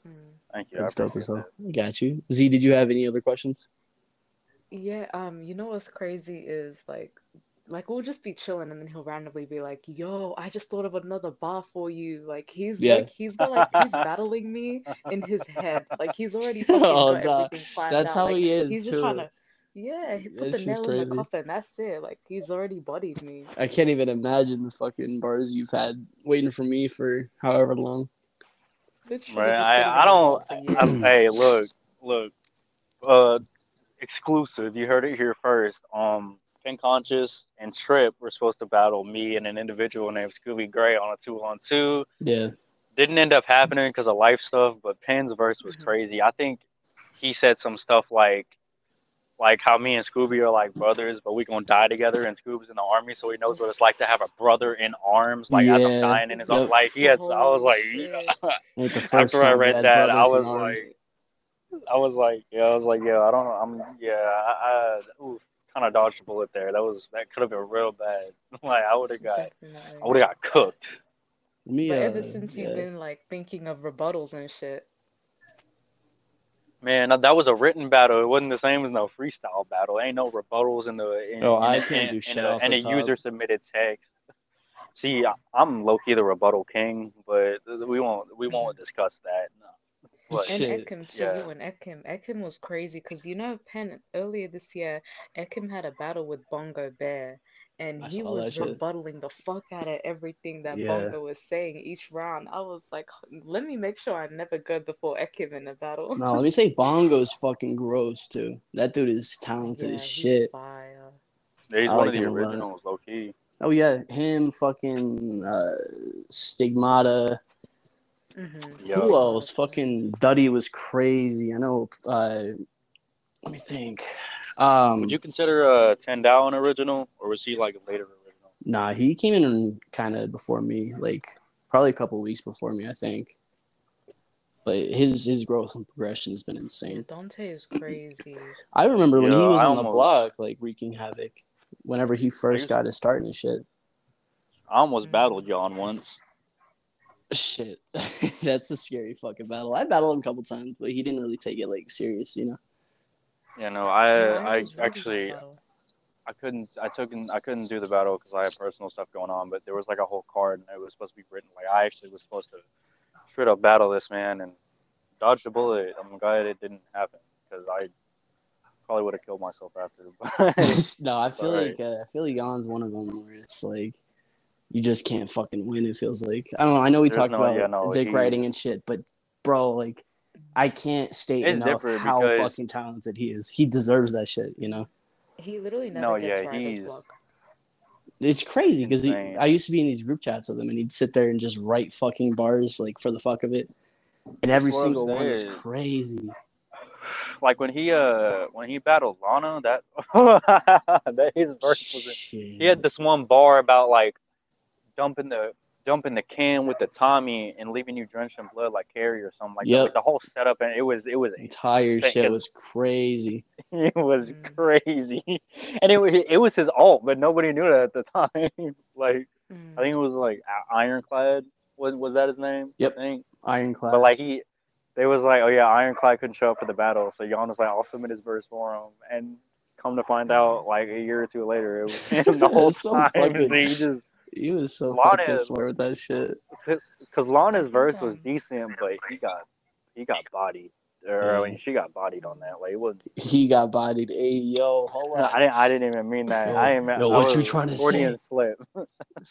Mm. thank you. That's dope as appreciate hell. Got you. Z, did you have any other questions? Yeah, um, you know what's crazy is like like we'll just be chilling and then he'll randomly be like, "Yo, I just thought of another bar for you." Like he's Yeah. like he's got like he's battling me in his head. Like he's already fucking Oh, got nah, everything that's out. how Like he is, he's just too. trying to yeah, he put It's the just nail in the coffin. That's it. Like he's already bodied me. I can't even imagine the fucking bars you've had waiting for me for however long. Literally Right, I, I don't. bar for hey, look, look. Uh, exclusive. You heard it here first. Um, Pen Conscious and Trip were supposed to battle me and an individual named Scooby Gray on a two on two. Yeah. Didn't end up happening because of life stuff. But Pen's verse was Mhm. crazy. I think he said some stuff like. Like how me and Scooby are like brothers, but we gonna die together. And Scooby's in the army, so he knows what it's like to have a brother in arms. Like as I'm Yeah, dying in his own life, he has. I was like, shit. Like the first after I read had that, I brothers in was arms. like, I was like, yeah, I was like, yeah, I don't know, I'm, yeah, I, I oof, kind of dodged a bullet there. That was that could have been real bad. like I would have got, I would have got cooked. Me, But uh, ever since yeah. you've been like thinking of rebuttals and shit. Man, that was a written battle. It wasn't the same as no freestyle battle. Ain't no rebuttals in the in, Oh, in I the- can't in- do shit the- off and the a user submitted text. See, I- I'm low key the rebuttal king, but we won't we won't discuss that. No. But, And Shit, Ekim too, yeah. and Ekim. Ekim was crazy because you know Pen earlier this year, Ekim had a battle with Bongo Bear, and I he was that rebuttaling the fuck out of everything that Yeah. Bongo was saying each round. I was like, let me make sure I never go before Ekim in a battle. No, let me say Bongo's fucking gross too. That dude is talented yeah, as he's shit. fire. he's I one like of the him a lot. originals, low key. Oh yeah, him fucking uh, Stigmata. Mm-hmm. Yo. Who else? Fucking Duddy was crazy. I know. Uh, let me think. Um, Would you consider uh, Tandao an original, or was he like a later original? Nah, he came in kind of before me, like probably a couple weeks before me, I think. But his his growth and progression has been insane. Dante is crazy. I remember when he was I on the block, like wreaking havoc. Whenever he first got his start and shit. I almost Mm. battled John once. Shit, that's a scary fucking battle. I battled him a couple times, but he didn't really take it like serious, you know. You know, I Yeah, I was actually. I couldn't I took I couldn't do the battle because I had personal stuff going on. But there was like a whole card, and it was supposed to be written like I actually was supposed to straight up battle this man and dodged a bullet. I'm glad it didn't happen because I probably would have killed myself after. But no, I feel Alright. like uh, I feel like Jan's one of them where it's like you just can't fucking win. It feels like I don't know. I know we There's talked no- about yeah, no, dick he- writing and shit, but bro, like I can't state enough how because- fucking talented he is. He deserves that shit. You know, He literally never No, gets yeah, writer's he's- block. it's crazy because I used to be in these group chats with him, and he'd sit there and just write fucking bars like for the fuck of it, and every Well, single one is crazy. like when he uh when he battled Lana, that that his verse was. Shit. He had this one bar about like dumping the dumping the can with the Tommy and leaving you drenched in blood like Carrie or something like that. Like the whole setup and it was it was entire Think shit it's- was crazy. it was Mm. crazy, and it wa- it was his alt, but nobody knew that at the time. like Mm. I think it was like Ironclad was was that his name? Yep. I think. Ironclad. But like he, they was like, oh yeah, Ironclad couldn't show up for the battle, so Jan was like, I'll submit his verse for him, and come to find out, like a year or two later, it was him the whole It's so time. fucking- he just he was so Lana- fucking smart with that shit. because Lana's verse was decent, but he got he got bodied. Or, I mean, she got bodied on that. Like it was. He got bodied. Hey yo, hold on. I didn't. I didn't even mean that. Yo, I didn't. mean- yo, I what you was trying to Freudian say? slip.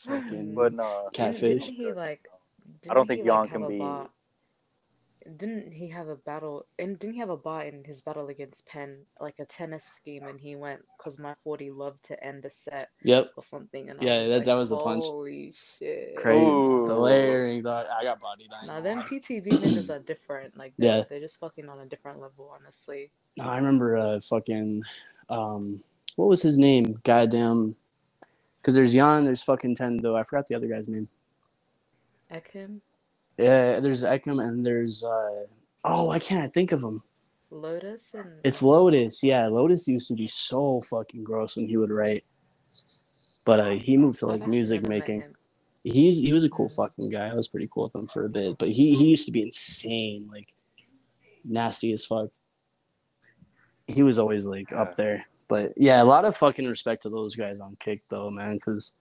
Fucking but no. Didn't- catfish. Didn't he like? I don't think he, like, Jan can be- bar- Didn't he have a battle? And didn't he have a bar in his battle against Penn, like a tennis scheme? And he went, "Cause my forty loved to end a set Yep. or something." And Yeah, I was that- like, that was the punch. Holy shit! Crazy. Ooh. The layering. I got bodied. Now know. them PTV ninjas are different. Like they're, Yeah. they're just fucking on a different level, honestly. No, I remember uh fucking um what was his name? Goddamn because there's Jan, there's fucking Tendo. I forgot the other guy's name. Ekim, Yeah, there's Ekim and there's uh oh I can't think of him. Lotus, and It's Lotus. Yeah, Lotus used to be so fucking gross when he would write. But uh, he moved to like music making. He's he was a cool fucking guy. I was pretty cool with him for a bit, but he he used to be insane, like nasty as fuck. He was always like up there, but yeah, a lot of fucking respect to those guys on Kik though, man, because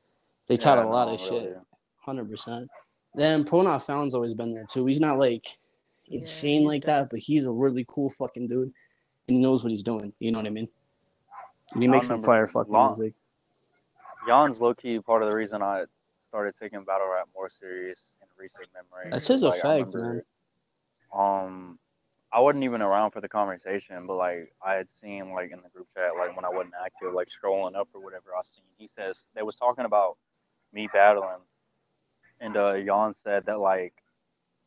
they taught Yeah, a lot no, of really. shit, hundred percent. Then Pona Found's always been there too. He's not like insane he's like dope. that, but he's a really cool fucking dude, and he knows what he's doing. You know what I mean? And he I makes some fire fucking long- music. Jan's low key part of the reason I started taking battle rap more serious in recent memory. That's his Like, effect, remember, Um, I wasn't even around for the conversation, but like I had seen like in the group chat, like when I wasn't active, like scrolling up or whatever, I seen he says they was talking about me battling, and uh, Jan said that like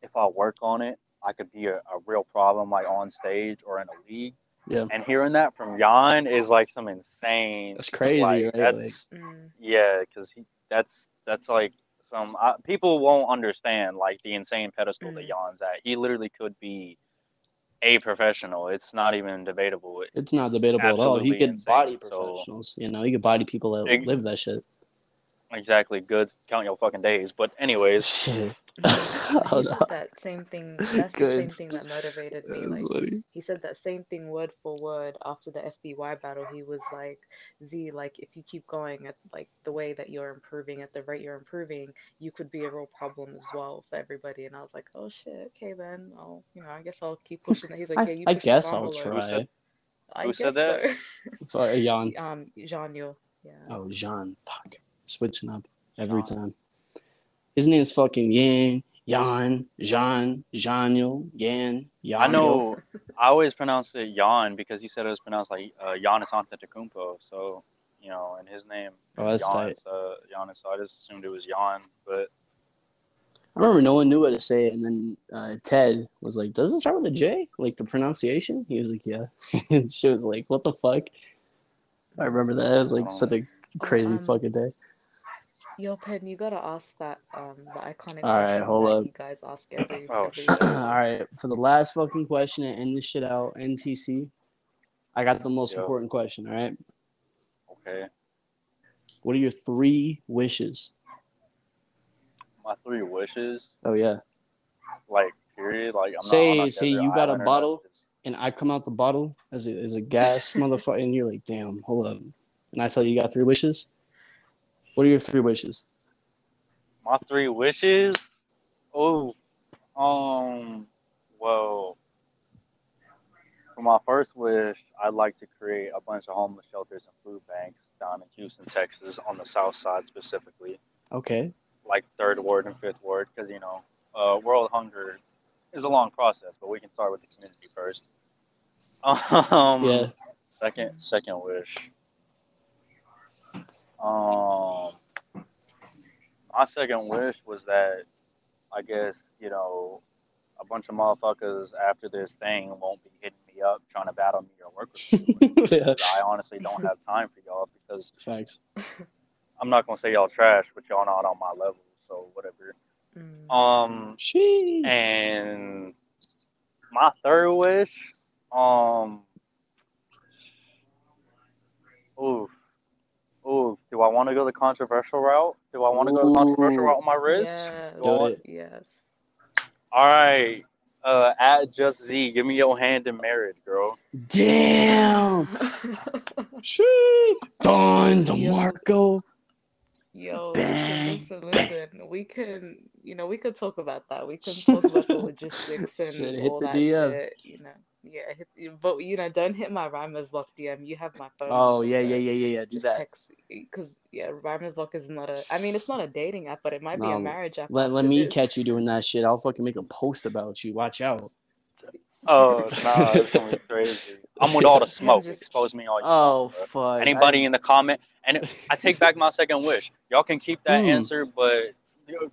if I work on it, I could be a, a real problem like on stage or in a league. Yeah. And hearing that from Jan is like some insane. That's crazy, like, right? That's, Mm. yeah, because he that's that's like some uh, people won't understand like the insane pedestal that Mm. Jan's at. He literally could be a professional. It's not even debatable. It's not debatable at all. He Absolutely could insane, body so- professionals. You know, he could body people that Big- live that shit. Exactly. Good. Count your fucking days. But anyways, Shit. He said that same thing. That's the same thing that motivated me. That's Like he said that same thing word for word after the FBY battle. He was like, "Z, like if you keep going at like the way that you're improving, at the rate you're improving, you could be a real problem as well for everybody." And I was like, "Oh shit, okay then. I'll, you know, I guess I'll keep pushing it." He's like, I, "Yeah, you I push guess I'll envelope." try. I Who said that? so. For Jan. um, Jean Yul. Yeah. Oh, Jean. Fuck. Switching up every Jean. time. His name's fucking Yan, Jan, Jean, Janyo, Yan, Yan. I know I always pronounce it Jan because he said it was pronounced like uh, Giannis Antetokounmpo. So you know, and his name Oh, that's Giannis, tight. uh, Giannis. So I just assumed it was Jan, but I remember no one knew what to say, and then uh, Ted was like, "Does it start with a J? Like the pronunciation?" He was like, "Yeah." and she was like, "What the fuck?" I remember that. It was like such a crazy um, fucking day. Yo, Pen, you gotta ask that um the iconic All right, hold that up. you guys ask every. Oh, every. All right, for the last fucking question and end this shit out, NTC. I got the most Yo. important question. All right, okay. what are your three wishes? My three wishes, Oh yeah, like period, like I'm Say- not on a say you got a bottle. and I come out the bottle as a as a gas motherfucker, and you're like, "Damn, hold up, and I tell you you got three wishes, what are your three wishes? My three wishes. Oh, um, well, for my first wish, I'd like to create a bunch of homeless shelters and food banks down in Houston, Texas, on the south side specifically, Okay. like third ward and fifth ward, because you know, uh, world hunger is a long process, but we can start with the community first. Um, Yeah. Second, second wish. Um, my second wish was that I guess you know a bunch of motherfuckers after this thing won't be hitting me up trying to battle me or work with me. yeah. 'Cause I honestly don't have time for y'all because Facts. I'm not gonna say y'all trash, but y'all not on my level, so whatever. Mm. Um, Sheesh. and my third wish, um, ooh, ooh, do I want to go the controversial route? Do I want to go the controversial route on my wrist? Yes. Do it. Yes. All right, uh, at Just Z, give me your hand in marriage, girl. Damn. Sheesh. Don DeMarco. Yo, Bang, listen, listen, listen. We can, you know, we could talk about that. We can talk about the logistics and Shit, hit all the that DMs. shit. You know, yeah. Hit, but you know, don't hit my Rhymer's block DM. You have my phone. Oh yeah, yeah, yeah, yeah, yeah. Do that. because yeah, Rhymer's block is not a. I mean, it's not a dating app, but it might be a marriage app. Let, let me this. catch you doing that shit. I'll fucking make a post about you. Watch out. Oh nah, it's gonna be crazy. I'm with all the smoke. Expose me all you Oh want, fuck. Anybody in the comment, and I take back my second wish. Y'all can keep that Mm. answer, but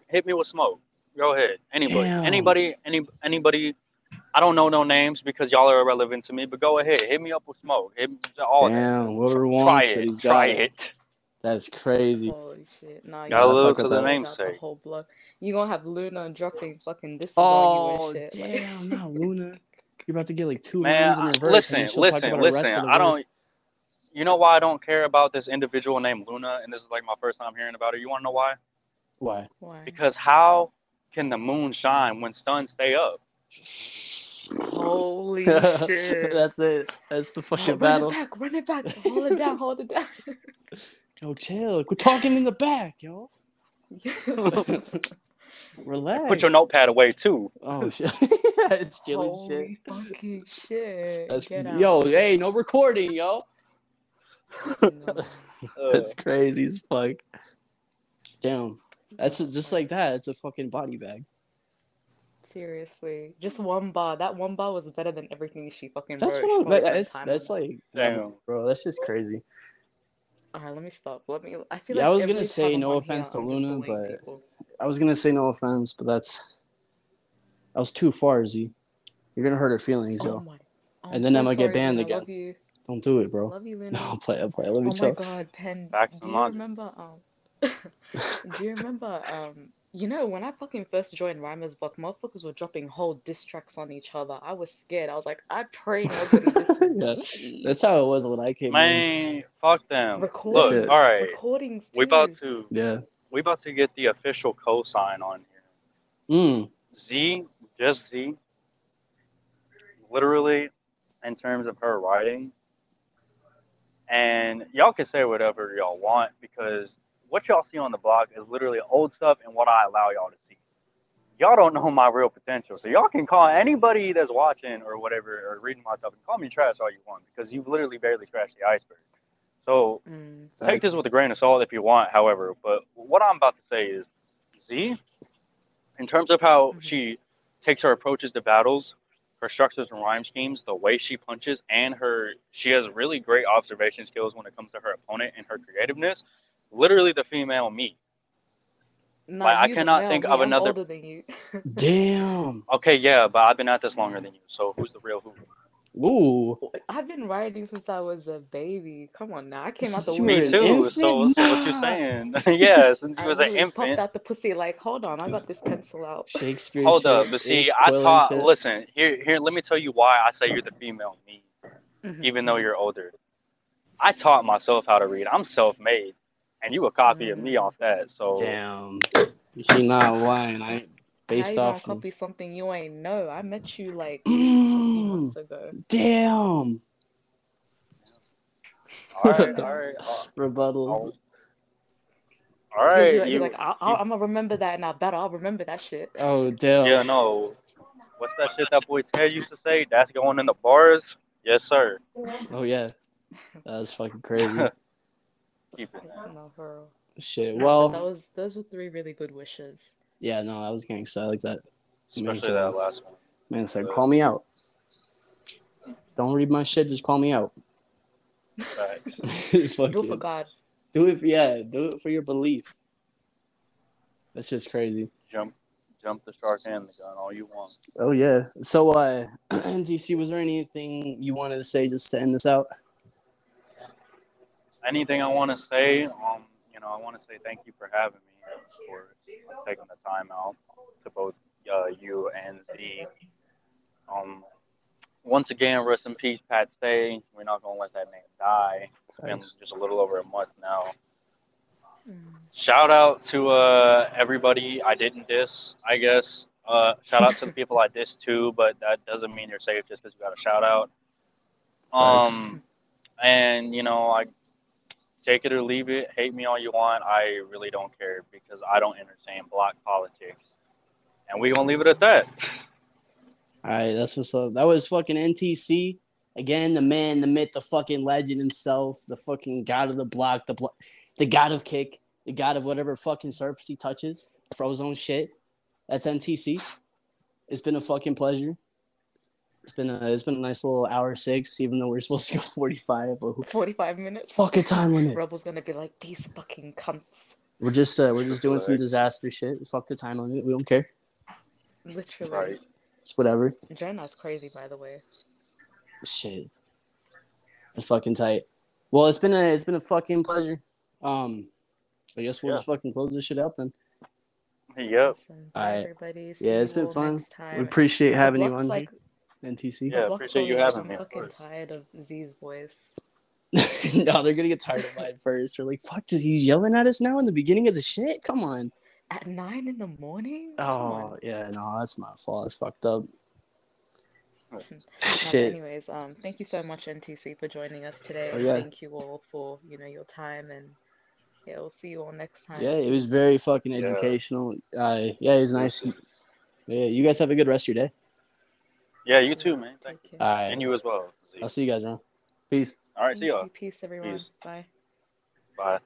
hit me with smoke. Go ahead. Anybody, Damn. anybody, any, anybody. I don't know no names because y'all are irrelevant to me. But go ahead, hit me up with smoke. Hit me, all. Damn, whoever Try wants it, it. he's Try it. it. That's crazy. Holy shit! Nah, you live gotta to the sort out namesake. The whole block. You gonna have Luna dropping fucking this Oh all you and oh, shit. like- damn, not Luna. You're about to get like two Man, lines in reverse. and listen, then she'll talk listen, about her rest listen. of the I words. don't. You know why I don't care about this individual named Luna, and this is like my first time hearing about her. You want to know why? Why? Why? Because how can the moon shine when sun stay up? Holy shit! That's it. That's the fucking run battle. it back, run it back, hold it down, hold it down. Yo, chill. Quit talking in the back, yo. Relax. Put your notepad away too. Oh shit. Stealing shit. Holy fucking shit! That's Get out. yo, hey, no recording, yo. No. That's crazy as fuck. Damn. That's just like that. It's a fucking body bag. Seriously, just one bar. That one bar was better than everything she fucking That's wrote. what I'm, that, that's that's like Damn. bro, that's just crazy. Alright, let me stop. Let me. I feel Yeah, like I was gonna say no offense to Luna, but- people. I was gonna say no offense, but that's that was too far, Z. You're gonna hurt her feelings, Oh yo. my. And then so I'm gonna get banned Luna. again. Love you. Don't do it, bro. Love you, Luna. No, I'll play, I'll play. I love you Oh my too. god, Pen. Facts Do and you logic. remember um do you remember um you know when I fucking first joined Rhymer's block, motherfuckers were dropping whole diss tracks on each other. I was scared. I was like, I pray nobody disses Yeah, me. That's how it was when I came in. Man, fuck them. Look, Shit. all right, recordings too. we about to Yeah. we about to get the official cosign on here. Mm. Z, just Z. Literally, in terms of her writing, and y'all can say whatever y'all want because what y'all see on the blog is literally old stuff and what I allow y'all to see. Y'all don't know my real potential, so y'all can call anybody that's watching or whatever or reading my stuff and call me trash all you want because you've literally barely scratched the iceberg. So Mm. take this with a grain of salt if you want, however. But what I'm about to say is, Z, in terms of how Mhm. she takes her approaches to battles, her structures and rhyme schemes, the way she punches, and her she has really great observation skills when it comes to her opponent and her creativeness. Literally the female me. Nah, Like, I you the cannot male think me, of I'm another- older than you. Damn. Okay, yeah, but I've been at this longer than you. So who's the real who? Ooh. I've been writing since I was a baby. Come on now, I came out Since the you Me womb. too. infant? So, so what you Nah. saying? yeah, since I you was an literally popped infant. out the pussy like, hold on, I got this pencil out. Shakespeare Hold shit. up, but see, I quill taught. shit. Listen, here, here. Let me tell you why I say you're the female me, Mhm, even though you're older. I taught myself how to read. I'm self-made, and you a copy of me Mm. off that. So Damn. She not lying. I ain't based How you off gonna of. copy something you ain't know? I met you like a few months ago. damn. All right, all right, uh, Rebuttals. all You're- you're, you- like, I'll, I'll, I'm gonna remember that in our bet I'll remember that shit. Oh damn. yeah, no. What's that shit that boy Ted used to say? That's going in the bars. Yes, sir. Oh yeah. That's fucking crazy. Keep it. No, for real. Shit. Well, that was those were three really good wishes. yeah, no, I was gangsta. I like that. Especially Amazing. that last one. Man said, call me out. Don't read my shit, just call me out. Facts. Fuck Do it you. for God. Do it, yeah, do it for your belief. That's just crazy. Jump, jump the shark and the gun all you want. Oh yeah. So, uh, NTC, was there anything you wanted to say just to end this out? Anything I want to say? Um, you know, I want to say thank you for having me and for taking the time out to both uh, you and Z. Um, once again, rest in peace, Pat Stay. We're not gonna let that name die. It's been just a little over a month now. Mm. Shout out to uh, everybody I didn't diss, I guess. Uh, shout out to the people I dissed too, but that doesn't mean you're safe just because you got a shout out. Um, and you know, I take it or leave it. Hate me all you want. I really don't care because I don't entertain block politics. And we're gonna leave it at that. All right, that's what's up. That was fucking NTC. Again, the man, the myth, the fucking legend himself, the fucking god of the block, the blo- the god of Kik, the god of whatever fucking surface he touches, frozone shit. That's NTC. It's been a fucking pleasure. It's been a it's been a nice little hour six, even though we're supposed to go forty five. But forty five minutes. fucking time limit. Rebel's gonna be like, these fucking cunts. We're just uh, we're just doing some disaster shit. Fuck the time limit. We don't care. Literally. Right. It's whatever. Jenna's crazy, by the way. Shit. It's fucking tight. Well, it's been a it's been a fucking pleasure. Um, I guess we'll Yeah. just fucking close this shit out then. Yep. Awesome. Alright. everybody. Yeah, it's been fun. next. We appreciate The having you on like, NTC. Yeah, block's appreciate you going, like, having me, I'm fucking tired of Z's voice. no, they're gonna get tired of mine first. They're like, "Fuck, does he's yelling at us now in the beginning of the shit? Come on." At nine in the morning? Oh yeah, no, that's my fault. It's fucked up. Shit. anyways, um, thank you so much, NTC, for joining us today. Oh, yeah. Thank you all for you know your time, and yeah, we'll see you all next time. Yeah, it was very fucking Yeah. educational. Uh, yeah, it was nice. Yeah, you guys have a good rest of your day. Yeah, you too, man. Thank Take you. All right, And you as well. I'll see you guys around. Peace. All right, see y'all. you. Peace, everyone. Peace. Bye. Bye.